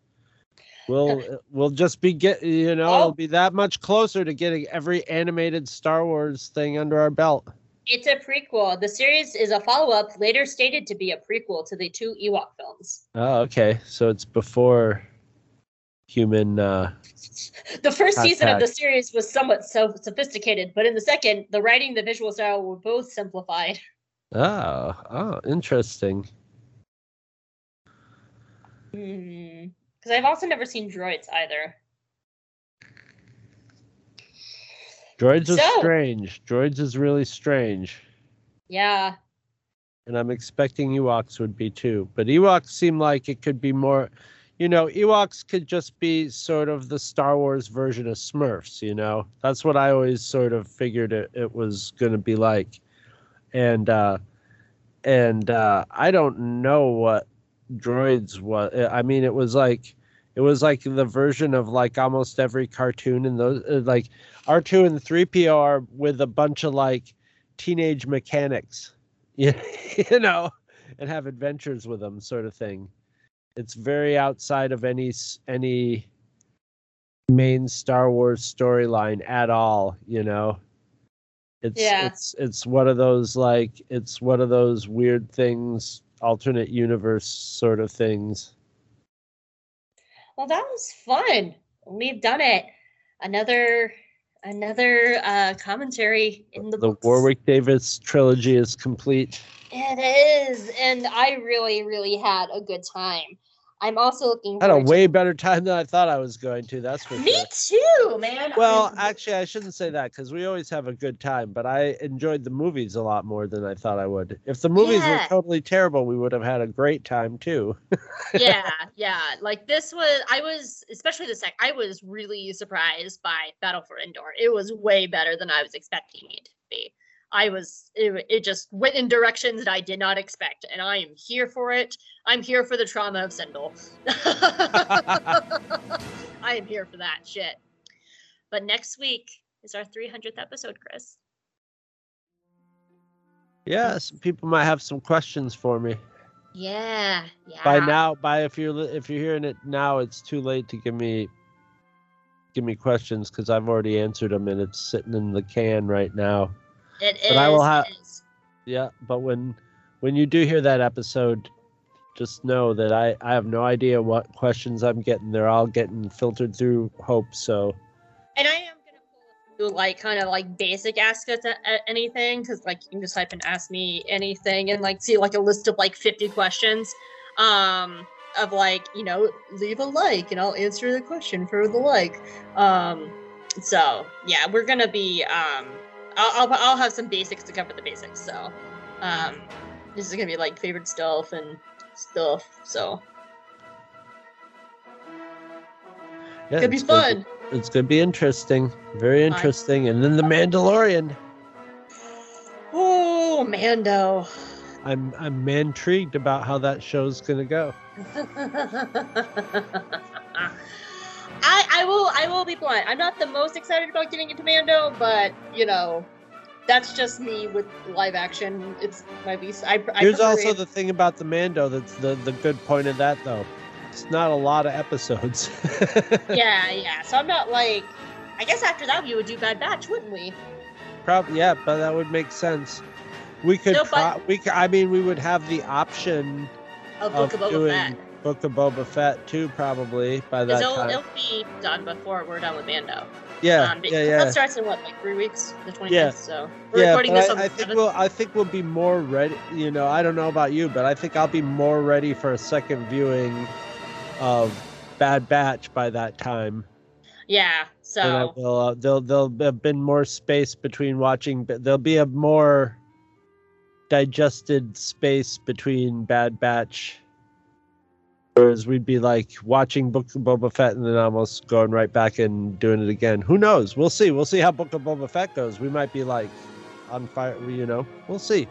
we'll we'll just be get you know Oh. it'll be that much closer to getting every animated Star Wars thing under our belt. It's a prequel. The series is a follow up, later stated to be a prequel to the two Ewok films. Oh, okay. So it's before human. uh The first season of the series was somewhat so sophisticated, but in the second, the writing the visual style were both simplified. Oh, oh, interesting. Because I've also never seen droids either. Droids are So- strange. Droids is really strange. Yeah. And I'm expecting Ewoks would be too. But Ewoks seem like it could be more, you know, Ewoks could just be sort of the Star Wars version of Smurfs, you know? That's what I always sort of figured it, it was going to be like. And, uh, and, uh, I don't know what droids was. I mean, it was like, it was like the version of like almost every cartoon in those, uh, like R2 and 3PO are with a bunch of like teenage mechanics, you, you know, and have adventures with them, sort of thing. It's very outside of any any main Star Wars storyline at all, you know. It's Yeah. it's it's one of those like it's one of those weird things, alternate universe sort of things. Well, that was fun. We've done it. Another another uh commentary in the The books. Warwick Davis trilogy is complete. It is, and I really, really had a good time. I'm also looking. I had a forward to- way better time than I thought I was going to. That's for Me sure. too, man. Well, I'm- actually, I shouldn't say that because we always have a good time. But I enjoyed the movies a lot more than I thought I would. If the movies Yeah. were totally terrible, we would have had a great time too. yeah, yeah. Like this was, I was, especially the sec. I was really surprised by Battle for Endor. It was way better than I was expecting it. I was, it, it just went in directions that I did not expect, and I am here for it. I'm here for the trauma of Cindel. I am here for that shit. But next week is our 300th episode, Chris. yes, people might have some questions for me. Yeah, yeah. By now, by if you're if you're hearing it now, it's too late to give me give me questions because I've already answered them and it's sitting in the can right now. It but I will is, have it is. yeah. But when when you do hear that episode, just know that I I have no idea what questions I'm getting. They're all getting filtered through Hope. So And I am gonna pull do like kind of like basic ask us anything because like you can just type and ask me anything and like see like a list of like 50 questions um of like you know leave a like and I'll answer the question for the like um so yeah we're gonna be um I'll, I'll, I'll have some basics to cover the basics so um this is gonna be like favorite stuff and stuff so yeah, could be it's gonna be fun It's gonna be interesting, very interesting. And then the Mandalorian. oh Mando I'm I'm intrigued about how that show's gonna go. I I will I will be blunt. I'm not the most excited about getting into Mando, but you know, that's just me with live action. It's my least. I, I Here's also it- the thing about the Mando. That's the the good point of that though. It's not a lot of episodes. yeah yeah. So I'm not like. I guess after that we would do Bad Batch, wouldn't we? Probably yeah, but that would make sense. We could No, pro- but- we c- I mean we would have the option Of of Book of Boba doing. Book of Boba Fett too, probably by that it'll, time. it'll be done before we're done with Mando. yeah, Um, yeah, yeah. That starts in what, like three weeks? The 25th. Yeah. So we're yeah, recording this I, on I think 7th. we'll I think we'll be more ready. You know, I don't know about you, but I think I'll be more ready for a second viewing of Bad Batch by that time. Yeah. So will, uh, there'll there'll have been more space between watching. But there'll be a more digested space between Bad Batch. Whereas we'd be like watching Book of Boba Fett and then almost going right back and doing it again. Who knows? We'll see. We'll see how Book of Boba Fett goes. We might be like on fire. You know, we'll see.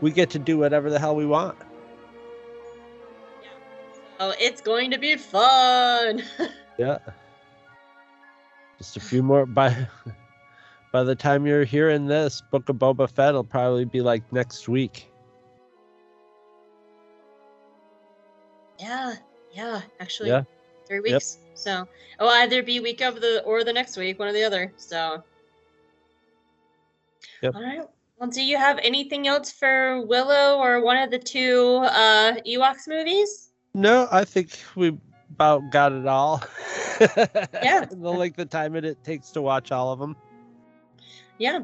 We get to do whatever the hell we want. oh, it's going to be fun. Yeah. Just a few more by by the time you're hearing this, Book of Boba Fett will probably be like next week. Yeah. Yeah. Actually, Yeah. three Yep. weeks. So it'll either be week of the or the next week, one or the other. So. Yep. All right. Well, do you have anything else for Willow or one of the two uh, Ewoks movies? No, I think we about got it all. Yeah. the length of time it, it takes to watch all of them. Yeah.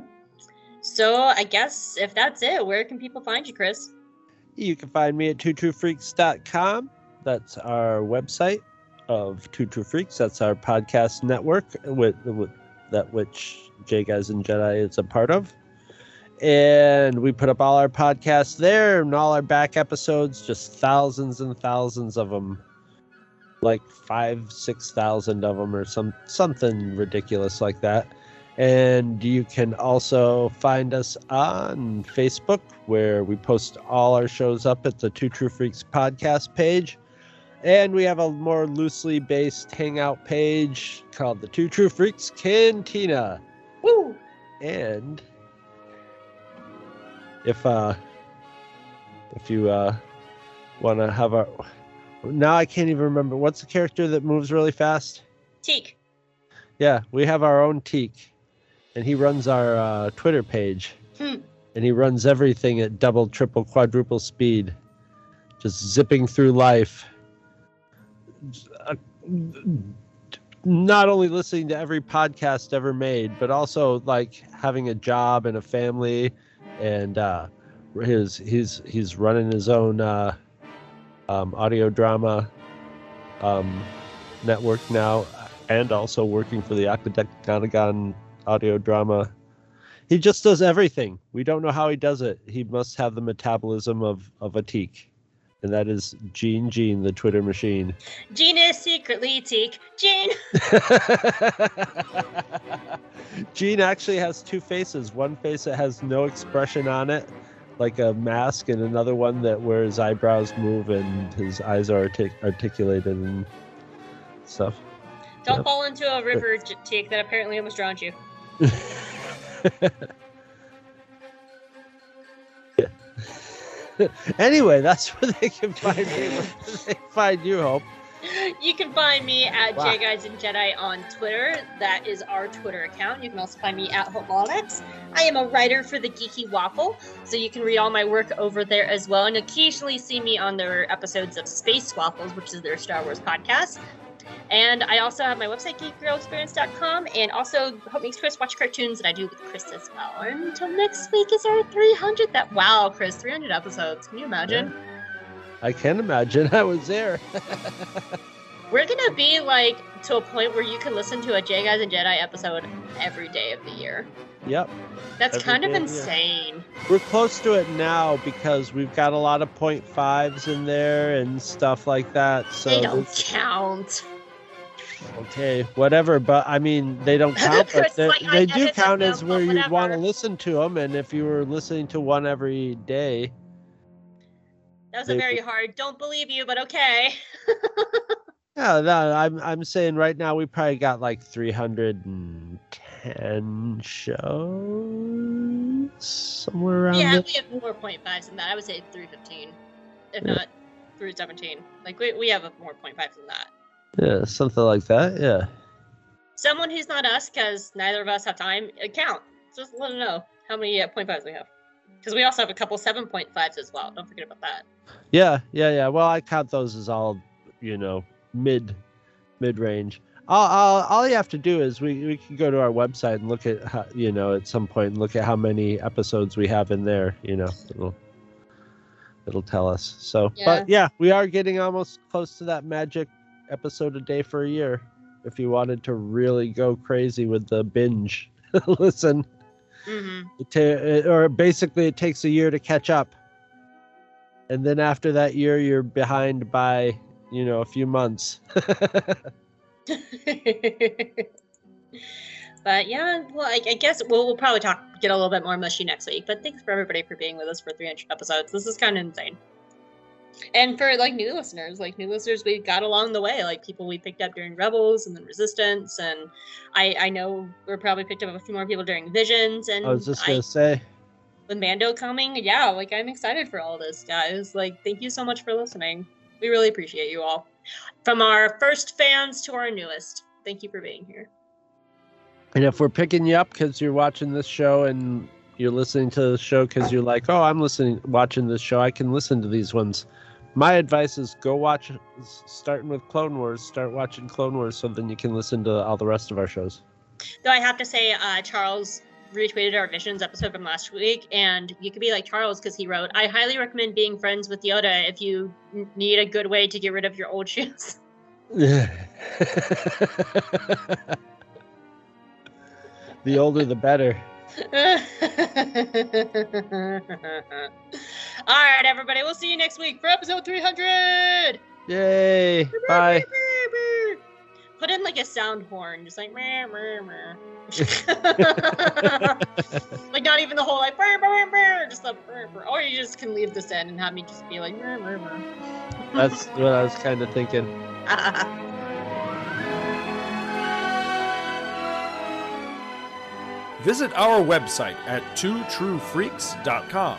So I guess if that's it, where can people find you, Chris? You can find me at twotruefreaks.com. That's our website of Two True Freaks. That's our podcast network with, with that which J Guys and Jedi is a part of. And we put up all our podcasts there and all our back episodes, just thousands and thousands of them. Like five, six thousand of them, or some something ridiculous like that. And you can also find us on Facebook, where we post all our shows up at the Two True Freaks podcast page. And we have a more loosely based hangout page called the Two True Freaks Cantina. Woo! And if uh if you uh want to have a now I can't even remember what's the character that moves really fast. Teek. Yeah, we have our own Teek, and he runs our uh, Twitter page, Hmm. and he runs everything at double, triple, quadruple speed, just zipping through life. Not only listening to every podcast ever made, but also like having a job and a family, and uh, his he's he's running his own uh, um, audio drama um, network now and also working for the Octagon audio drama. He just does everything. We don't know how he does it. He must have the metabolism of, of a Teek. And that is Gene Gene, the Twitter machine. Gene is secretly Teek. Gene. Gene actually has two faces. One face that has no expression on it, like a mask, and another one that where his eyebrows move and his eyes are artic- articulated and stuff. Don't fall into a river, Teek, that apparently almost drowned you. anyway, that's where they can find me. Where they find you, Hope. You can find me at Wow. J Guys and Jedi on Twitter. That is our Twitter account. You can also find me at Hopemolix. I am a writer for the Geeky Waffle, so you can read all my work over there as well, and occasionally see me on their episodes of Space Waffles, which is their Star Wars podcast. And I also have my website, geekgirlexperience.com, and also Hope Makes Chris watch cartoons that I do with Chris as well. And until next week is our 300th. That wow, Chris, 300 episodes. Can you imagine? I can imagine. I was there. We're gonna be like to a point where you can listen to a J Guys and Jedi episode every day of the year. yep. That's Every kind of day of year. insane. We're close to it now because we've got a lot of point fives in there and stuff like that. So they don't count. Okay, whatever. But I mean, they don't count, but they, like, they do count as where you'd want to listen to them. And if you were listening to one every day, That was They- a very hard. Don't believe you, but okay. yeah, no, I'm I'm saying right now we probably got like 310 shows somewhere around yeah, there. we have more point fives than that. I would say three fifteen, if Yeah. not three seventeen. Like we we have a more point fives than that. Yeah, something like that. Yeah. Someone who's not us, because neither of us have time, count. Just let them know how many uh, point fives we have. Because we also have a couple seven point fives as well. Don't forget about that. Yeah, yeah, yeah. Well, I count those as all you know, mid mid range. All, all, all you have to do is we, we can go to our website and look at how, you know at some point and look at how many episodes we have in there. You know, it'll it'll tell us. So, but yeah, we are getting almost close to that magic episode a day for a year. If you wanted to really go crazy with the binge, listen. hmm It ta- or basically, it takes a year to catch up, and then after that year, you're behind by you know a few months. but yeah, well, I, I guess we'll, we'll probably talk get a little bit more mushy next week. But thanks for everybody for being with us for 300 episodes. This is kind of insane. And for like new listeners, like new listeners, we got along the way, like people we picked up during Rebels and then Resistance, and I I know we're probably picked up a few more people during Visions, and I was just gonna say, with Mando coming, yeah, like I'm excited for all this, guys. Like, thank you so much for listening. We really appreciate you all. From our first fans to our newest, thank you for being here. and if we're picking you up because you're watching this show and you're listening to the show because you're like, oh, I'm listening, watching this show, I can listen to these ones. My advice is go watch, starting with Clone Wars. Start watching Clone Wars so then you can listen to all the rest of our shows. Though I have to say, uh, Charles retweeted our Visions episode from last week, and you could be like Charles because he wrote, "I highly recommend being friends with Yoda if you n- need a good way to get rid of your old shoes." the older, the better. all right, everybody, we'll see you next week for episode 300. Yay! Bye. Put in like a sound horn, just like meh, meh, meh. like not even the whole like brr, brr, brr, just the brr, brr. or you just can leave this in and have me just be like meh, meh, meh. That's what I was kind of thinking. Visit our website at twotruefreaks.com.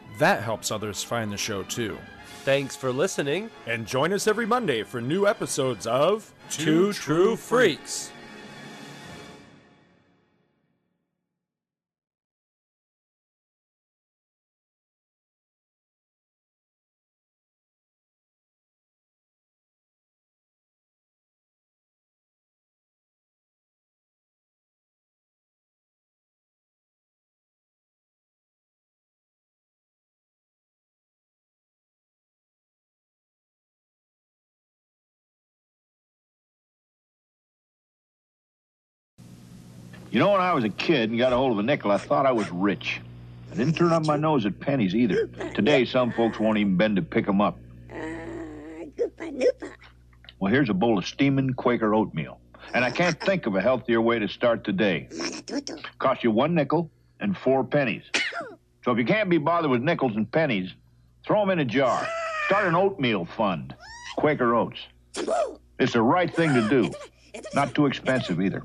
That helps others find the show too. Thanks for listening. And join us every Monday for new episodes of Two True Freaks. You know, when I was a kid and got a hold of a nickel, I thought I was rich. I didn't turn up my nose at pennies either. Today, some folks won't even bend to pick 'em up. Well, here's a bowl of steaming Quaker oatmeal. And I can't think of a healthier way to start the day. Cost you one nickel and four pennies. So if you can't be bothered with nickels and pennies, throw 'em in a jar. Start an oatmeal fund. Quaker Oats. It's the right thing to do. Not too expensive either.